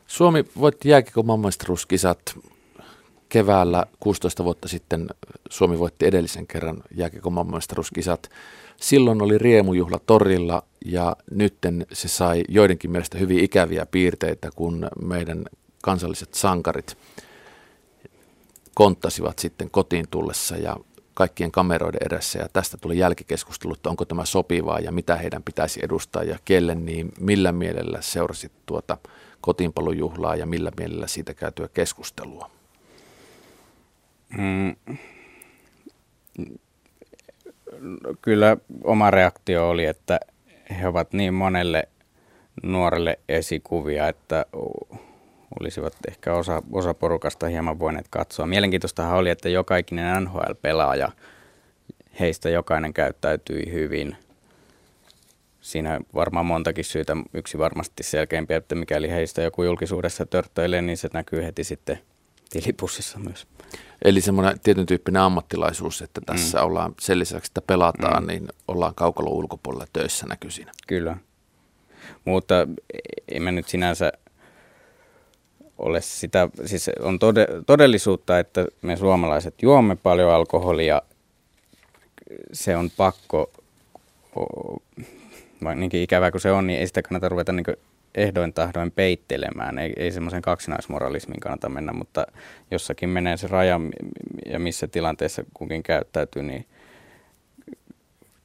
Suomi voitti jääkiekon maailmanmestaruuskisat keväällä 16 vuotta sitten. Suomi voitti edellisen kerran jääkiekon maailmanmestaruuskisat. Silloin oli riemujuhla torilla ja nytten se sai joidenkin mielestä hyvin ikäviä piirteitä, kun meidän kansalliset sankarit konttasivat sitten kotiin tullessa ja kaikkien kameroiden edessä ja tästä tuli jälkikeskustelu, että onko tämä sopivaa ja mitä heidän pitäisi edustaa ja kelle, niin millä mielellä seurasit tuota kotiinpalujuhlaa ja millä mielellä siitä käytyä keskustelua? Mm. Kyllä oma reaktio oli, että he ovat niin monelle nuorelle esikuvia, että olisivat ehkä osa, osa porukasta hieman voineet katsoa. Mielenkiintoistahan oli, että joka ikinen NHL-pelaaja, heistä jokainen käyttäytyi hyvin. Siinä varmaan montakin syytä. Yksi varmasti selkeämpi, että mikäli heistä joku julkisuudessa törttöilee, niin se näkyy heti sitten tilipussissa myös. Eli semmoinen tietyn tyyppinen ammattilaisuus, että tässä mm. ollaan sen lisäksi, että pelataan, mm. niin ollaan kaukalon ulkopuolella töissä näkyy siinä. Kyllä. Mutta en mä nyt sinänsä ole sitä, siis on tode, todellisuutta, että me suomalaiset juomme paljon alkoholia. Se on pakko, vaikka niinkin ikävää kuin se on, niin ei sitä kannata ruveta niin ehdoin tahdoin peittelemään. Ei, ei semmoisen kaksinaismoralismin kannata mennä, mutta jossakin menee se raja ja missä tilanteessa kukin käyttäytyy, niin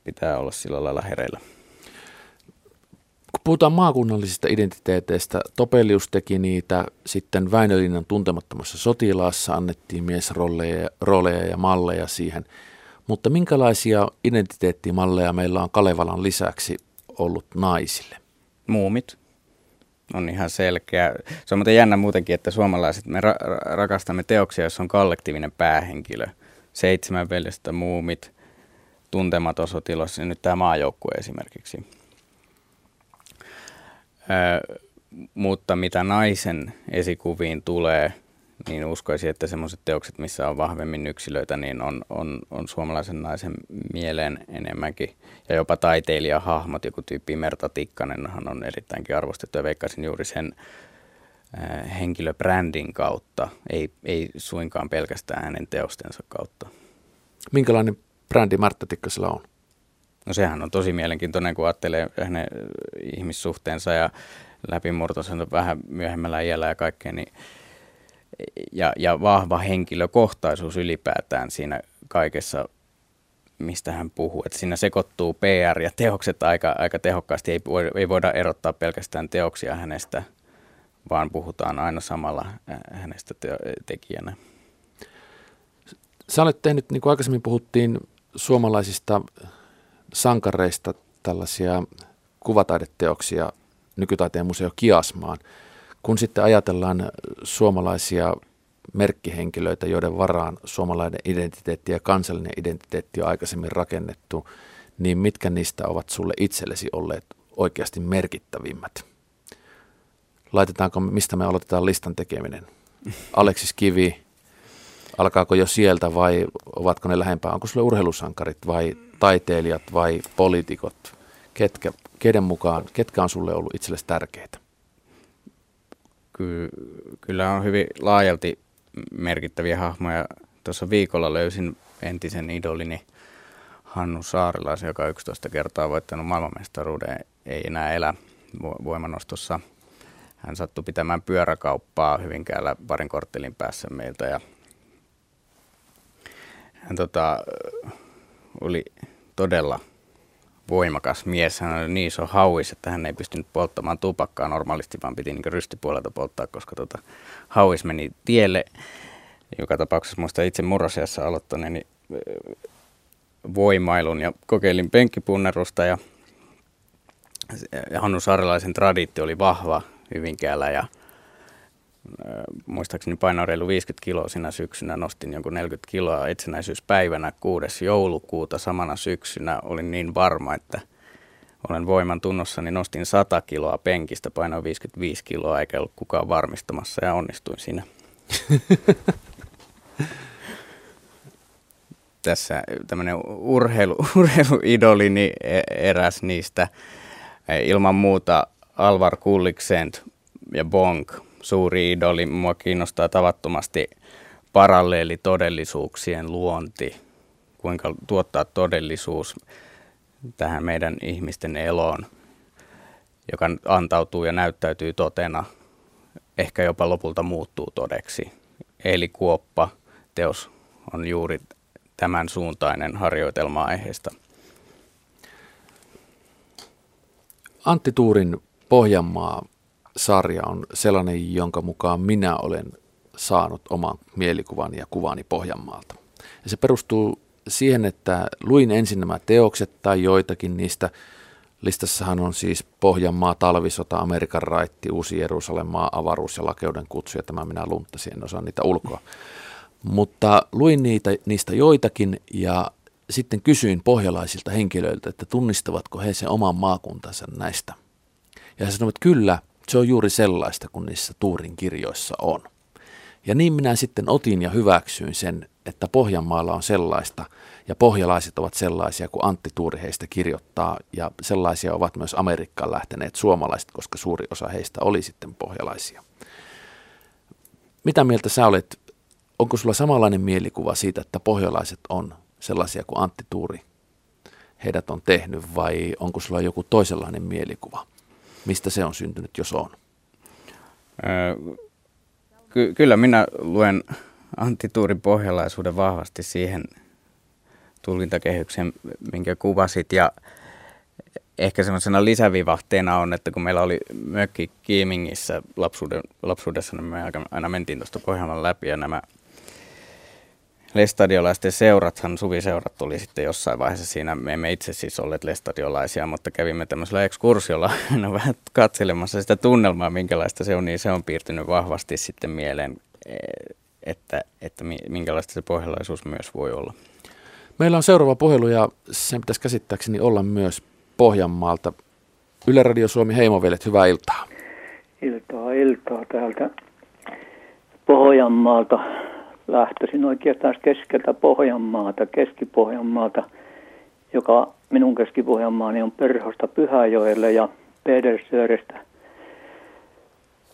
pitää olla sillä lailla hereillä. Kun puhutaan maakunnallisista identiteeteistä, Topelius teki niitä, sitten Väinölinnan tuntemattomassa sotilaassa annettiin miesrolleja rooleja ja malleja siihen. Mutta minkälaisia identiteettimalleja meillä on Kalevalan lisäksi ollut naisille? Muumit on ihan selkeä. Se on muuten jännä muutenkin, että suomalaiset, me ra- rakastamme teoksia, joissa on kollektiivinen päähenkilö. Seitsemän veljestä, muumit, tuntematon sotilas ja nyt tämä maajoukkue esimerkiksi. Ö, mutta mitä naisen esikuviin tulee, niin uskoisin, että semmoiset teokset, missä on vahvemmin yksilöitä, niin on, on, on suomalaisen naisen mieleen enemmänkin. Ja jopa taiteilijahahmot, joku tyyppi Merta Tikkanenhan on erittäinkin arvostettu ja veikkaisin juuri sen äh, henkilöbrändin kautta, ei, ei suinkaan pelkästään hänen teostensa kautta. Minkälainen brändi Martta Tikkasella on? No sehän on tosi mielenkiintoinen, kun ajattelee hänen ihmissuhteensa ja läpimurtonsa vähän myöhemmällä iällä ja kaikkea, niin ja, ja vahva henkilökohtaisuus ylipäätään siinä kaikessa, mistä hän puhuu. Että siinä sekoittuu PR ja teokset aika, aika tehokkaasti. Ei, ei voida erottaa pelkästään teoksia hänestä, vaan puhutaan aina samalla hänestä te- tekijänä. Sä olet tehnyt, niin kuin aikaisemmin puhuttiin, suomalaisista sankareista tällaisia kuvataideteoksia nykytaiteen museo Kiasmaan. Kun sitten ajatellaan suomalaisia merkkihenkilöitä, joiden varaan suomalainen identiteetti ja kansallinen identiteetti on aikaisemmin rakennettu, niin mitkä niistä ovat sulle itsellesi olleet oikeasti merkittävimmät? Laitetaanko, mistä me aloitetaan listan tekeminen? Aleksis Kivi, alkaako jo sieltä vai ovatko ne lähempää? Onko sulle urheilusankarit vai taiteilijat vai poliitikot? Ketkä, mukaan, ketkä on sulle ollut itsellesi tärkeitä? Ky- kyllä on hyvin laajalti merkittäviä hahmoja. Tuossa viikolla löysin entisen idolini Hannu Saarilaisen, joka 11 kertaa voittanut maailmanmestaruuden, ei enää elä voimanostossa. Hän sattui pitämään pyöräkauppaa Hyvinkäällä parin korttelin päässä meiltä ja hän tota, oli todella voimakas mies. Hän oli niin iso hauis, että hän ei pystynyt polttamaan tupakkaa normaalisti, vaan piti niin rystipuolelta polttaa, koska tota, hauis meni tielle. Joka tapauksessa muista itse murrosiassa aloittaneeni voimailun ja kokeilin penkkipunnerusta ja Hannu Saarelaisen tradiitti oli vahva Hyvinkäällä ja muistaakseni painoin reilu 50 kiloa sinä syksynä, nostin jonkun 40 kiloa itsenäisyyspäivänä 6. joulukuuta samana syksynä. Olin niin varma, että olen voiman tunnossa, niin nostin 100 kiloa penkistä, painoin 55 kiloa, eikä ollut kukaan varmistamassa ja onnistuin siinä. Tässä tämmöinen urheilu, urheiluidoli, niin e- eräs niistä ilman muuta Alvar Kulliksent ja Bonk, suuri idoli. Mua kiinnostaa tavattomasti paralleelitodellisuuksien luonti, kuinka tuottaa todellisuus tähän meidän ihmisten eloon, joka antautuu ja näyttäytyy totena, ehkä jopa lopulta muuttuu todeksi. Eli Kuoppa teos on juuri tämän suuntainen harjoitelma aiheesta. Antti Tuurin Pohjanmaa-sarja on sellainen, jonka mukaan minä olen saanut oman mielikuvani ja kuvani Pohjanmaalta. Ja se perustuu siihen, että luin ensin nämä teokset tai joitakin niistä. Listassahan on siis Pohjanmaa, Talvisota, Amerikan raitti, Uusi Jerusalem, maa, avaruus ja lakeuden kutsu, ja tämä minä lunttasin, en osaa niitä ulkoa. Mutta luin niitä, niistä joitakin ja sitten kysyin pohjalaisilta henkilöiltä, että tunnistavatko he sen oman maakuntansa näistä. Ja he sanoivat, että kyllä, se on juuri sellaista kuin niissä Tuurin kirjoissa on. Ja niin minä sitten otin ja hyväksyin sen, että Pohjanmaalla on sellaista, ja pohjalaiset ovat sellaisia kuin Antti Tuuri heistä kirjoittaa, ja sellaisia ovat myös Amerikkaan lähteneet suomalaiset, koska suuri osa heistä oli sitten pohjalaisia. Mitä mieltä sä olet, onko sulla samanlainen mielikuva siitä, että pohjalaiset on sellaisia kuin Antti Tuuri heidät on tehnyt, vai onko sulla joku toisenlainen mielikuva? Mistä se on syntynyt, jos on? Ky- kyllä minä luen Antti Tuurin pohjalaisuuden vahvasti siihen tulkintakehyksen, minkä kuvasit. Ja ehkä semmoisena lisävivahteena on, että kun meillä oli mökki Kiimingissä lapsuudessa, niin me aina mentiin tuosta Pohjanmaan läpi ja nämä lestadiolaisten seurathan, suviseurat tuli sitten jossain vaiheessa siinä. Me emme itse siis olleet lestadiolaisia, mutta kävimme tämmöisellä ekskursiolla aina vähän katselemassa sitä tunnelmaa, minkälaista se on, niin se on piirtynyt vahvasti sitten mieleen, että, että minkälaista se pohjalaisuus myös voi olla. Meillä on seuraava puhelu ja sen pitäisi käsittääkseni olla myös Pohjanmaalta. Yle Radio Suomi Heimovelet, hyvää iltaa. Iltaa, iltaa täältä Pohjanmaalta. Lähtöisin oikeastaan keskeltä Pohjanmaata, Keski-Pohjanmaalta, joka minun Keski-Pohjanmaani on Perhosta Pyhäjoelle ja Pedersöörestä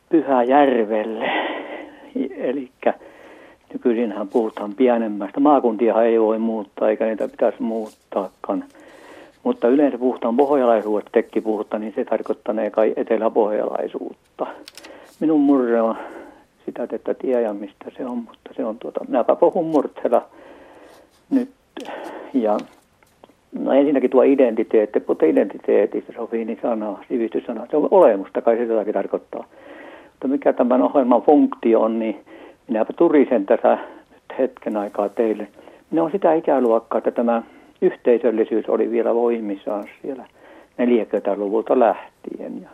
Pyhäjärvelle. Eli nykyisinhän puhutaan pienemmästä. Maakuntia ei voi muuttaa eikä niitä pitäisi muuttaakaan. Mutta yleensä puhutaan pohjalaisuudesta, tekki puhutaan, niin se tarkoittaa kai eteläpohjalaisuutta. Minun murre on sitä, että tiedä mistä se on, mutta se on tuota, minäpä puhun murtsella nyt. Ja no ensinnäkin tuo identiteetti, mutta identiteetistä sopii niin sana, sivistyssana, se on olemusta, kai se jotakin tarkoittaa. Mutta mikä tämän ohjelman funktio on, niin minäpä turisen tässä nyt hetken aikaa teille. Minä on sitä ikäluokkaa, että tämä yhteisöllisyys oli vielä voimissaan siellä 40-luvulta lähtien. Ja,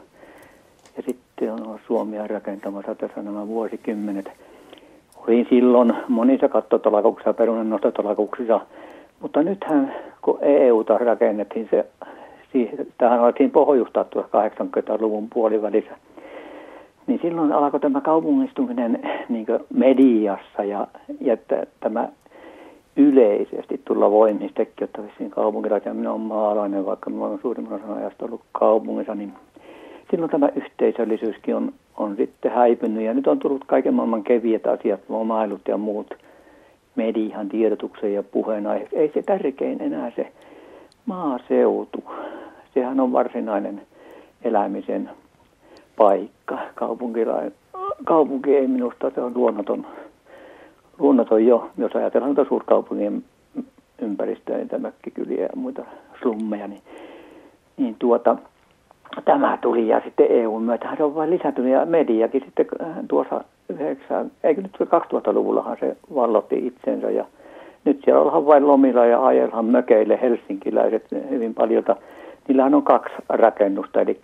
ja sitten on Suomia rakentamassa tässä nämä vuosikymmenet. Olin silloin monissa kattotalakuksissa perunannostotalakuksissa, mutta nythän kun EUta rakennettiin, se, tähän alettiin pohjustaa 80-luvun puolivälissä, niin silloin alkoi tämä kaupungistuminen niin mediassa ja, ja tämä yleisesti tulla voimista, että vissiin kaupunkilaisia, minä olen maalainen, vaikka minä olen suurimman osan ajasta ollut kaupungissa, niin silloin tämä yhteisöllisyyskin on, on sitten häipynyt ja nyt on tullut kaiken maailman keviät asiat, lomailut ja muut median tiedotuksen ja puheen aihe. Ei se tärkein enää se maaseutu. Sehän on varsinainen elämisen paikka. Kaupunki ei minusta, se on luonnoton luonnoton jo, jos ajatellaan noita suurkaupungin ympäristöä, niitä mökkikyliä ja muita slummeja, niin, niin tuota, tämä tuli ja sitten EU myötä se on vain lisääntynyt ja mediakin sitten äh, tuossa 9, eikö nyt 2000-luvullahan se vallotti itsensä ja nyt siellä ollaan vain lomilla ja ajellaan mökeille helsinkiläiset hyvin paljon. Niillähän on kaksi rakennusta, eli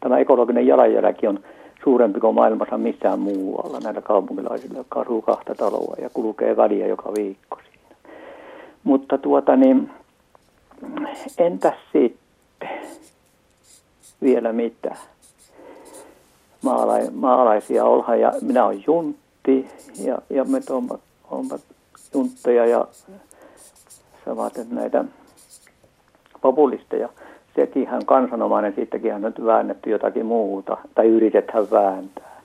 tämä ekologinen jalanjälki on suurempi kuin maailmassa missään muualla näillä kaupunkilaisilla, jotka asuu kahta taloa ja kulkee väliä joka viikko siinä. Mutta tuota niin, entäs sitten vielä mitä? Maalai, maalaisia ollaan ja minä olen juntti ja, ja me olemme juntteja ja samaten näitä populisteja. Sekin hän kansanomainen, siitäkin hän on väännetty jotakin muuta, tai yritetään vääntää.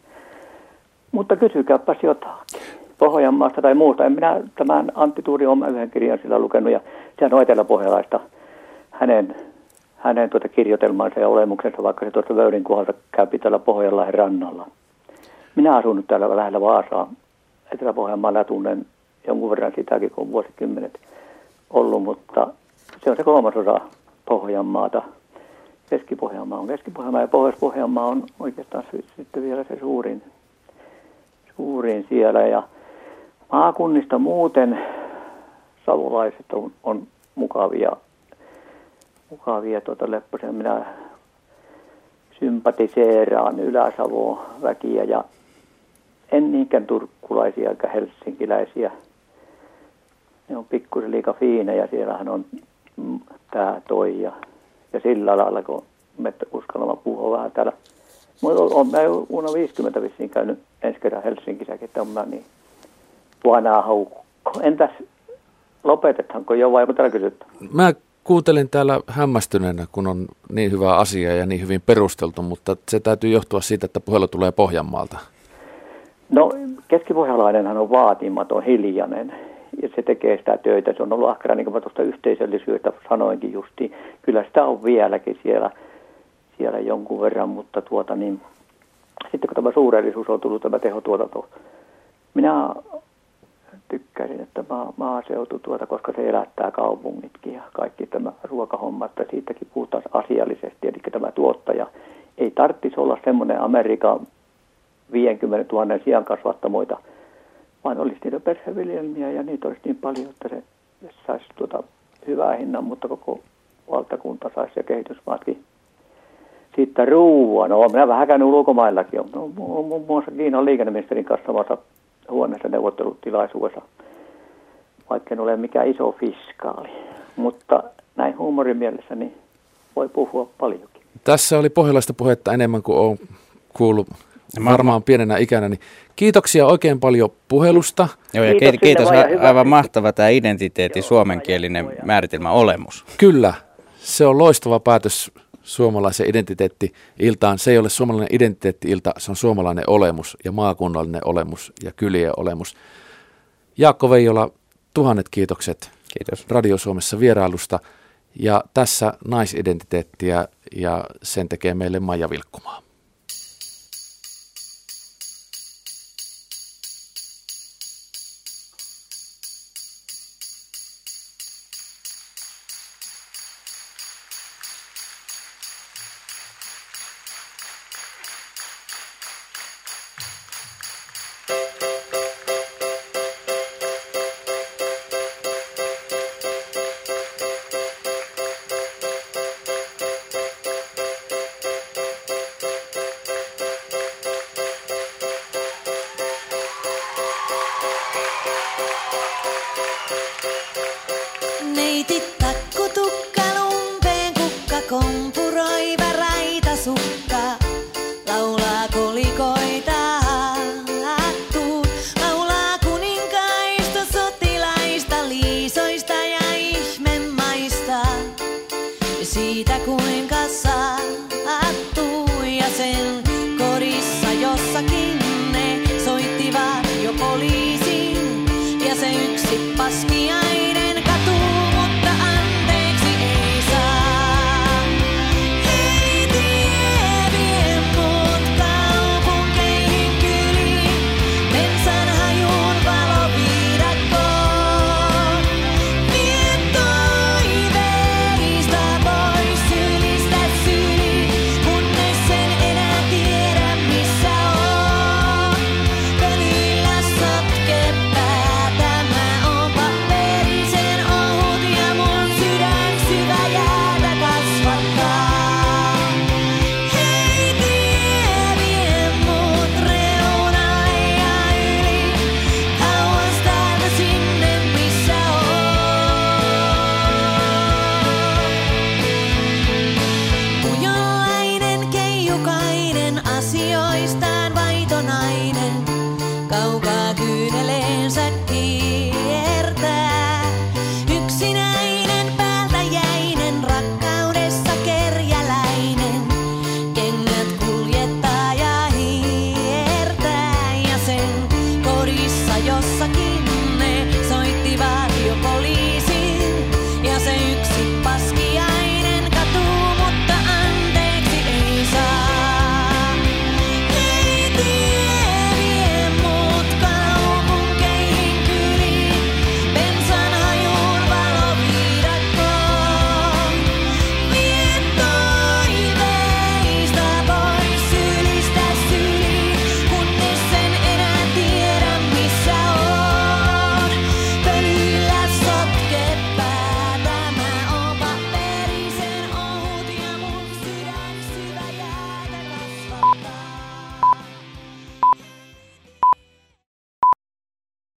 Mutta kysykääpäs jotakin. Pohjanmaasta tai muusta. En minä tämän Antti Tuuri on yhden kirjan sillä lukenut, ja sehän on eteläpohjalaista hänen, hänen tuota kirjoitelmansa ja olemuksensa, vaikka se tuosta Vöyrin kohdalta käy täällä Pohjanlahden rannalla. Minä asun nyt täällä lähellä Vaasaa, Etelä-Pohjanmaalla tunnen jonkun verran sitäkin, kun on vuosikymmenet ollut, mutta se on se kolmasosa Pohjanmaata. Keski-Pohjanmaa on Keski-Pohjanmaa ja Pohjois-Pohjanmaa on oikeastaan sitten vielä se suurin, suurin siellä. Ja maakunnista muuten savolaiset on, on mukavia, mukavia tuota Lepposen. Minä sympatiseeraan Ylä-Savoon väkiä ja en niinkään turkkulaisia eikä helsinkiläisiä. Ne on pikkusen liika fiinejä, siellähän on tämä toi ja, ja sillä lailla, kun me uskallamme puhua vähän täällä. Mutta on, mä vuonna 50 vissiin käynyt ensi kerran Helsingissäkin, että on mä niin vanha haukko. Entäs lopetetaanko jo vai mitä kysytty? Mä kuuntelen täällä hämmästyneenä, kun on niin hyvä asia ja niin hyvin perusteltu, mutta se täytyy johtua siitä, että puhelu tulee Pohjanmaalta. No keskipohjalainenhan on vaatimaton, hiljainen ja se tekee sitä töitä. Se on ollut ahkera, niin kuin mä tuosta yhteisöllisyydestä sanoinkin justi. Kyllä sitä on vieläkin siellä, siellä jonkun verran, mutta tuota niin, sitten kun tämä suurellisuus on tullut, tämä tehotuotanto, minä tykkäisin, että maa, maaseutu tuota, koska se elättää kaupungitkin ja kaikki tämä ruokahomma, että siitäkin puhutaan asiallisesti, eli tämä tuottaja ei tarvitsisi olla semmoinen Amerikan 50 000 sijan kasvattamoita, vaan olisi niitä perheviljelmiä ja niitä olisi niin paljon, että se saisi tuota hyvää hinnan, mutta koko valtakunta saisi ja kehitysmaatkin sitten ruuan. No, minä vähän käynyt ulkomaillakin. No, muun muassa Kiinan liikenneministerin kanssa samassa huoneessa neuvottelutilaisuudessa, vaikka en ole mikään iso fiskaali. Mutta näin huumorin mielessä niin voi puhua paljonkin. Tässä oli pohjalaista puhetta enemmän kuin olen kuullut varmaan pienenä ikänä. Niin kiitoksia oikein paljon puhelusta. Joo, ja kiitos, kiitos aivan mahtava tämä identiteetti, suomenkielinen määritelmä olemus. Kyllä, se on loistava päätös suomalaisen identiteetti-iltaan. Se ei ole suomalainen identiteetti-ilta, se on suomalainen olemus ja maakunnallinen olemus ja kylien olemus. Jaakko Veijola, tuhannet kiitokset Kiitos. Radio Suomessa vierailusta. Ja tässä naisidentiteettiä ja sen tekee meille Maija Vilkkumaa.